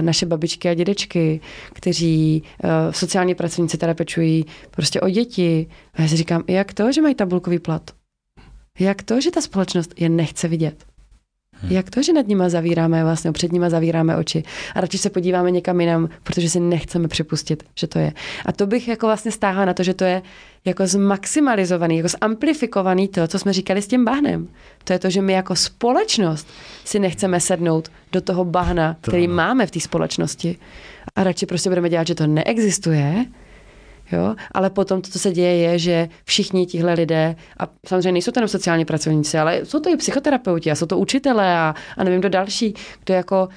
naše babičky a dědečky, kteří uh, sociální pracovníci teda pečují prostě o děti. A já si říkám, jak to, že mají tabulkový plat? Jak to, že ta společnost je nechce vidět? Hmm. Jak to, že nad nima zavíráme, vlastně před nima zavíráme oči a radši se podíváme někam jinam, protože si nechceme připustit, že to je. A to bych jako vlastně stáhla na to, že to je jako zmaximalizovaný, jako zamplifikovaný to, co jsme říkali s tím bahnem. To je to, že my jako společnost si nechceme sednout do toho bahna, který máme v té společnosti. A radši prostě budeme dělat, že to neexistuje, Jo? Ale potom to, co se děje, je, že všichni tihle lidé, a samozřejmě nejsou to jenom sociální pracovníci, ale jsou to i psychoterapeuti a jsou to učitelé a, a nevím, kdo další, kdo jako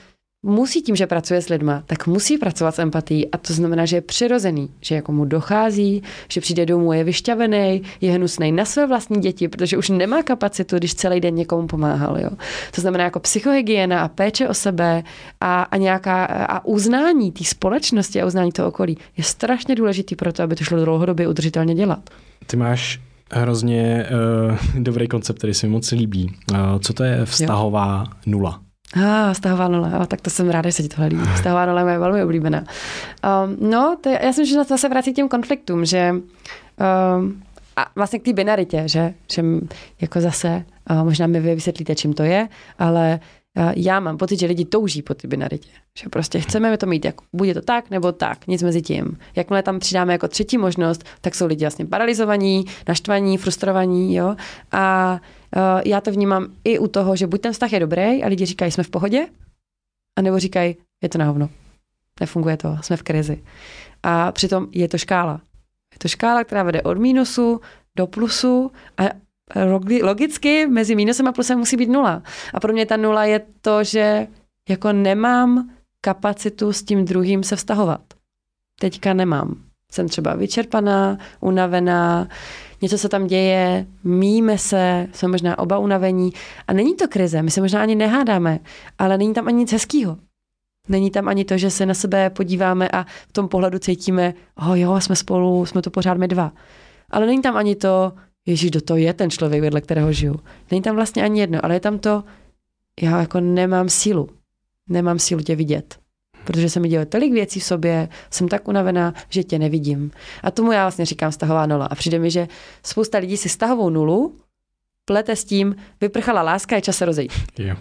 musí tím, že pracuje s lidma, tak musí pracovat s empatií a to znamená, že je přirozený, že jako mu dochází, že přijde domů, je vyšťavený, je hnusný na své vlastní děti, protože už nemá kapacitu, když celý den někomu pomáhal. Jo. To znamená jako psychohygiena a péče o sebe a, a nějaká a uznání té společnosti a uznání toho okolí je strašně důležitý pro to, aby to šlo dlouhodobě udržitelně dělat. Ty máš hrozně uh, dobrý koncept, který se mi moc líbí. Uh, co to je vztahová jo. nula? Ah, stahová nula, jo, tak to jsem ráda, že se ti tohle líbí. Stahová nula je moje velmi oblíbená. Um, no, to je, já si myslím, že to zase vrací k těm konfliktům, že um, a vlastně k té binaritě, že, že jako zase, uh, možná mi vy vysvětlíte, čím to je, ale já mám pocit, že lidi touží po té binaritě. Že prostě chceme to mít, jako, bude to tak nebo tak, nic mezi tím. Jakmile tam přidáme jako třetí možnost, tak jsou lidi vlastně paralizovaní, naštvaní, frustrovaní, jo. A uh, já to vnímám i u toho, že buď ten vztah je dobrý a lidi říkají, jsme v pohodě, anebo říkají, je to na hovno. Nefunguje to, jsme v krizi. A přitom je to škála. Je to škála, která vede od mínusu do plusu a logicky mezi mínusem a plusem musí být nula. A pro mě ta nula je to, že jako nemám kapacitu s tím druhým se vztahovat. Teďka nemám. Jsem třeba vyčerpaná, unavená, něco se tam děje, míme se, jsme možná oba unavení a není to krize, my se možná ani nehádáme, ale není tam ani nic hezkýho. Není tam ani to, že se na sebe podíváme a v tom pohledu cítíme, oh jo, jsme spolu, jsme to pořád my dva. Ale není tam ani to, Ježíš, do toho je ten člověk, vedle kterého žiju. Není tam vlastně ani jedno, ale je tam to, já jako nemám sílu. Nemám sílu tě vidět protože se mi děje tolik věcí v sobě, jsem tak unavená, že tě nevidím. A tomu já vlastně říkám stahová nula. A přijde mi, že spousta lidí si stahovou nulu plete s tím, vyprchala láska, je čas se rozejít. Yeah.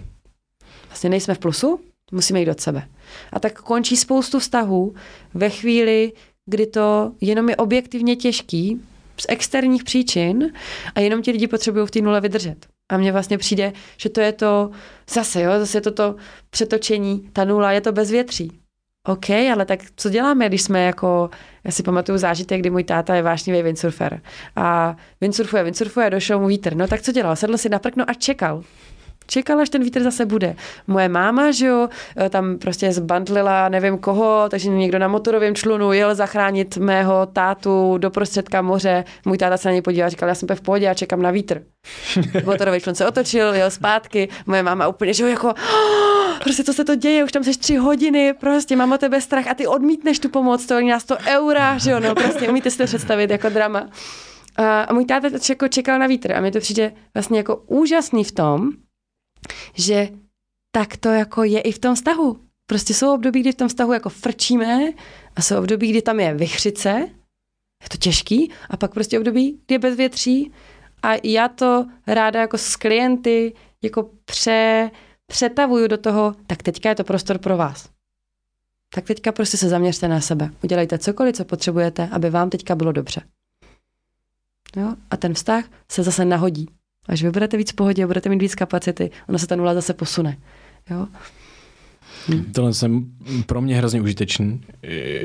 Vlastně nejsme v plusu, musíme jít od sebe. A tak končí spoustu vztahů ve chvíli, kdy to jenom je objektivně těžký z externích příčin a jenom ti lidi potřebují v té nule vydržet. A mně vlastně přijde, že to je to, zase jo, zase je to to přetočení, ta nula je to bezvětří. OK, ale tak co děláme, když jsme jako, já si pamatuju zážitek, kdy můj táta je vášnivý windsurfer a windsurfuje, windsurfuje, došel mu vítr. No tak co dělal? Sedl si na prkno a čekal čekala, až ten vítr zase bude. Moje máma, že jo, eh, tam prostě zbandlila nevím koho, takže někdo na motorovém člunu jel zachránit mého tátu do prostředka moře. Můj táta se na něj podíval a říkal, já jsem v pohodě a čekám na vítr. *laughs* Motorový člun se otočil, jel zpátky. Moje máma úplně, že jo, jako, oh, prostě co se to děje, už tam seš tři hodiny, prostě mám o tebe strach a ty odmítneš tu pomoc, to nás to eura, že jo, no prostě umíte si to představit jako drama. A můj táta jako čekal na vítr a mi to přijde vlastně jako úžasný v tom, že tak to jako je i v tom vztahu. Prostě jsou období, kdy v tom vztahu jako frčíme a jsou období, kdy tam je vychřice, je to těžký, a pak prostě období, kdy je bezvětří a já to ráda jako s klienty jako pře, přetavuju do toho, tak teďka je to prostor pro vás. Tak teďka prostě se zaměřte na sebe. Udělejte cokoliv, co potřebujete, aby vám teďka bylo dobře. Jo? A ten vztah se zase nahodí. Až vy budete víc v pohodě, budete mít víc kapacity, ona se ta nula zase posune. Jo? Hm. Tohle jsem pro mě hrozně užitečný,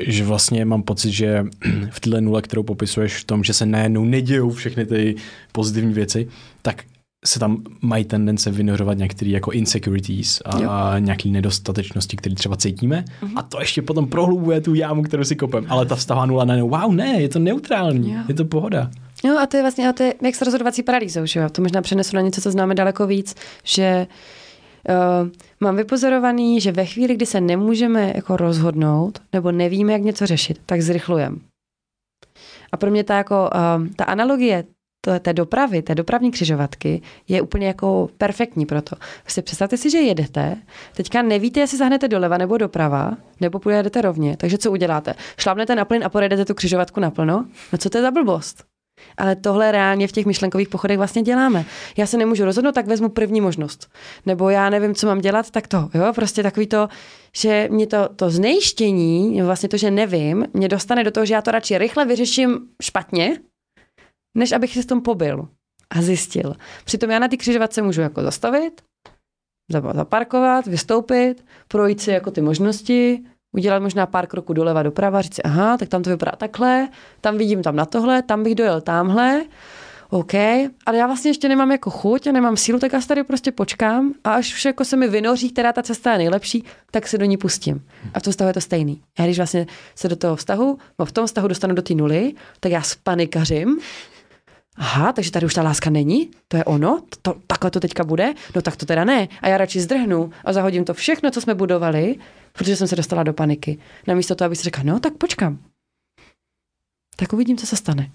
že vlastně mám pocit, že v této nule, kterou popisuješ v tom, že se najednou nedějou všechny ty pozitivní věci, tak se tam mají tendence vynořovat některé jako insecurities a, a nějaké nedostatečnosti, které třeba cítíme. Uh-huh. A to ještě potom prohlubuje tu jámu, kterou si kopem. Ale ta vstává nula najednou, wow, ne, je to neutrální, jo. je to pohoda. No a to je vlastně, a to je jak s rozhodovací paralýzou, že jo? To možná přenesu na něco, co známe daleko víc, že uh, mám vypozorovaný, že ve chvíli, kdy se nemůžeme jako rozhodnout, nebo nevíme, jak něco řešit, tak zrychlujeme. A pro mě ta, jako, uh, ta analogie té dopravy, té dopravní křižovatky je úplně jako perfektní pro to. Prostě představte si, že jedete, teďka nevíte, jestli zahnete doleva nebo doprava, nebo půjdete rovně. Takže co uděláte? Šlápnete na plyn a pojedete tu křižovatku naplno? No co to je za blbost? Ale tohle reálně v těch myšlenkových pochodech vlastně děláme. Já se nemůžu rozhodnout, tak vezmu první možnost. Nebo já nevím, co mám dělat, tak to. Jo? Prostě takový to, že mě to, to znejištění, vlastně to, že nevím, mě dostane do toho, že já to radši rychle vyřeším špatně, než abych si s tom pobil a zjistil. Přitom já na ty křižovatce můžu jako zastavit, zaparkovat, vystoupit, projít si jako ty možnosti, udělat možná pár kroků doleva doprava, říct si, aha, tak tam to vypadá takhle, tam vidím tam na tohle, tam bych dojel tamhle, OK, ale já vlastně ještě nemám jako chuť a nemám sílu, tak já tady prostě počkám a až už jako se mi vynoří, která ta cesta je nejlepší, tak se do ní pustím. A v tom vztahu je to stejný. Já když vlastně se do toho vztahu, no v tom vztahu dostanu do té nuly, tak já spanikařím, aha, takže tady už ta láska není, to je ono, to, takhle to teďka bude, no tak to teda ne. A já radši zdrhnu a zahodím to všechno, co jsme budovali, protože jsem se dostala do paniky. Namísto toho, abych si řekla, no tak počkám. Tak uvidím, co se stane.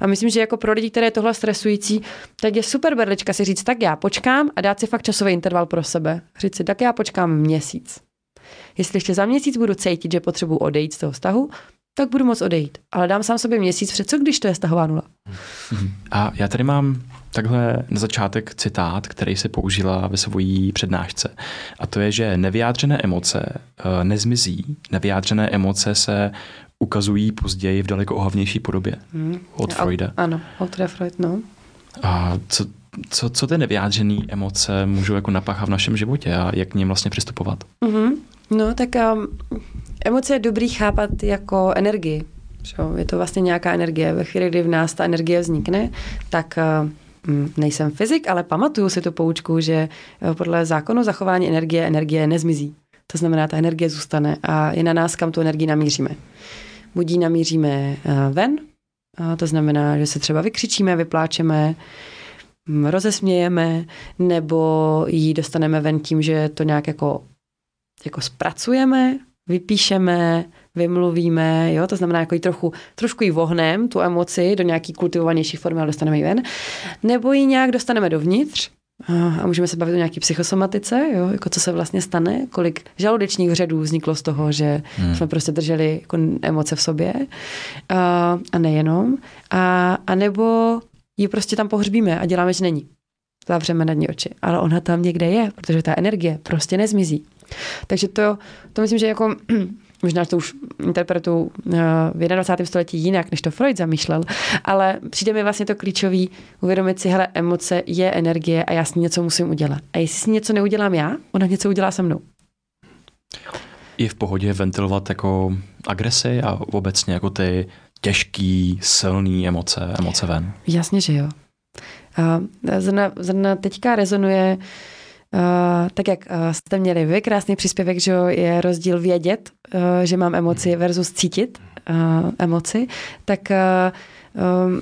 A myslím, že jako pro lidi, které je tohle stresující, tak je super berlička si říct, tak já počkám a dát si fakt časový interval pro sebe. Říct si, tak já počkám měsíc. Jestli ještě za měsíc budu cítit, že potřebuji odejít z toho vztahu, tak budu moc odejít. Ale dám sám sobě měsíc před, co když to je stahová nula. A já tady mám takhle na začátek citát, který se použila ve svojí přednášce. A to je, že nevyjádřené emoce uh, nezmizí, nevyjádřené emoce se ukazují později v daleko ohavnější podobě. Hmm. Od Freuda. Ano, od Freud, no. A co, co, co ty nevyjádřené emoce můžou jako napáchat v našem životě a jak k ním vlastně přistupovat? Mm-hmm. No, tak um, emoce je dobrý chápat jako energii. Je to vlastně nějaká energie. Ve chvíli, kdy v nás ta energie vznikne, tak uh, nejsem fyzik, ale pamatuju si tu poučku, že uh, podle zákonu zachování energie energie nezmizí. To znamená, ta energie zůstane a je na nás, kam tu energii namíříme. Ji namíříme uh, ven, to znamená, že se třeba vykřičíme, vypláčeme, hm, rozesmějeme, nebo ji dostaneme ven tím, že to nějak jako jako zpracujeme, vypíšeme, vymluvíme, jo, to znamená jako ji trochu, trošku ji vohnem, tu emoci, do nějaký kultivovanější formy, ale dostaneme ji ven, nebo ji nějak dostaneme dovnitř, a můžeme se bavit o nějaký psychosomatice, jo, jako co se vlastně stane, kolik žaludečních řadů vzniklo z toho, že hmm. jsme prostě drželi jako emoce v sobě a, a nejenom. A, a nebo ji prostě tam pohřbíme a děláme, že není. Zavřeme nad ní oči. Ale ona tam někde je, protože ta energie prostě nezmizí. Takže to, to myslím, že jako *clears throat* možná to už interpretuju eh, v 21. století jinak, než to Freud zamýšlel, ale přijde mi vlastně to klíčový uvědomit si, hele, emoce je energie a já s ní něco musím udělat. A jestli s ní něco neudělám já, ona něco udělá se mnou. Je v pohodě ventilovat jako agresi a obecně jako ty těžký, silný emoce, emoce ven? Jasně, že jo. A zrna, zrna teďka rezonuje uh, Uh, tak jak uh, jste měli vy, krásný příspěvek, že je rozdíl vědět, uh, že mám emoci versus cítit uh, emoci, tak uh, um,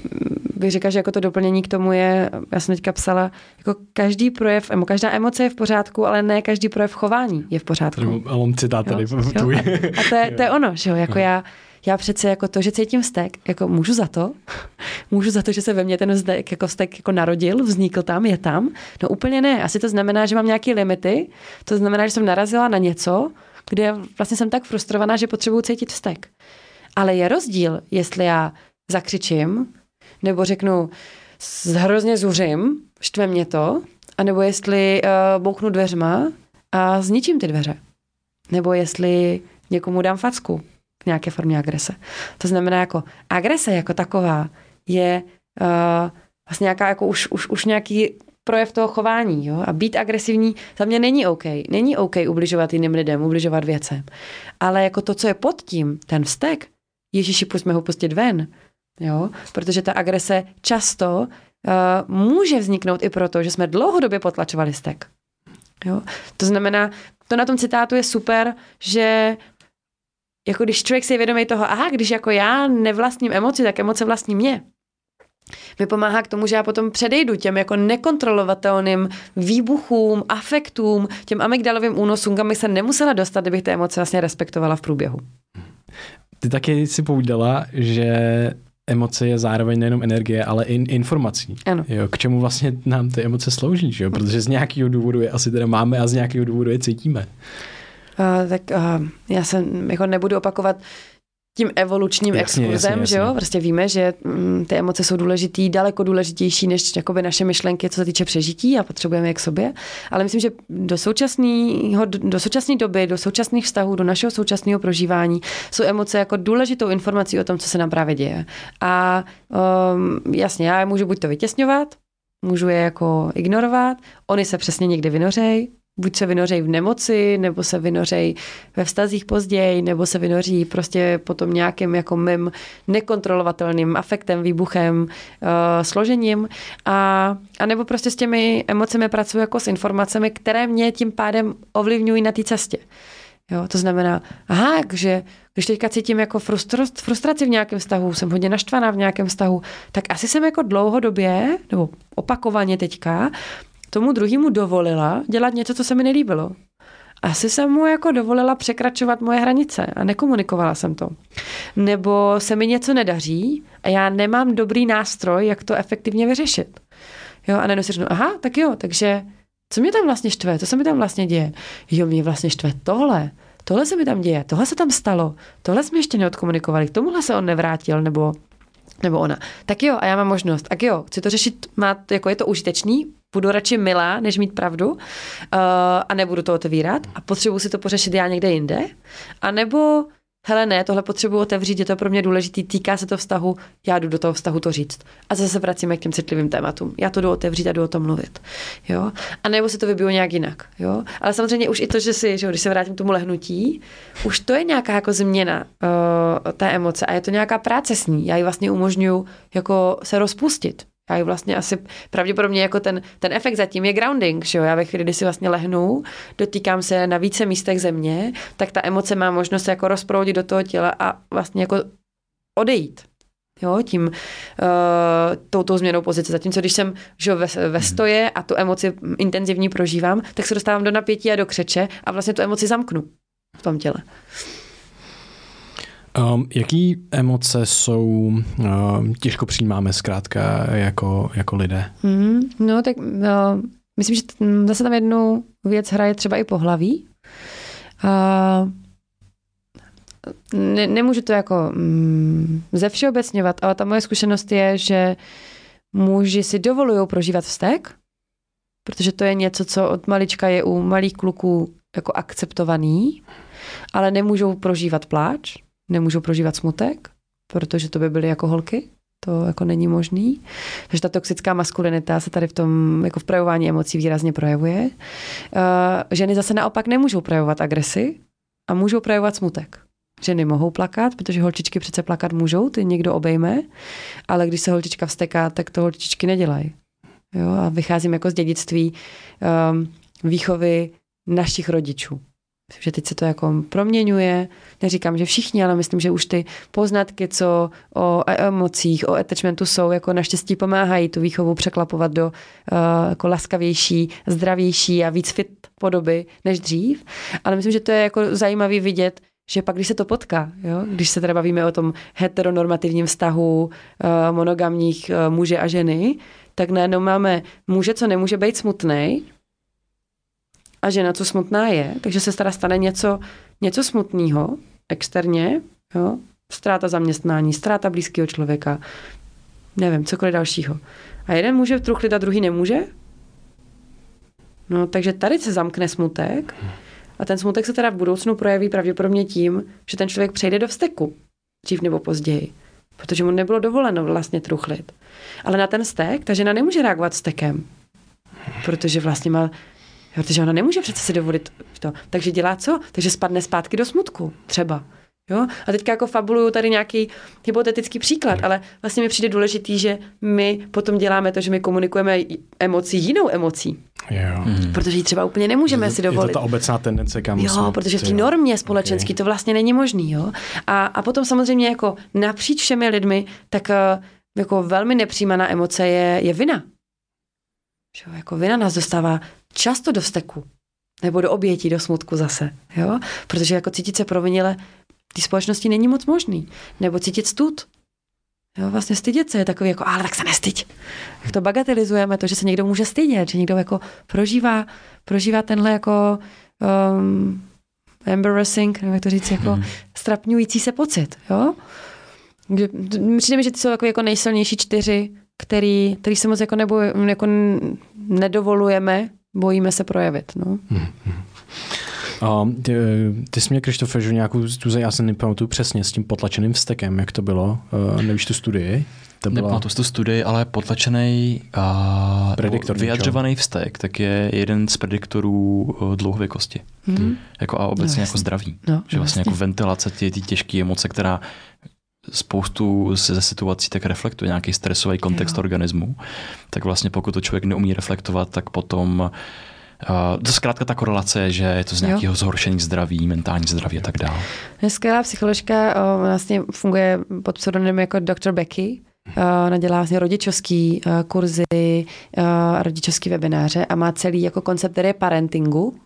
bych řekla, že jako to doplnění k tomu je, já jsem teďka psala, jako každý projev, emo, každá emoce je v pořádku, ale ne každý projev chování je v pořádku. A mám citát tady. Jo, jo. A, a to, je, to je ono, že jo, jako já, já přece jako to, že cítím vztek, jako můžu za to, *laughs* můžu za to, že se ve mně ten vztek jako vztek jako narodil, vznikl tam, je tam. No úplně ne. Asi to znamená, že mám nějaké limity. To znamená, že jsem narazila na něco, kde vlastně jsem tak frustrovaná, že potřebuji cítit vztek. Ale je rozdíl, jestli já zakřičím, nebo řeknu, hrozně zuřím, štve mě to, anebo jestli uh, bouchnu dveřma a zničím ty dveře. Nebo jestli někomu dám facku nějaké formě agrese. To znamená, jako agrese jako taková je uh, vlastně nějaká jako už, už, už nějaký projev toho chování. Jo? A být agresivní za mě není OK. Není OK ubližovat jiným lidem, ubližovat věcem. Ale jako to, co je pod tím, ten vztek, Ježíši, pojďme ho pustit ven. Jo? Protože ta agrese často uh, může vzniknout i proto, že jsme dlouhodobě potlačovali vztek. Jo? To znamená, to na tom citátu je super, že jako když člověk si je vědomý toho, aha, když jako já nevlastním emoci, tak emoce vlastní mě. mi pomáhá k tomu, že já potom předejdu těm jako nekontrolovatelným výbuchům, afektům, těm amygdalovým únosům, kam bych se nemusela dostat, kdybych ty emoce vlastně respektovala v průběhu. Ty taky si povídala, že emoce je zároveň nejenom energie, ale i informací. Ano. Jo, k čemu vlastně nám ty emoce slouží, že jo? protože z nějakého důvodu je asi teda máme a z nějakého důvodu je cítíme. Uh, tak uh, já se jako nebudu opakovat tím evolučním jasně, exkurzem, jasně, jasně. že jo? Prostě víme, že mm, ty emoce jsou důležitý, daleko důležitější než jakoby naše myšlenky, co se týče přežití a potřebujeme je k sobě. Ale myslím, že do současného, do současné doby, do současných vztahů, do našeho současného prožívání jsou emoce jako důležitou informací o tom, co se nám právě děje. A um, jasně, já můžu buď to vytěsňovat, můžu je jako ignorovat, oni se přesně někdy vynořej, buď se vynořejí v nemoci, nebo se vynořejí ve vztazích později, nebo se vynoří prostě potom nějakým jako mým nekontrolovatelným afektem, výbuchem, uh, složením a, a nebo prostě s těmi emocemi pracuji jako s informacemi, které mě tím pádem ovlivňují na té cestě. Jo, to znamená, aha, že když teďka cítím jako frustraci v nějakém vztahu, jsem hodně naštvaná v nějakém vztahu, tak asi jsem jako dlouhodobě, nebo opakovaně teďka, tomu druhému dovolila dělat něco, co se mi nelíbilo. Asi jsem mu jako dovolila překračovat moje hranice a nekomunikovala jsem to. Nebo se mi něco nedaří a já nemám dobrý nástroj, jak to efektivně vyřešit. Jo, a najednou si řeknu, aha, tak jo, takže co mě tam vlastně štve, co se mi tam vlastně děje? Jo, mě vlastně štve tohle, tohle se mi tam děje, tohle se tam stalo, tohle jsme ještě neodkomunikovali, k tomuhle se on nevrátil, nebo nebo ona. Tak jo, a já mám možnost. Tak jo, chci to řešit, má, jako je to užitečný, budu radši milá, než mít pravdu uh, a nebudu to otevírat a potřebuji si to pořešit já někde jinde. A nebo hele ne, tohle potřebuji otevřít, je to pro mě důležitý, týká se to vztahu, já jdu do toho vztahu to říct. A zase vracíme k těm citlivým tématům. Já to jdu otevřít a jdu o tom mluvit. Jo? A nebo si to vybiju nějak jinak. Jo? Ale samozřejmě už i to, že si, že když se vrátím k tomu lehnutí, už to je nějaká jako změna uh, té emoce a je to nějaká práce s ní. Já ji vlastně umožňuji jako se rozpustit. Já ji vlastně asi pravděpodobně jako ten, ten efekt zatím je grounding, že jo? Já ve chvíli, kdy si vlastně lehnu, dotýkám se na více místech země, tak ta emoce má možnost se jako rozproudit do toho těla a vlastně jako odejít. Jo, tím uh, touto změnou pozice. Zatímco když jsem že ve, ve mhm. stoje a tu emoci intenzivní prožívám, tak se dostávám do napětí a do křeče a vlastně tu emoci zamknu v tom těle. Um, jaký emoce jsou um, těžko přijímáme zkrátka jako, jako lidé? Mm, no tak no, myslím, že zase tam jednu věc hraje třeba i pohlaví. Uh, ne, nemůžu to jako mm, ze všeobecňovat, ale ta moje zkušenost je, že muži si dovolují prožívat vztek, protože to je něco, co od malička je u malých kluků jako akceptovaný, ale nemůžou prožívat pláč, nemůžou prožívat smutek, protože to by byly jako holky. To jako není možný. Takže ta toxická maskulinita se tady v tom, jako v projevování emocí výrazně projevuje. Uh, ženy zase naopak nemůžou projevovat agresi a můžou projevovat smutek. Ženy mohou plakat, protože holčičky přece plakat můžou, ty někdo obejme, ale když se holčička vsteká, tak to holčičky nedělají. Jo, a vycházím jako z dědictví um, výchovy našich rodičů. Myslím, že teď se to jako proměňuje. Neříkám, že všichni, ale myslím, že už ty poznatky, co o emocích, o attachmentu jsou, jako naštěstí pomáhají tu výchovu překlapovat do uh, jako laskavější, zdravější a víc fit podoby než dřív. Ale myslím, že to je jako zajímavý vidět, že pak, když se to potká, jo? když se teda bavíme o tom heteronormativním vztahu uh, monogamních uh, muže a ženy, tak najednou máme muže, co nemůže být smutný, a žena, co smutná je, takže se teda stane něco, něco smutného externě, jo? ztráta zaměstnání, ztráta blízkého člověka, nevím, cokoliv dalšího. A jeden může truchlit a druhý nemůže? No, takže tady se zamkne smutek a ten smutek se teda v budoucnu projeví pravděpodobně tím, že ten člověk přejde do vsteku, dřív nebo později, protože mu nebylo dovoleno vlastně truchlit. Ale na ten stek ta žena nemůže reagovat stekem, protože vlastně má Protože ona nemůže přece si dovolit to. Takže dělá co? Takže spadne zpátky do smutku třeba. Jo? A teďka jako fabuluju tady nějaký hypotetický příklad, ale vlastně mi přijde důležitý, že my potom děláme to, že my komunikujeme emoci jinou emocí. Jo. Hmm. Protože ji třeba úplně nemůžeme je, si dovolit. Je to ta obecná tendence, kam Jo, jsme, protože v té normě společenský okay. to vlastně není možný. Jo? A, a potom samozřejmě jako napříč všemi lidmi, tak uh, jako velmi nepřijímaná emoce je, je vina. Že jako vina nás dostává často do steku. Nebo do obětí, do smutku zase. Jo? Protože jako cítit se provinile té společnosti není moc možný. Nebo cítit stud. Jo, vlastně stydět se je takový jako, ale tak se nestyď. Jak to bagatelizujeme, to, že se někdo může stydět, že někdo jako prožívá, prožívá tenhle jako um, embarrassing, nebo jak to říct, jako mm. strapňující se pocit, jo. Přijde mi, že ty jsou jako nejsilnější čtyři, který, který se moc jako, nebo, jako nedovolujeme, bojíme se projevit, no. Mm. A ty, ty jsi měl, Krištofe, že nějakou stuze, já se nepamatuju přesně, s tím potlačeným vstekem, jak to bylo, uh, nevíš tu studii? To byla... Nepamatuju tu studii, ale potlačený uh, Prediktor vyjadřovaný vztek, tak je jeden z prediktorů uh, dlouhověkosti. Mm. Jako a obecně no, jako zdraví. No, že vlastně jasně. jako ventilace ty, ty těžké emoce, která spoustu ze situací tak reflektuje nějaký stresový kontext jo. organismu, tak vlastně pokud to člověk neumí reflektovat, tak potom Uh, to zkrátka ta korelace je, že je to z nějakého zhoršení zdraví, mentální zdraví a tak dále. Skvělá psycholožka uh, vlastně funguje pod pseudonymem jako Dr. Becky. Uh, ona dělá vlastně rodičovský kurzy, rodičovský webináře a má celý jako koncept, který je parentingu,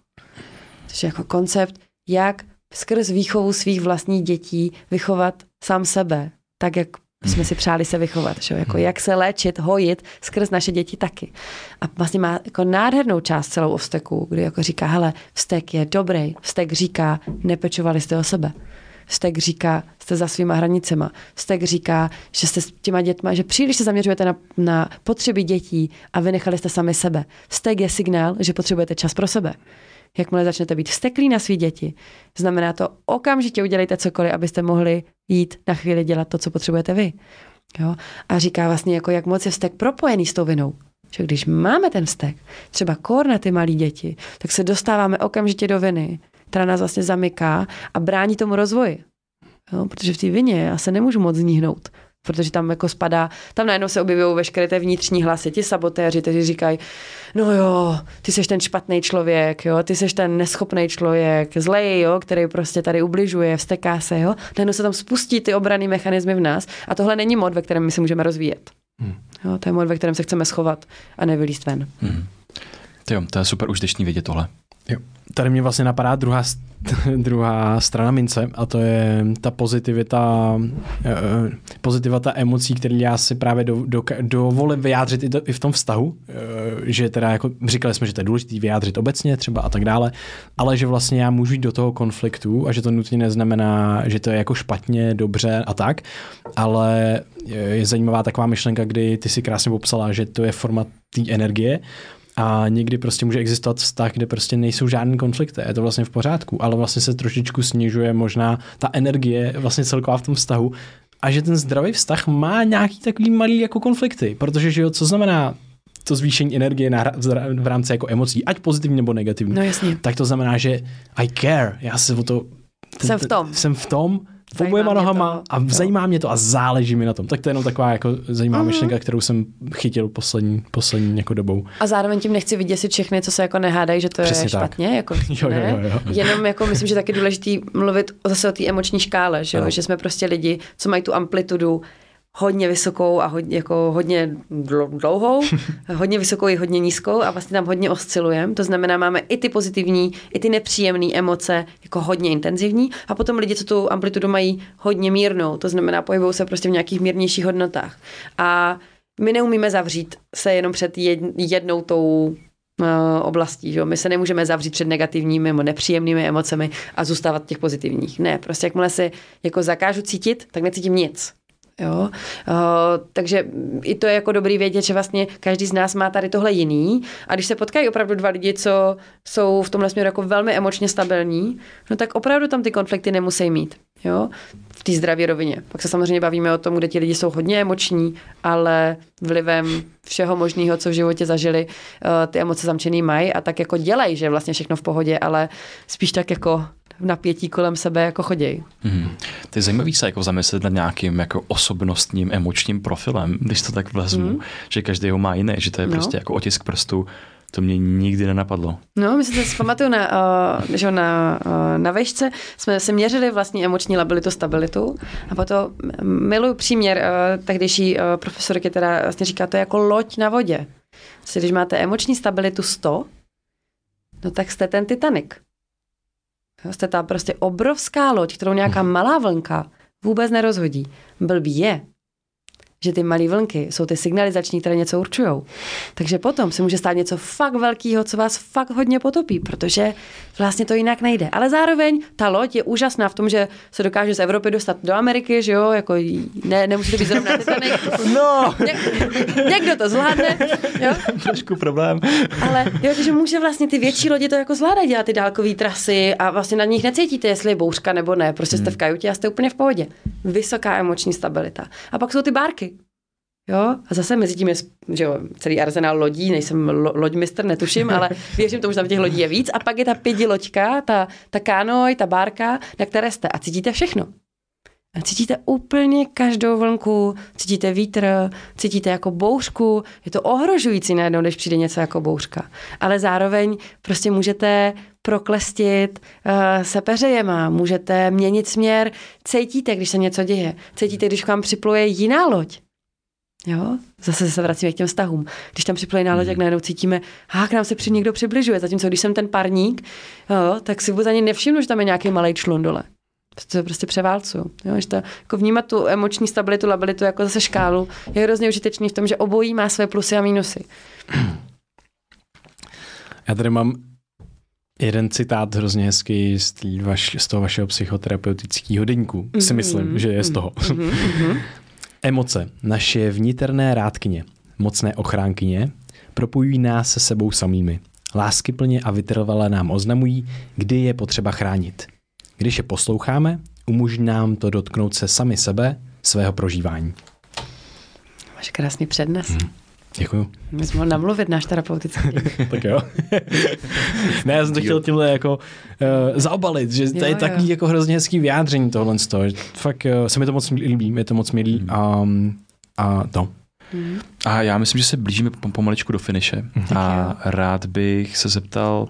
což je jako koncept, jak skrz výchovu svých vlastních dětí vychovat sám sebe, tak jak jsme si přáli se vychovat, že? Jako jak se léčit, hojit skrz naše děti taky. A vlastně má jako nádhernou část celou o vzteku, kdy jako říká, hele, vztek je dobrý, vztek říká, nepečovali jste o sebe. Vztek říká, jste za svýma hranicema. Vztek říká, že jste s těma dětma, že příliš se zaměřujete na, na potřeby dětí a vynechali jste sami sebe. Vztek je signál, že potřebujete čas pro sebe. Jakmile začnete být vsteklí na svý děti, znamená to okamžitě udělejte cokoliv, abyste mohli jít na chvíli dělat to, co potřebujete vy. Jo? A říká vlastně, jako jak moc je vztek propojený s tou vinou. Že když máme ten vztek, třeba kor na ty malé děti, tak se dostáváme okamžitě do viny, která nás vlastně zamyká a brání tomu rozvoji. Jo? Protože v té vině já se nemůžu moc zníhnout protože tam jako spadá, tam najednou se objevují veškeré té vnitřní hlasy, ti sabotéři, kteří říkají, no jo, ty jsi ten špatný člověk, jo, ty jsi ten neschopný člověk, zlej, jo, který prostě tady ubližuje, vsteká se, jo. Najednou se tam spustí ty obrany mechanismy v nás a tohle není mod, ve kterém my se můžeme rozvíjet. Hmm. Jo, to je mod, ve kterém se chceme schovat a nevylíst ven. Hmm. Jo, to je super užitečný vidět tohle. Jo. Tady mě vlastně napadá druhá, *laughs* druhá strana mince a to je ta pozitivita, eh, pozitivita emocí, které já si právě do, do, dovolím vyjádřit i, to, i v tom vztahu, eh, že teda jako říkali jsme, že to je důležité vyjádřit obecně třeba a tak dále, ale že vlastně já můžu jít do toho konfliktu a že to nutně neznamená, že to je jako špatně, dobře a tak, ale je zajímavá taková myšlenka, kdy ty si krásně popsala, že to je forma té energie, a někdy prostě může existovat vztah, kde prostě nejsou žádné konflikty, je to vlastně v pořádku, ale vlastně se trošičku snižuje možná ta energie vlastně celková v tom vztahu a že ten zdravý vztah má nějaký takový malý jako konflikty, protože že jo, co znamená to zvýšení energie na, v rámci jako emocí, ať pozitivní nebo negativní, no, jasně. tak to znamená, že I care, já se o to... Jsem v tom. Jsem v tom oběma nohama a zajímá mě to a záleží mi na tom. Tak to je jenom taková jako zajímavá mm-hmm. myšlenka, kterou jsem chytil poslední, poslední jako dobou. A zároveň tím nechci vidět si všechny, co se jako nehádají, že to Přesně je špatně. Tak. Jako, *laughs* jo, jo, jo, jo. Jenom jako myslím, že taky důležitý mluvit zase o té emoční škále, že, jo? že jsme prostě lidi, co mají tu amplitudu hodně vysokou a hodně, jako hodně dlouhou, *laughs* hodně vysokou i hodně nízkou a vlastně tam hodně oscilujeme. To znamená, máme i ty pozitivní, i ty nepříjemné emoce jako hodně intenzivní a potom lidi, co tu amplitudu mají hodně mírnou, to znamená, pohybují se prostě v nějakých mírnějších hodnotách. A my neumíme zavřít se jenom před jednou tou uh, oblastí. Že? My se nemůžeme zavřít před negativními nebo nepříjemnými emocemi a zůstávat těch pozitivních. Ne, prostě jakmile si jako zakážu cítit, tak necítím nic. Jo? Uh, takže i to je jako dobrý vědět, že vlastně každý z nás má tady tohle jiný a když se potkají opravdu dva lidi, co jsou v tomhle směru jako velmi emočně stabilní, no tak opravdu tam ty konflikty nemusí mít. Jo? V té zdravé rovině. Pak se samozřejmě bavíme o tom, kde ti lidi jsou hodně emoční, ale vlivem všeho možného, co v životě zažili, uh, ty emoce zamčený mají a tak jako dělají, že vlastně všechno v pohodě, ale spíš tak jako v napětí kolem sebe jako choděj. Hmm. To je zajímavý se jako zamyslet nad nějakým jako osobnostním, emočním profilem, když to tak vezmu, hmm. že každý ho má jiný, že to je no. prostě jako otisk prstu To mě nikdy nenapadlo. No, my si to pamatuju na, uh, že na, uh, na vešce jsme se měřili vlastní emoční labilitu, stabilitu a potom miluju příměr uh, tehdejší uh, profesorky, která vlastně říká, to je jako loď na vodě. Vlastně, když máte emoční stabilitu 100, no tak jste ten Titanic. Jste ta prostě obrovská loď, kterou nějaká malá vlnka vůbec nerozhodí. Blbý je, že ty malé vlnky jsou ty signalizační, které něco určují. Takže potom se může stát něco fakt velkého, co vás fakt hodně potopí, protože vlastně to jinak nejde. Ale zároveň ta loď je úžasná v tom, že se dokáže z Evropy dostat do Ameriky, že jo, jako ne, nemusíte být zrovna Titanic. No! Ně, někdo to zvládne, jo. Trošku problém. Ale jo, že může vlastně ty větší lodi to jako zvládat, dělat ty dálkové trasy a vlastně na nich necítíte, jestli je bouřka nebo ne. Prostě jste v kajutě a jste úplně v pohodě. Vysoká emoční stabilita. A pak jsou ty bárky. Jo, a zase mezi tím je že jo, celý arzenál lodí, nejsem lo, loďmistr, netuším, ale *laughs* věřím tomu, že tam těch lodí je víc. A pak je ta pěti loďka, ta, ta kánoj, ta bárka, na které jste a cítíte všechno. A cítíte úplně každou vlnku, cítíte vítr, cítíte jako bouřku, je to ohrožující najednou, když přijde něco jako bouřka. Ale zároveň prostě můžete proklestit uh, se peřejema, můžete měnit směr, cítíte, když se něco děje, cítíte, když k vám připluje jiná loď. Jo, zase se vracíme k těm vztahům. Když tam připluje náloď, tak najednou cítíme, a k nám se při někdo přibližuje. Zatímco když jsem ten parník, jo, tak si vůbec ani nevšimnu, že tam je nějaký malý člun dole. To je prostě převálcu. Jo, že to, jako vnímat tu emoční stabilitu, labilitu jako zase škálu je hrozně užitečný v tom, že obojí má své plusy a mínusy. *clears throat* Já tady mám jeden citát hrozně hezký z, vaš, z toho vašeho psychoterapeutického deníku. Mm-hmm. Si myslím, že je z toho. Mm-hmm. *laughs* Emoce, naše vniterné rádkyně, mocné ochránkyně, propojují nás se sebou samými. Láskyplně a vytrvalé nám oznamují, kdy je potřeba chránit. Když je posloucháme, umožní nám to dotknout se sami sebe, svého prožívání. Máš krásný přednes. Hmm. Děkuju. My jsme namluvit náš terapeutický. *laughs* tak jo. *laughs* ne, já jsem to chtěl tímhle jako uh, zaobalit, že to je takový jako hrozně hezký vyjádření tohle z toho. Fakt uh, se mi to moc líbí, je to moc milý hmm. a, a to. Hmm. A já myslím, že se blížíme pomaličku do finiše. Hmm. A rád bych se zeptal,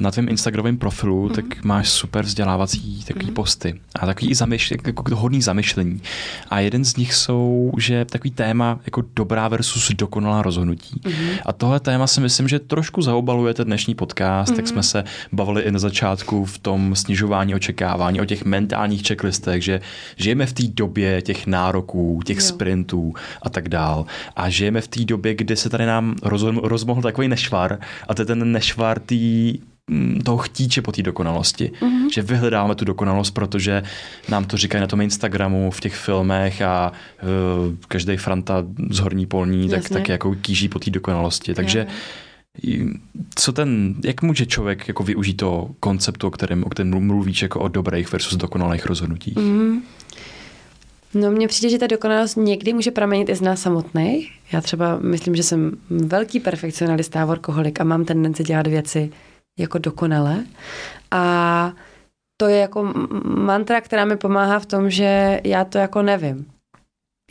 na tvém Instagramovém profilu, mm-hmm. tak máš super vzdělávací takový mm-hmm. posty a takový zamyšl, jako hodný zamyšlení. A jeden z nich jsou, že takový téma jako dobrá versus dokonalá rozhodnutí. Mm-hmm. A tohle téma si myslím, že trošku zaobalujete dnešní podcast, mm-hmm. tak jsme se bavili i na začátku v tom snižování očekávání, o těch mentálních checklistech, že žijeme v té době těch nároků, těch jo. sprintů a tak dál. A žijeme v té době, kdy se tady nám rozmohl takový nešvar a to je ten nešvar tý toho chtíče po té dokonalosti. Mm-hmm. Že vyhledáme tu dokonalost, protože nám to říkají na tom Instagramu, v těch filmech a uh, každý franta z horní polní, tak, tak jako kýží po té dokonalosti. Takže co ten, jak může člověk jako využít to konceptu, o kterém, o kterém mluvíš jako o dobrých versus dokonalých rozhodnutích? Mm-hmm. No mně přijde, že ta dokonalost někdy může pramenit i z nás samotných. Já třeba myslím, že jsem velký perfekcionalista, workoholik a mám tendenci dělat věci jako dokonale. A to je jako mantra, která mi pomáhá v tom, že já to jako nevím.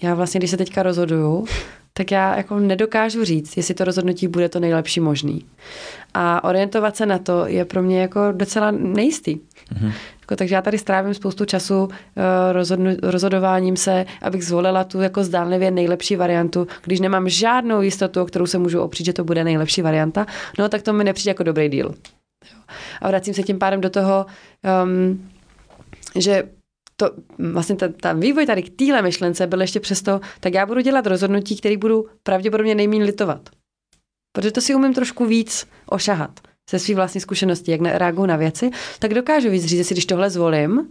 Já vlastně, když se teďka rozhoduju, tak já jako nedokážu říct, jestli to rozhodnutí bude to nejlepší možný. A orientovat se na to je pro mě jako docela nejistý. Mm-hmm. Jako, takže já tady strávím spoustu času uh, rozhodnu, rozhodováním se, abych zvolila tu jako zdánlivě nejlepší variantu. Když nemám žádnou jistotu, o kterou se můžu opřít, že to bude nejlepší varianta, no tak to mi nepřijde jako dobrý díl. A vracím se tím pádem do toho, um, že to, vlastně ta, ta vývoj tady k téhle myšlence byl ještě přesto, tak já budu dělat rozhodnutí, které budu pravděpodobně nejméně litovat. Protože to si umím trošku víc ošahat ze svý vlastní zkušenosti, jak reaguju na věci, tak dokážu víc říct, jestli když tohle zvolím,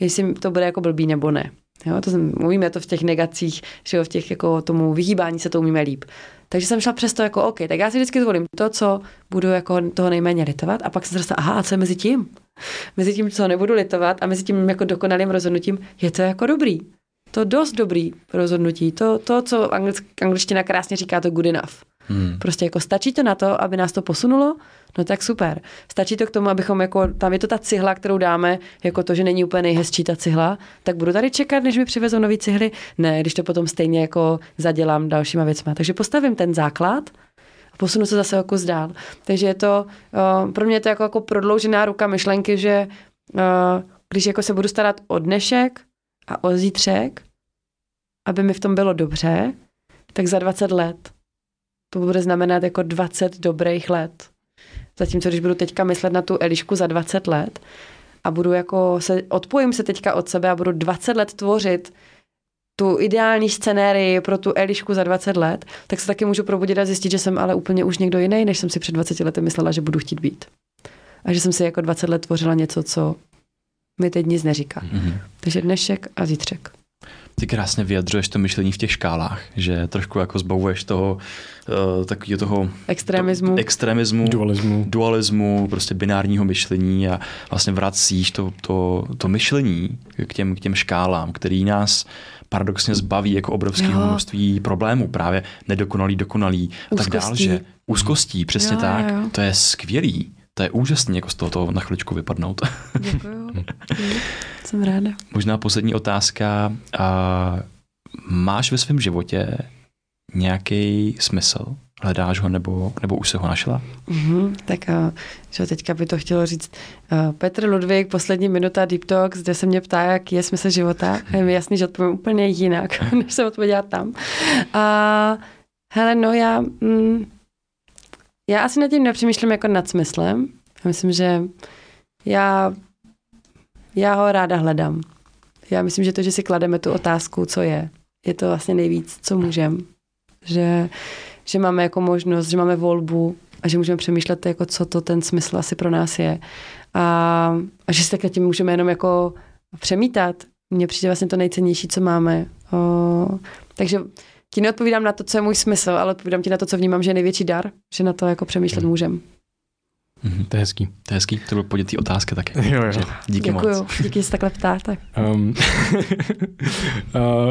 jestli to bude jako blbý nebo ne. Jo, to jsem, umíme to v těch negacích, že jo, v těch jako tomu vyhýbání se to umíme líp. Takže jsem šla přes to jako, OK, tak já si vždycky zvolím to, co budu jako toho nejméně litovat a pak jsem se aha, a co je mezi tím? Mezi tím, co nebudu litovat a mezi tím jako dokonalým rozhodnutím, je to jako dobrý. To dost dobrý rozhodnutí. To, to co anglick, angličtina krásně říká, to good enough. Hmm. Prostě jako stačí to na to, aby nás to posunulo, no tak super. Stačí to k tomu, abychom jako, tam je to ta cihla, kterou dáme, jako to, že není úplně nejhezčí ta cihla, tak budu tady čekat, než mi přivezou nový cihly? Ne, když to potom stejně jako zadělám dalšíma věcma. Takže postavím ten základ, posunu se zase o kus dál. Takže je to, uh, pro mě je to jako, jako prodloužená ruka myšlenky, že uh, když jako se budu starat o dnešek a o zítřek, aby mi v tom bylo dobře, tak za 20 let to bude znamenat jako 20 dobrých let. Zatímco když budu teďka myslet na tu Elišku za 20 let a budu jako se, odpojím se teďka od sebe a budu 20 let tvořit tu ideální scenérii pro tu Elišku za 20 let, tak se taky můžu probudit a zjistit, že jsem ale úplně už někdo jiný, než jsem si před 20 lety myslela, že budu chtít být. A že jsem si jako 20 let tvořila něco, co mi teď nic neříká. Mm-hmm. Takže dnešek a zítřek. Ty krásně vyjadřuješ to myšlení v těch škálách, že trošku jako zbavuješ toho uh, takového toho extremismu, to, extremismu dualismu. dualismu, prostě binárního myšlení a vlastně vracíš to, to, to myšlení k těm, k těm škálám, který nás paradoxně zbaví jako obrovského množství problémů, právě nedokonalý, dokonalý a tak dál, že úzkostí, přesně jo, tak, jo. to je skvělý. To je úžasný, jako z toho na chviličku vypadnout. Děkuju. *laughs* Jsem ráda. Možná poslední otázka. A máš ve svém životě nějaký smysl? Hledáš ho nebo, nebo už se ho našla? Mm-hmm, tak že teďka by to chtělo říct uh, Petr Ludvík, poslední minuta Deep Talk, zde se mě ptá, jaký je smysl života. *laughs* Je mi jasný, že odpovím úplně jinak, *laughs* než jsem odpověděla tam. A hele, no já, mm, já asi nad tím nepřemýšlím jako nad smyslem. Já myslím, že já, já ho ráda hledám. Já myslím, že to, že si klademe tu otázku, co je, je to vlastně nejvíc, co můžeme. Že, že máme jako možnost, že máme volbu a že můžeme přemýšlet, jako co to ten smysl asi pro nás je. A, a že si tak tím můžeme jenom jako přemítat. Mně přijde vlastně to nejcennější, co máme. O, takže ti neodpovídám na to, co je můj smysl, ale odpovídám ti na to, co vnímám, že je největší dar, že na to jako přemýšlet hmm. můžem. Mm-hmm. To je hezký. To je hezký, to byl podětý otázka taky. Jo, jo. Díky Děkuju. moc. Díky, že se takhle ptáte. Um, uh,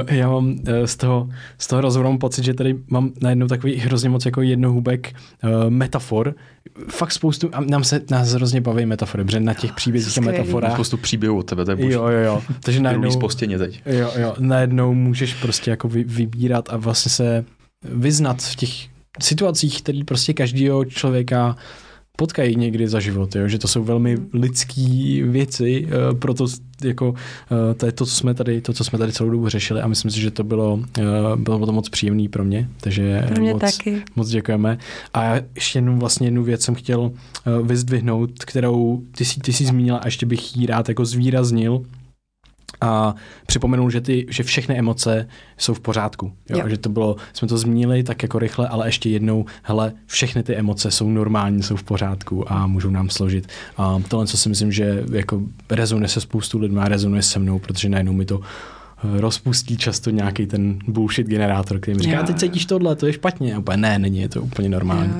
*laughs* já mám uh, z toho, z toho rozhovoru pocit, že tady mám najednou takový hrozně moc jako jednohubek uh, metafor. Fakt spoustu, a nám se nás hrozně baví metafory, protože na těch příbězích a metaforách. Spoustu příběhů od tebe, to je Jo, jo, jo. *laughs* Takže najednou, spostěně teď. Jo, jo, najednou můžeš prostě jako vy, vybírat a vlastně se vyznat v těch situacích, které prostě každého člověka potkají někdy za život, jo? že to jsou velmi lidské věci, uh, proto jako uh, to je to, co jsme tady, to, co jsme tady celou dobu řešili a myslím si, že to bylo, uh, bylo to moc příjemné pro mě, takže pro mě moc, taky. moc děkujeme. A já ještě jednu, vlastně jednu věc jsem chtěl vyzdvihnout, kterou ty jsi, ty jsi zmínila a ještě bych ji rád jako zvýraznil, a připomenul, že, ty, že všechny emoce jsou v pořádku. Jo? Jo. Že to bylo, jsme to zmínili tak jako rychle, ale ještě jednou, hele, všechny ty emoce jsou normální, jsou v pořádku a můžou nám složit. A tohle, co si myslím, že jako rezonuje se spoustu lidmi a rezonuje se mnou, protože najednou mi to rozpustí často nějaký ten bullshit generátor, který mi říká, teď cítíš tohle, to je špatně. A úplně ne, není, je to úplně normální.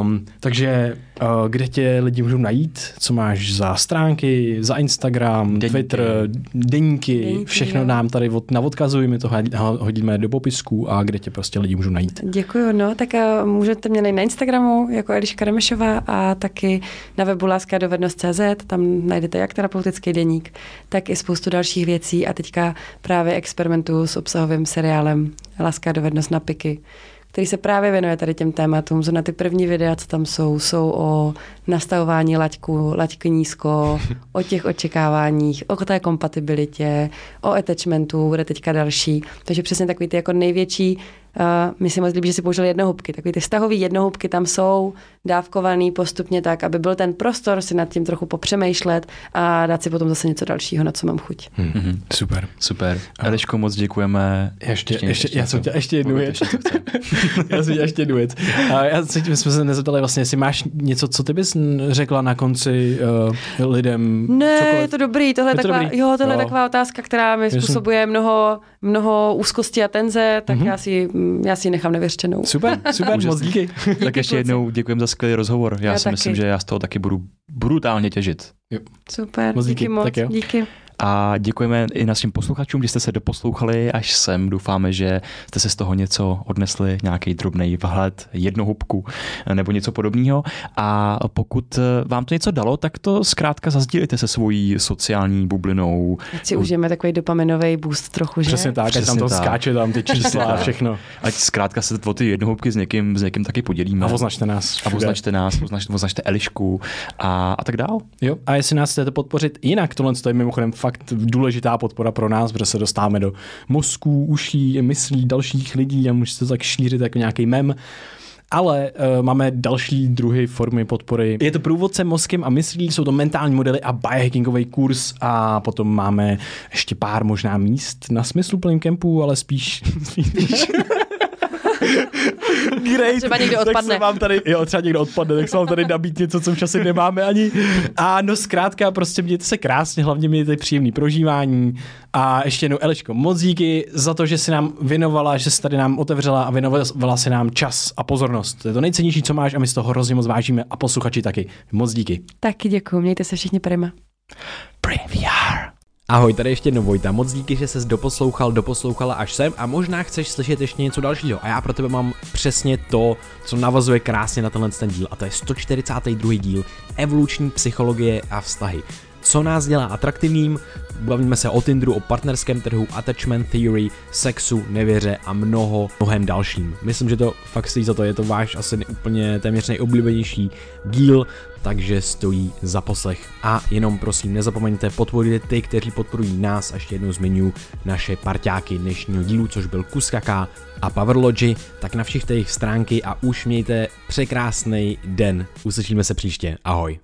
Um, takže uh, kde tě lidi můžou najít? Co máš za stránky, za Instagram, deníky. Twitter, deníky, deníky všechno jo. nám tady od, navodkazuj, my to hodíme do popisků a kde tě prostě lidi můžou najít. Děkuji, no, tak uh, můžete mě najít na Instagramu jako Eliška Remešová a taky na webu láskadovednost.cz, tam najdete jak terapeutický deník, tak i spoustu dalších věcí a teďka právě experimentuju s obsahovým seriálem Láska dovednost na piky, který se právě věnuje tady těm tématům. na ty první videa, co tam jsou, jsou o nastavování laťku, laťky nízko, o těch očekáváních, o té kompatibilitě, o attachmentu, bude teďka další. Takže přesně takový ty jako největší Uh, mi si moc líbí, že si použili jednohubky. Takový ty vztahový jednohubky tam jsou dávkovaný postupně tak, aby byl ten prostor si nad tím trochu popřemýšlet a dát si potom zase něco dalšího, na co mám chuť. Hmm. Mm-hmm. Super. Super. Eliško, moc děkujeme. Ještě, ještě, ještě, *laughs* já jsem chtěl ještě jednu věc. já jsem ještě jednu věc. A já se, my jsme se nezeptali vlastně, jestli máš něco, co ty bys řekla na konci uh, lidem? Ne, cokoliv. je to dobrý. Tohle je, taková, dobrý. Jo, tohle je taková otázka, která mi způsobuje mnoho, mnoho úzkosti a tenze, tak mm-hmm. já si já si ji nechám nevěřčenou. Super, super, *laughs* moc díky. tak ještě jednou děkujeme za skvělý rozhovor. Já, já si taky. myslím, že já z toho taky budu brutálně těžit. Jo. Super, moc díky, díky moc, tak jo. díky. A děkujeme i našim posluchačům, že jste se doposlouchali až sem. Doufáme, že jste se z toho něco odnesli, nějaký drobný vhled, jednu hubku nebo něco podobného. A pokud vám to něco dalo, tak to zkrátka zazdílejte se svojí sociální bublinou. Ať si užijeme takový dopaminový boost trochu, že? Přesně tak, Přesně tam to tak. skáče tam ty čísla a všechno. Ať zkrátka se o ty jednohubky s někým, s někým taky podělíme. A označte nás. Všude. A označte nás, označte, označte Elišku a, a tak dál. Jo, a jestli nás chcete podpořit jinak, tohle je mimochodem fakt důležitá podpora pro nás, protože se dostáváme do mozků, uší, myslí dalších lidí a můžete to tak šířit jako nějaký mem ale uh, máme další druhy formy podpory. Je to průvodce mozkem a myslí, jsou to mentální modely a biohackingový kurz a potom máme ještě pár možná míst na smysluplném kempu, ale spíš, *laughs* spíš *laughs* Great. Třeba někdo odpadne. Tak se vám tady, jo, třeba někdo odpadne, tak se vám tady nabít něco, co v čase nemáme ani. A no zkrátka, prostě mějte se krásně, hlavně mějte příjemný prožívání. A ještě jednou, Eliško, moc díky za to, že si nám věnovala, že jsi tady nám otevřela a věnovala si nám čas a pozornost. To je to nejcennější, co máš a my z toho hrozně moc vážíme a posluchači taky. Moc díky. Taky děkuji, mějte se všichni prima. Premier. Ahoj, tady ještě jednou Vojta, moc díky, že ses doposlouchal, doposlouchala až sem a možná chceš slyšet ještě něco dalšího a já pro tebe mám přesně to, co navazuje krásně na tenhle ten díl a to je 142. díl Evoluční psychologie a vztahy. Co nás dělá atraktivním, bavíme se o Tinderu, o partnerském trhu, attachment theory, sexu, nevěře a mnoho, mnohem dalším. Myslím, že to fakt stojí za to, je to váš asi úplně téměř nejoblíbenější díl, takže stojí za poslech. A jenom prosím, nezapomeňte podporit ty, kteří podporují nás a ještě jednou zmiňuji naše parťáky dnešního dílu, což byl Kuskaka a Powerlogy, tak na všech těch stránky a už mějte překrásný den. Uslyšíme se příště. Ahoj.